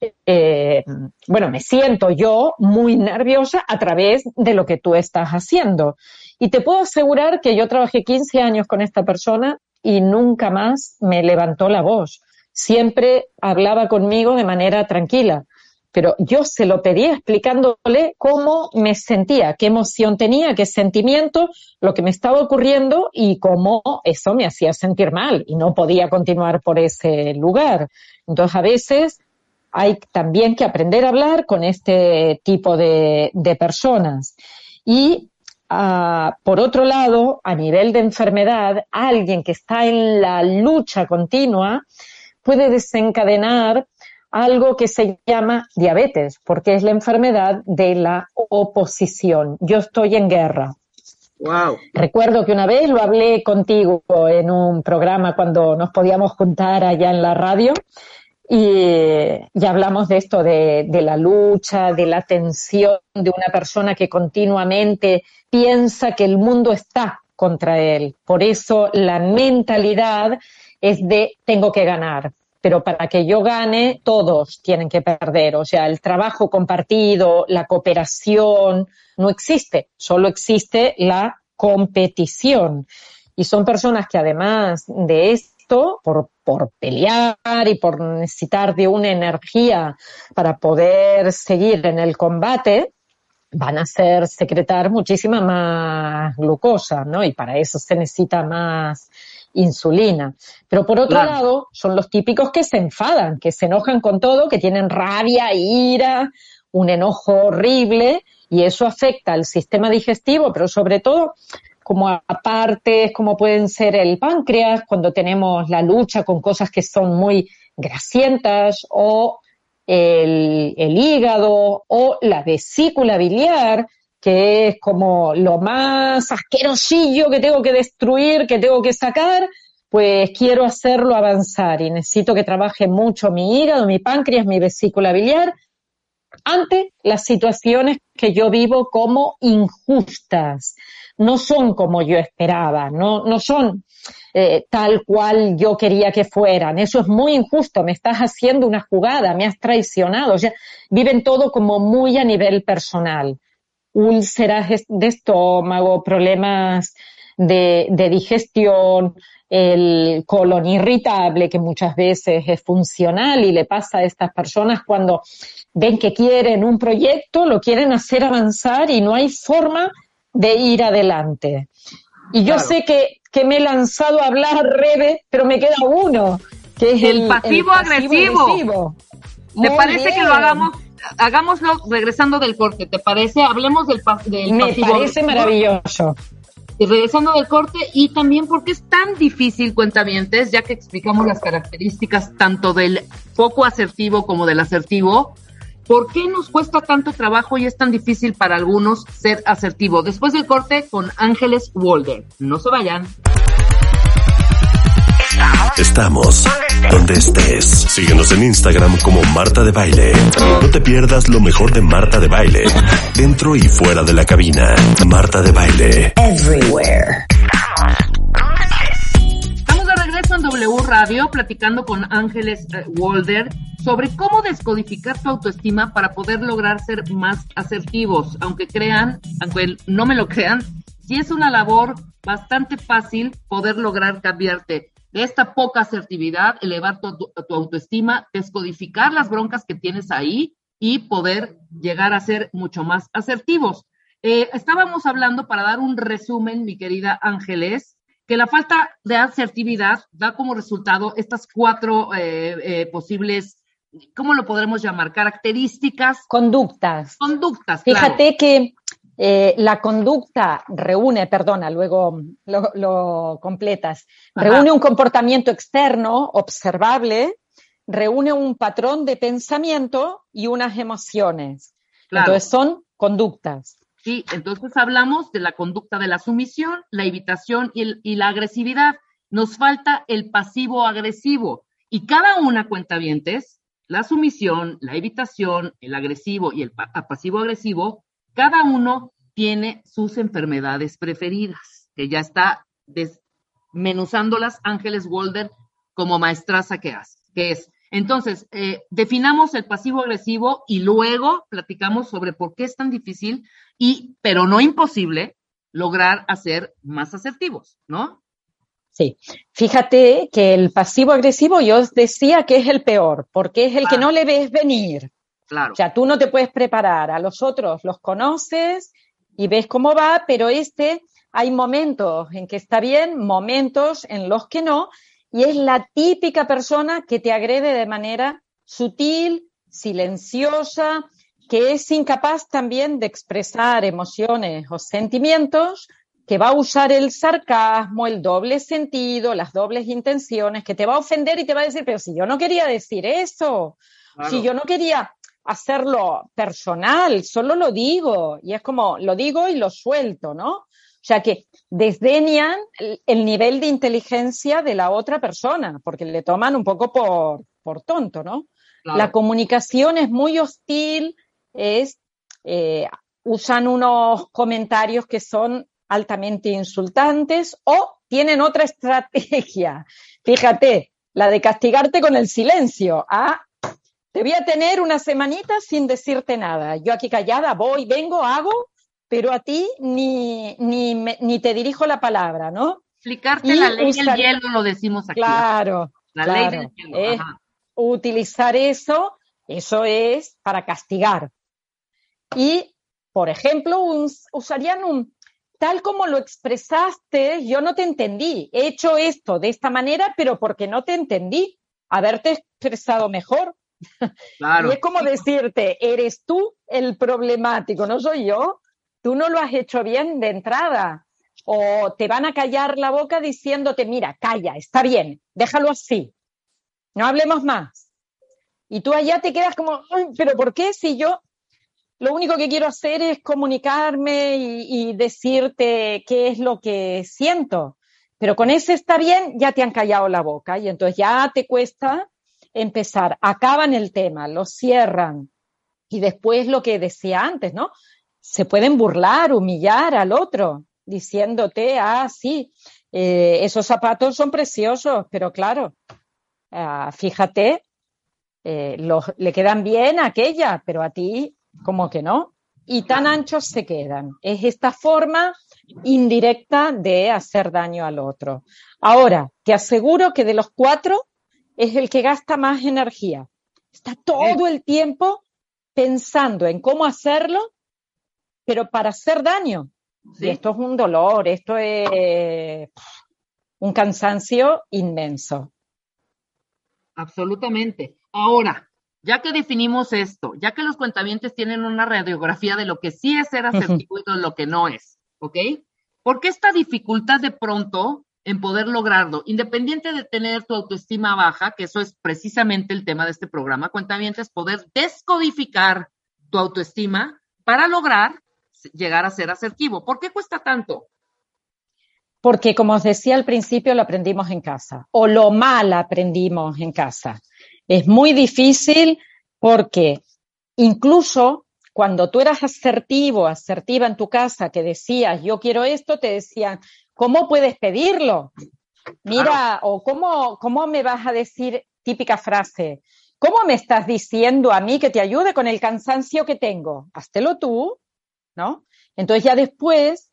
eh, bueno, me siento yo muy nerviosa a través de lo que tú estás haciendo. Y te puedo asegurar que yo trabajé 15 años con esta persona y nunca más me levantó la voz. Siempre hablaba conmigo de manera tranquila. Pero yo se lo pedía explicándole cómo me sentía, qué emoción tenía, qué sentimiento, lo que me estaba ocurriendo y cómo eso me hacía sentir mal y no podía continuar por ese lugar. Entonces, a veces hay también que aprender a hablar con este tipo de, personas. Y ah, por otro lado, a nivel de enfermedad, alguien que está en la lucha continua puede desencadenar algo que se llama diabetes, porque es la enfermedad de la oposición. Yo estoy en guerra. Wow. Recuerdo que una vez lo hablé contigo en un programa cuando nos podíamos juntar allá en la radio y ya hablamos de esto, de, de, la lucha, de la tensión de una persona que continuamente piensa que el mundo está contra él. Por eso la mentalidad es de tengo que ganar. Pero para que yo gane, todos tienen que perder. O sea, el trabajo compartido, la cooperación, no existe. Solo existe la competición. Y son personas que además de esto, por, por pelear y por necesitar de una energía para poder seguir en el combate, van a hacer secretar muchísima más glucosa, ¿no? Y para eso se necesita más insulina. Pero por otro lado, son los típicos que se enfadan, que se enojan con todo, que tienen rabia, ira, un enojo horrible, y eso afecta al sistema digestivo, pero sobre todo como aparte, como pueden ser el páncreas, cuando tenemos la lucha con cosas que son muy grasientas, o el, el hígado, o la vesícula biliar, que es como lo más asquerosillo que tengo que destruir, que tengo que sacar, pues quiero hacerlo avanzar y necesito que trabaje mucho mi hígado, mi páncreas, mi vesícula biliar, ante las situaciones que yo vivo como injustas no son como yo esperaba, no, no son eh, tal cual yo quería que fueran. Eso es muy injusto, me estás haciendo una jugada, me has traicionado. O sea, viven todo como muy a nivel personal. Úlceras de estómago, problemas de, de digestión, el colon irritable, que muchas veces es funcional y le pasa a estas personas cuando ven que quieren un proyecto, lo quieren hacer avanzar y no hay forma de ir adelante. Y yo sé que, que, me he lanzado a hablar Rebe, pero me queda uno, que es el, pasivo, agresivo. ¿Te parece que lo hagamos? Hagámoslo regresando del corte, ¿te parece? Hablemos del, del me parece maravilloso. Y regresando del corte, y también porque es tan difícil, cuentavientes, ya que explicamos las características tanto del poco asertivo como del asertivo, ¿Por qué nos cuesta tanto trabajo y es tan difícil para algunos ser asertivo? Después del corte con Ángeles Walder. No se vayan. Estamos donde estés. Síguenos en Instagram como Marta de Baile. No te pierdas lo mejor de Marta de Baile. Dentro y fuera de la cabina. Marta de Baile. Everywhere. W Radio platicando con Ángeles eh, Walder sobre cómo descodificar tu autoestima para poder lograr ser más asertivos. Aunque crean, aunque no me lo crean, sí es una labor bastante fácil poder lograr cambiarte de esta poca asertividad, elevar tu, autoestima, descodificar las broncas que tienes ahí y poder llegar a ser mucho más asertivos. Eh, estábamos hablando, para dar un resumen, mi querida Ángeles, que la falta de asertividad da como resultado estas cuatro eh, eh, posibles ¿cómo lo podremos llamar? Características. Conductas. Conductas. Fíjate que eh, la conducta reúne, perdona, luego lo, completas, reúne un comportamiento externo observable, reúne un patrón de pensamiento y unas emociones. Entonces son conductas. Sí, entonces hablamos de la conducta de la sumisión, la evitación y, la agresividad. Nos falta el pasivo agresivo. Y cada una cuenta vientes, la sumisión, la evitación, el agresivo y el pasivo agresivo, cada uno tiene sus enfermedades preferidas, que ya está desmenuzándolas Ángeles Walder como maestraza que hace, que es. Entonces, eh, definamos el pasivo agresivo y luego platicamos sobre por qué es tan difícil y, pero no imposible, lograr hacer más asertivos, ¿no? Sí, fíjate que el pasivo agresivo yo os decía que es el peor, porque es el que no le ves venir. Claro. O sea, tú no te puedes preparar, a los otros los conoces y ves cómo va, pero este hay momentos en que está bien, momentos en los que no, y es la típica persona que te agrede de manera sutil, silenciosa, que es incapaz también de expresar emociones o sentimientos, que va a usar el sarcasmo, el doble sentido, las dobles intenciones, que te va a ofender y te va a decir, pero si yo no quería decir eso, si yo no quería, hacerlo personal, solo lo digo, y es como, lo digo y lo suelto, ¿no? O sea que desdeñan el, nivel de inteligencia de la otra persona, porque le toman un poco por, por tonto, ¿no? La comunicación es muy hostil, es, eh, usan unos comentarios que son altamente insultantes o tienen otra estrategia. Fíjate, la de castigarte con el silencio. Ah, te voy a tener una semanita sin decirte nada. Yo aquí callada voy, vengo, hago, pero a ti ni, ni, ni te dirijo la palabra, ¿no? Explicarte la ley del hielo, lo decimos aquí. Claro. La ley del hielo. utilizar eso, eso es para castigar. Y, por ejemplo, usarían un, tal como lo expresaste, yo no te entendí. He hecho esto de esta manera, pero porque no te entendí. Haberte expresado mejor. Y es como decirte, eres tú el problemático, no soy yo. Tú no lo has hecho bien de entrada. O te van a callar la boca diciéndote, mira, calla, está bien, déjalo así. No hablemos más. Y tú allá te quedas como, pero ¿por qué si yo lo único que quiero hacer es comunicarme y, y, decirte qué es lo que siento. Pero con ese está bien, ya te han callado la boca y entonces ya te cuesta empezar, acaban el tema, lo cierran y después lo que decía antes, ¿no? Se pueden burlar, humillar al otro, diciéndote, ah, sí, eh, esos zapatos son preciosos, pero claro, ah, fíjate, eh, le quedan bien a aquella, pero a ti como que no. Y tan anchos se quedan. Es esta forma indirecta de hacer daño al otro. Ahora, te aseguro que de los cuatro, es el que gasta más energía. Está todo el tiempo pensando en cómo hacerlo, pero para hacer daño. Y esto es un dolor, esto es un cansancio inmenso. Absolutamente. Ahora, ya que definimos esto, ya que los cuentavientes tienen una radiografía de lo que sí es ser asertivo y de lo que no es, ¿ok? ¿Por qué esta dificultad de pronto en poder lograrlo, independiente de tener tu autoestima baja, que eso es precisamente el tema de este programa, es poder descodificar tu autoestima para lograr llegar a ser asertivo. ¿Por qué cuesta tanto? Porque, como os decía al principio, lo aprendimos en casa, o lo mal aprendimos en casa. Es muy difícil porque incluso cuando tú eras asertivo, asertiva en tu casa, que decías, yo quiero esto, te decían, ¿Cómo puedes pedirlo? Mira, o cómo, cómo me vas a decir típica frase, ¿cómo me estás diciendo a mí que te ayude con el cansancio que tengo? Háztelo tú, ¿no? Entonces ya después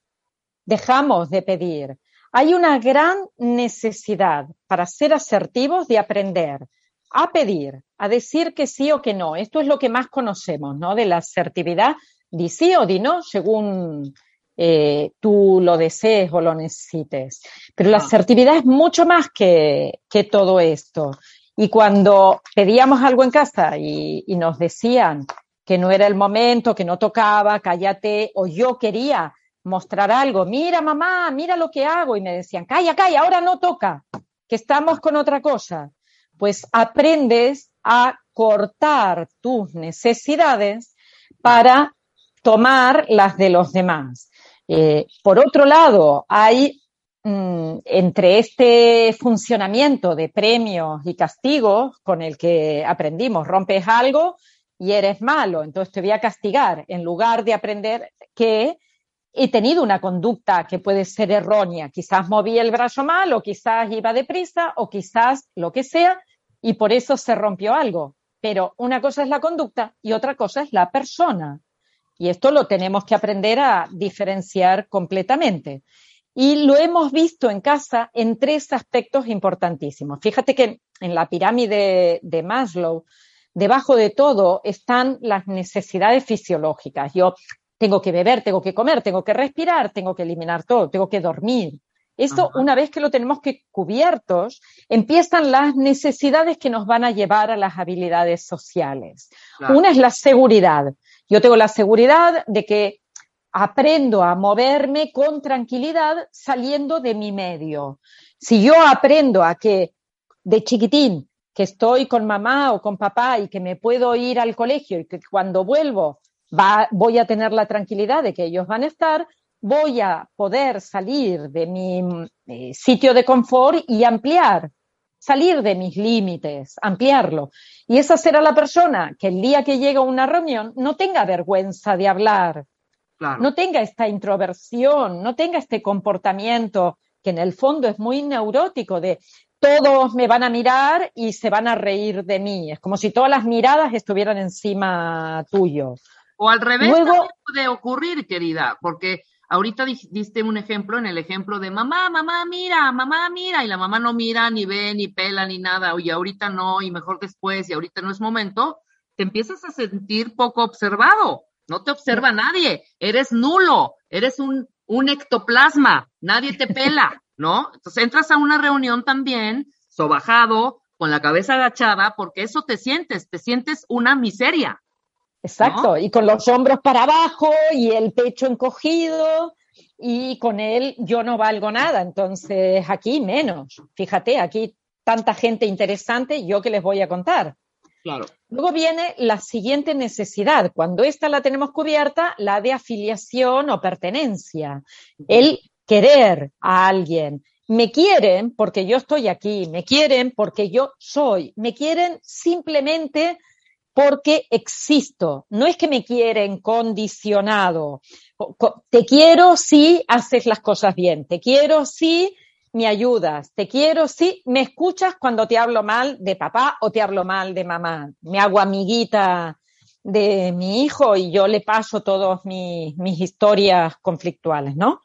dejamos de pedir. Hay una gran necesidad para ser asertivos de aprender a pedir, a decir que sí o que no. Esto es lo que más conocemos, ¿no? De la asertividad, di sí o di no, según eh, tú lo desees o lo necesites. Pero la ah. asertividad es mucho más que, que todo esto. Y cuando pedíamos algo en casa y, y, nos decían que no era el momento, que no tocaba, cállate, o yo quería mostrar algo, mira mamá, mira lo que hago, y me decían, calla, calla, ahora no toca, que estamos con otra cosa, pues aprendes a cortar tus necesidades para tomar las de los demás. Eh, por otro lado, hay mm, entre este funcionamiento de premios y castigos con el que aprendimos, rompes algo y eres malo, entonces te voy a castigar, en lugar de aprender que he tenido una conducta que puede ser errónea, quizás moví el brazo mal o quizás iba deprisa o quizás lo que sea y por eso se rompió algo. Pero una cosa es la conducta y otra cosa es la persona. Y esto lo tenemos que aprender a diferenciar completamente. Y lo hemos visto en casa en tres aspectos importantísimos. Fíjate que en la pirámide de Maslow, debajo de todo están las necesidades fisiológicas. Yo tengo que beber, tengo que comer, tengo que respirar, tengo que eliminar todo, tengo que dormir. Esto, una vez que lo tenemos que cubiertos, empiezan las necesidades que nos van a llevar a las habilidades sociales. Una es la seguridad. Yo tengo la seguridad de que aprendo a moverme con tranquilidad saliendo de mi medio. Si yo aprendo a que de chiquitín, que estoy con mamá o con papá y que me puedo ir al colegio y que cuando vuelvo voy a tener la tranquilidad de que ellos van a estar, voy a poder salir de mi eh, sitio de confort y ampliar, salir de mis límites, ampliarlo. Y esa será la persona que el día que llega a una reunión no tenga vergüenza de hablar, no tenga esta introversión, no tenga este comportamiento que en el fondo es muy neurótico de todos me van a mirar y se van a reír de mí. Es como si todas las miradas estuvieran encima tuyo. O al revés también puede ocurrir, querida, porque ahorita diste un ejemplo en el ejemplo de mamá, mamá, mira, mamá, mira, y la mamá no mira, ni ve, ni pela, ni nada, oye, ahorita no, y mejor después, y ahorita no es momento, te empiezas a sentir poco observado, no te observa nadie, eres nulo, eres un, un ectoplasma, nadie te pela, ¿no? Entonces entras a una reunión también, sobajado, con la cabeza agachada, porque eso te sientes, te sientes una miseria. Exacto, y con los hombros para abajo y el pecho encogido y con él yo no valgo nada, entonces aquí menos. Fíjate, aquí tanta gente interesante, yo que les voy a contar. Claro. Luego viene la siguiente necesidad. Cuando esta la tenemos cubierta, la de afiliación o pertenencia. El querer a alguien. Me quieren porque yo estoy aquí, me quieren porque yo soy, me quieren simplemente porque existo. No es que me quieren condicionado. Te quiero si haces las cosas bien. Te quiero si me ayudas. Te quiero si me escuchas cuando te hablo mal de papá o te hablo mal de mamá. Me hago amiguita de mi hijo y yo le paso todas mis, mis historias conflictuales, ¿no?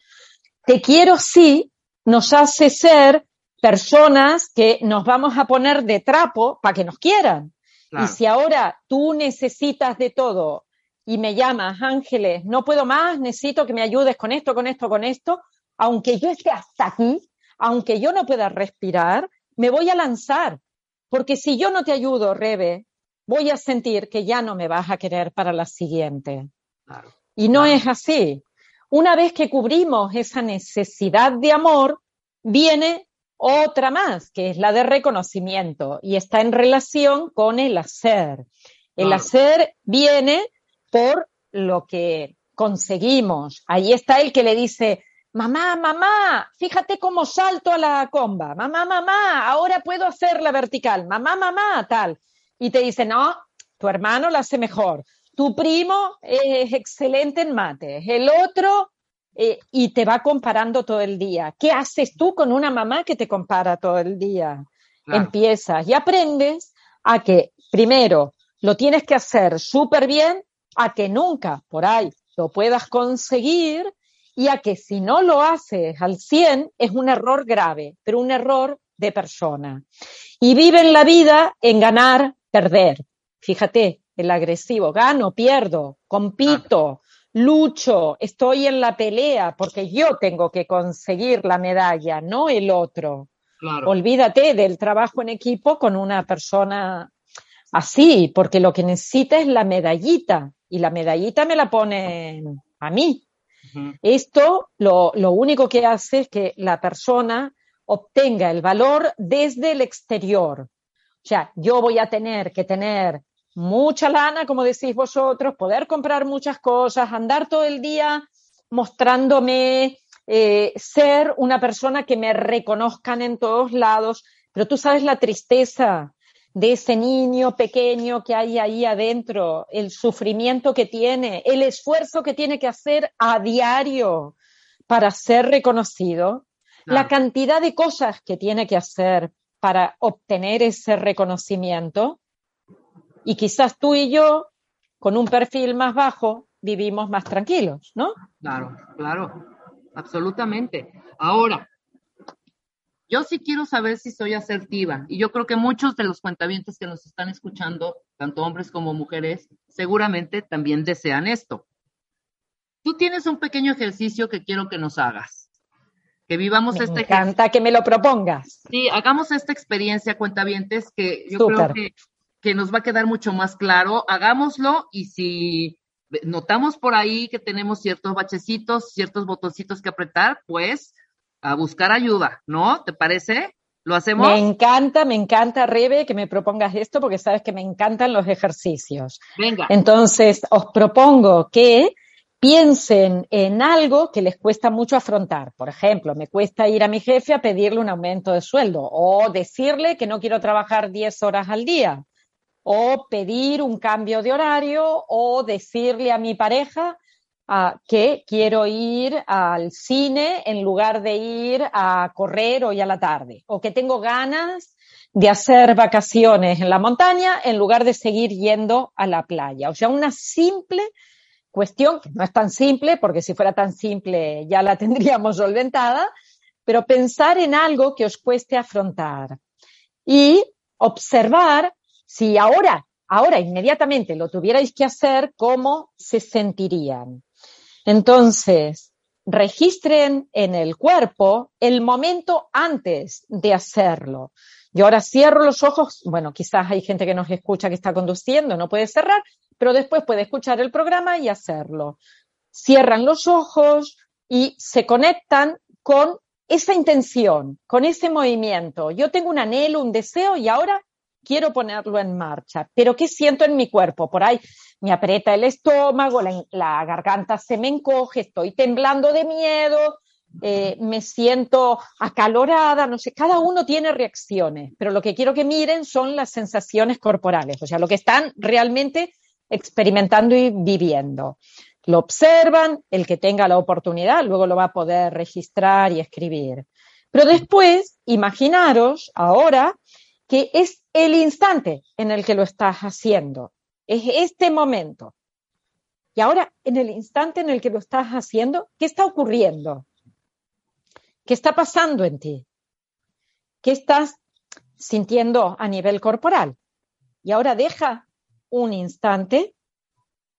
Te quiero si nos hace ser personas que nos vamos a poner de trapo para que nos quieran. Y si ahora tú necesitas de todo y me llamas, Ángeles, no puedo más, necesito que me ayudes con esto, con esto, con esto, aunque yo esté hasta aquí, aunque yo no pueda respirar, me voy a lanzar. Porque si yo no te ayudo, Rebe, voy a sentir que ya no me vas a querer para la siguiente. y no es así. Una vez que cubrimos esa necesidad de amor, viene otra más, que es la de reconocimiento, y está en relación con el hacer. El hacer viene por lo que conseguimos. Ahí está el que le dice, mamá, mamá, fíjate cómo salto a la comba, mamá, mamá, ahora puedo hacer la vertical, mamá, mamá, tal. Y te dice, no, tu hermano la hace mejor, tu primo es excelente en mates, el otro eh, y te va comparando todo el día. ¿Qué haces tú con una mamá que te compara todo el día? Empiezas y aprendes a que primero lo tienes que hacer súper bien, a que nunca por ahí lo puedas conseguir y a que si no lo haces al 100 es un error grave, pero un error de persona. Y viven la vida en ganar, perder. Fíjate, el agresivo, gano, pierdo, compito, lucho, estoy en la pelea porque yo tengo que conseguir la medalla, no el otro. Olvídate del trabajo en equipo con una persona así, porque lo que necesita es la medallita y la medallita me la pone a mí. Esto lo, lo único que hace es que la persona obtenga el valor desde el exterior. O sea, yo voy a tener que tener mucha lana, como decís vosotros, poder comprar muchas cosas, andar todo el día mostrándome eh, ser una persona que me reconozcan en todos lados, pero tú sabes la tristeza de ese niño pequeño que hay ahí adentro, el sufrimiento que tiene, el esfuerzo que tiene que hacer a diario para ser reconocido, la cantidad de cosas que tiene que hacer para obtener ese reconocimiento. Y quizás tú y yo, con un perfil más bajo, vivimos más tranquilos, ¿no? Claro, claro, absolutamente. Ahora, yo sí quiero saber si soy asertiva y yo creo que muchos de los cuentavientes que nos están escuchando, tanto hombres como mujeres, seguramente también desean esto. Tú tienes un pequeño ejercicio que quiero que nos hagas. Que vivamos me este encanta que me lo propongas. Sí, hagamos esta experiencia, cuentavientes, que yo creo que, que nos va a quedar mucho más claro. Hagámoslo y si notamos por ahí que tenemos ciertos bachecitos, ciertos botoncitos que apretar, pues a buscar ayuda, ¿no? ¿Te parece? ¿Lo hacemos? Me encanta, me encanta, Rebe, que me propongas esto porque sabes que me encantan los ejercicios. Venga. Entonces, os propongo que piensen en algo que les cuesta mucho afrontar. Por ejemplo, me cuesta ir a mi jefe a pedirle un aumento de sueldo o decirle que no quiero trabajar 10 horas al día o pedir un cambio de horario o decirle a mi pareja que quiero ir al cine en lugar de ir a correr hoy a la tarde, o que tengo ganas de hacer vacaciones en la montaña en lugar de seguir yendo a la playa. O sea, una simple cuestión, que no es tan simple, porque si fuera tan simple ya la tendríamos solventada, pero pensar en algo que os cueste afrontar y observar si ahora, ahora inmediatamente lo tuvierais que hacer, cómo se sentirían. Entonces, registren en el cuerpo el momento antes de hacerlo. Yo ahora cierro los ojos, bueno, quizás hay gente que nos escucha que está conduciendo, no puede cerrar, pero después puede escuchar el programa y hacerlo. Cierran los ojos y se conectan con esa intención, con ese movimiento. Yo tengo un anhelo, un deseo y ahora quiero ponerlo en marcha. Pero ¿qué siento en mi cuerpo? Por ahí me aprieta el estómago, la, garganta se me encoge, estoy temblando de miedo, eh, me siento acalorada, no sé, cada uno tiene reacciones, pero lo que quiero que miren son las sensaciones corporales, o sea, lo que están realmente experimentando y viviendo. Lo observan, el que tenga la oportunidad luego lo va a poder registrar y escribir. Pero después, imaginaros ahora que es el instante en el que lo estás haciendo. Es este momento. Y ahora, en el instante en el que lo estás haciendo, ¿qué está ocurriendo? ¿Qué está pasando en ti? ¿Qué estás sintiendo a nivel corporal? Y ahora deja un instante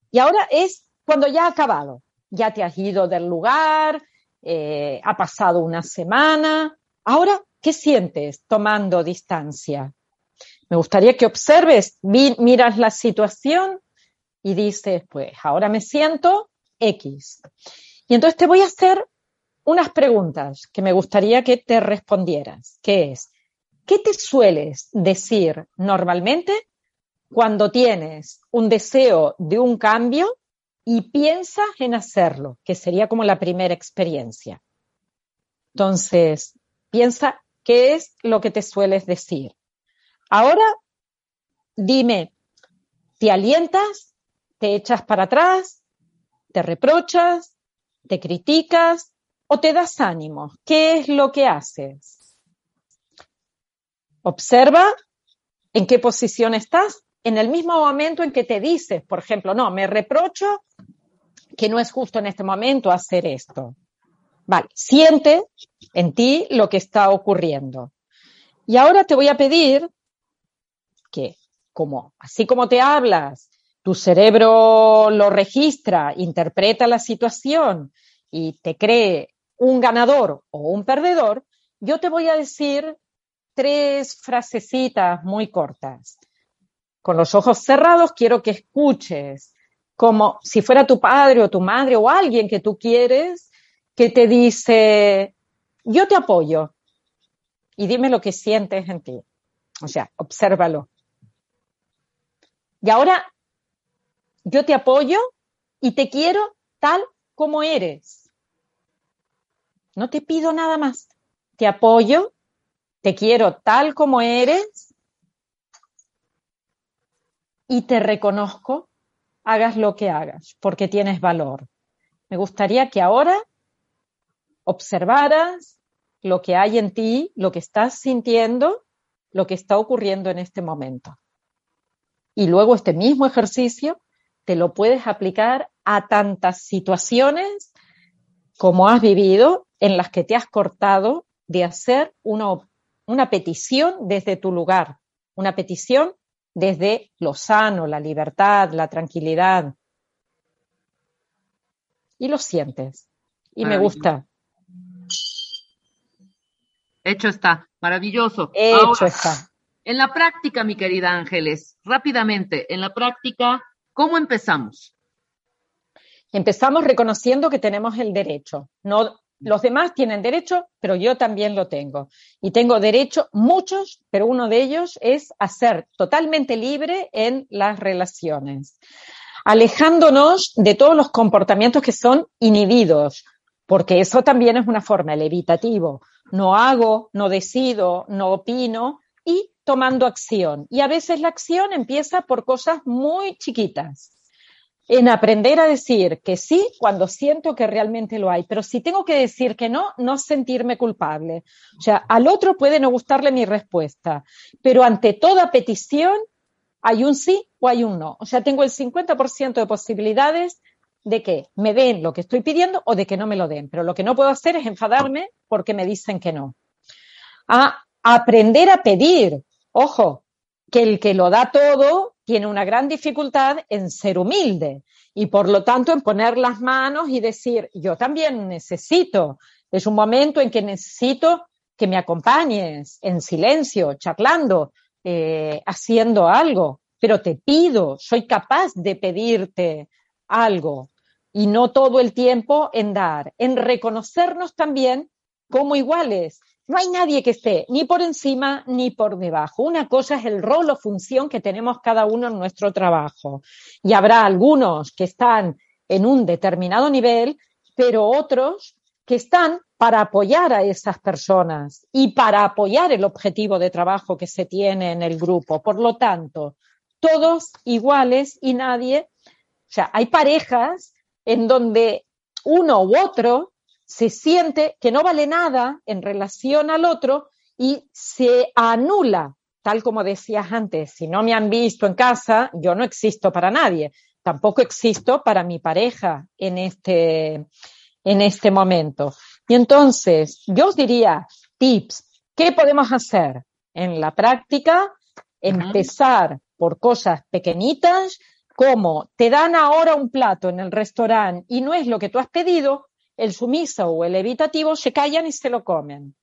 y ahora es cuando ya ha acabado. Ya te has ido del lugar, eh, ha pasado una semana. Ahora, ¿qué sientes tomando distancia? Me gustaría que observes, miras la situación y dices, pues ahora me siento X. Y entonces te voy a hacer unas preguntas que me gustaría que te respondieras, que es, ¿qué te sueles decir normalmente cuando tienes un deseo de un cambio y piensas en hacerlo, que sería como la primera experiencia? Entonces, piensa qué es lo que te sueles decir. Ahora, dime, ¿te alientas? ¿Te echas para atrás? ¿Te reprochas? ¿Te criticas? ¿O te das ánimo? ¿Qué es lo que haces? Observa en qué posición estás en el mismo momento en que te dices, por ejemplo, no, me reprocho que no es justo en este momento hacer esto. Vale, siente en ti lo que está ocurriendo. Y ahora te voy a pedir que como así como te hablas, tu cerebro lo registra, interpreta la situación y te cree un ganador o un perdedor, yo te voy a decir tres frasecitas muy cortas. Con los ojos cerrados quiero que escuches como si fuera tu padre o tu madre o alguien que tú quieres que te dice, yo te apoyo y dime lo que sientes en ti. O sea, obsérvalo. Y ahora yo te apoyo y te quiero tal como eres. No te pido nada más. Te apoyo, te quiero tal como eres y te reconozco, hagas lo que hagas, porque tienes valor. Me gustaría que ahora observaras lo que hay en ti, lo que estás sintiendo, lo que está ocurriendo en este momento. Y luego este mismo ejercicio te lo puedes aplicar a tantas situaciones como has vivido en las que te has cortado de hacer una, una petición desde tu lugar, una petición desde lo sano, la libertad, la tranquilidad. Y lo sientes. Y me gusta. Hecho está, maravilloso. Hecho está. En la práctica, mi querida Ángeles, rápidamente, en la práctica, ¿cómo empezamos? Empezamos reconociendo que tenemos el derecho. No, los demás tienen derecho, pero yo también lo tengo. Y tengo derecho, muchos, pero uno de ellos es a ser totalmente libre en las relaciones, alejándonos de todos los comportamientos que son inhibidos, porque eso también es una forma, el evitativo. No hago, no decido, no opino y tomando acción. Y a veces la acción empieza por cosas muy chiquitas en aprender a decir que sí cuando siento que realmente lo hay, pero si tengo que decir que no, no sentirme culpable. O sea, al otro puede no gustarle mi respuesta, pero ante toda petición hay un sí o hay un no. O sea, tengo el 50% de posibilidades de que me den lo que estoy pidiendo o de que no me lo den, pero lo que no puedo hacer es enfadarme porque me dicen que no. A aprender a pedir, ojo, que el que lo da todo tiene una gran dificultad en ser humilde y por lo tanto en poner las manos y decir, yo también necesito, es un momento en que necesito que me acompañes en silencio, charlando, eh, haciendo algo, pero te pido, soy capaz de pedirte algo y no todo el tiempo en dar, en reconocernos también como iguales no hay nadie que esté ni por encima ni por debajo. Una cosa es el rol o función que tenemos cada uno en nuestro trabajo. Y habrá algunos que están en un determinado nivel, pero otros que están para apoyar a esas personas y para apoyar el objetivo de trabajo que se tiene en el grupo. Por lo tanto, todos iguales y nadie, sea, hay parejas en donde uno u otro se siente que no vale nada en relación al otro y se anula, tal como decías antes, si no me han visto en casa, yo no existo para nadie, tampoco existo para mi pareja en este, en este momento. Y entonces, yo os diría, tips, ¿qué podemos hacer? En la práctica, empezar por cosas pequeñitas, como te dan ahora un plato en el restaurante y no es lo que tú has pedido, el sumiso o el evitativo se callan y se lo comen.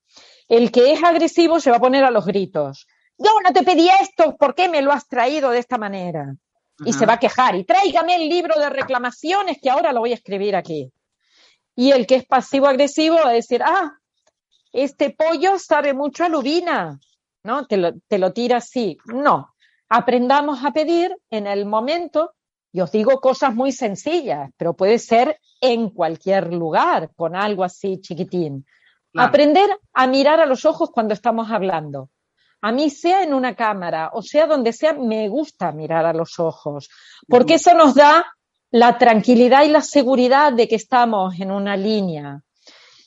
El que es agresivo se va a poner a los gritos. Yo no te pedí esto, ¿por qué me lo has traído de esta manera? Y se va a quejar. Y tráigame el libro de reclamaciones que ahora lo voy a escribir aquí. Y el que es pasivo-agresivo va a decir, ah, este pollo sabe mucho a lubina, ¿no? Te lo, te lo tira así. No. Aprendamos a pedir en el momento y os digo cosas muy sencillas, pero puede ser en cualquier lugar, con algo así chiquitín. Aprender a mirar a los ojos cuando estamos hablando. A mí, sea en una cámara o sea donde sea, me gusta mirar a los ojos, porque eso nos da la tranquilidad y la seguridad de que estamos en una línea.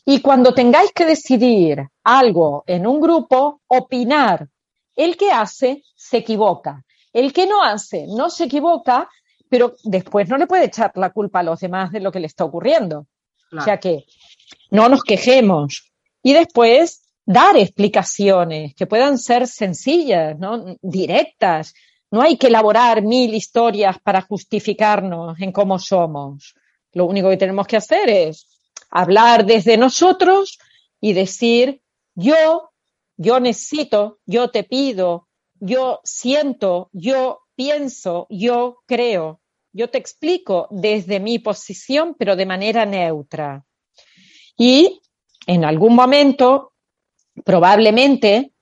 Y cuando tengáis que decidir algo en un grupo, opinar. El que hace se equivoca. El que no hace no se equivoca, pero después no le puede echar la culpa a los demás de lo que le está ocurriendo. O sea que no nos quejemos. Y después dar explicaciones que puedan ser sencillas, ¿no? directas. No hay que elaborar mil historias para justificarnos en cómo somos. Lo único que tenemos que hacer es hablar desde nosotros y decir, yo, yo necesito, yo te pido, yo siento, yo pienso, yo creo. Yo te explico desde mi posición, pero de manera neutra. Y en algún momento, probablemente,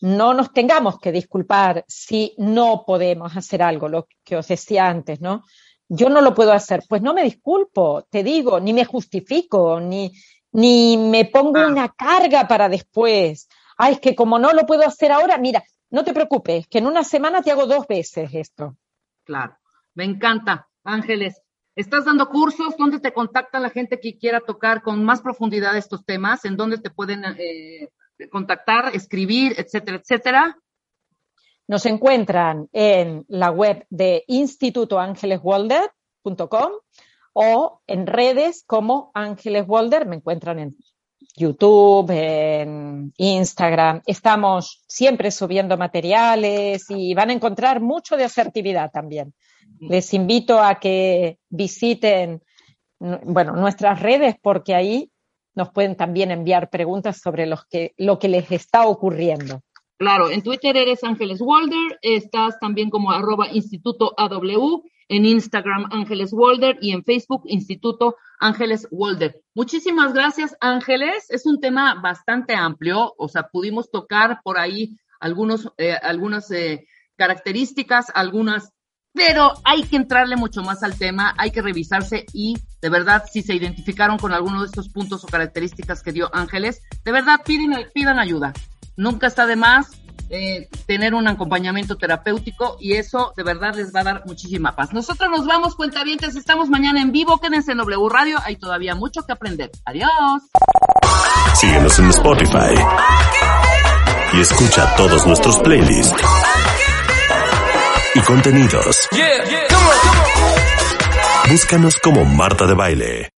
no nos tengamos que disculpar si no podemos hacer algo, lo que os decía antes, ¿no? Yo no lo puedo hacer, pues no me disculpo, te digo, ni me justifico, ni, ni me pongo Ah. una carga para después. Ay, es que como no lo puedo hacer ahora, mira, no te preocupes, que en una semana te hago dos veces esto. Claro, me encanta. Ángeles, ¿estás dando cursos? ¿Dónde te contacta la gente que quiera tocar con más profundidad estos temas? ¿En dónde te pueden eh, contactar, escribir, etcétera, etcétera? Nos encuentran en la web de institutoangeleswalder.com o en redes como Ángeles Walder. Me encuentran en YouTube, en Instagram. Estamos siempre subiendo materiales y van a encontrar mucho de asertividad también. Les invito a que visiten bueno, nuestras redes porque ahí nos pueden también enviar preguntas sobre que, lo que les está ocurriendo. Claro, en Twitter eres Ángeles Walder, estás también como arroba Instituto AW, en Instagram Ángeles Walder y en Facebook Instituto Ángeles Walder. Muchísimas gracias, Ángeles. Es un tema bastante amplio, o sea, pudimos tocar por ahí algunos, eh, algunas eh, características, algunas, pero hay que entrarle mucho más al tema, hay que revisarse y de verdad, si se identificaron con alguno de estos puntos o características que dio Ángeles, de verdad piden, pidan ayuda. Nunca está de más eh, tener un acompañamiento terapéutico y eso de verdad les va a dar muchísima paz. Nosotros nos vamos, cuentavientes, estamos mañana en vivo, quédense en W Radio, hay todavía mucho que aprender. Adiós. Síguenos en Spotify. Y escucha todos nuestros playlists. Y contenidos. Búscanos como Marta de Baile.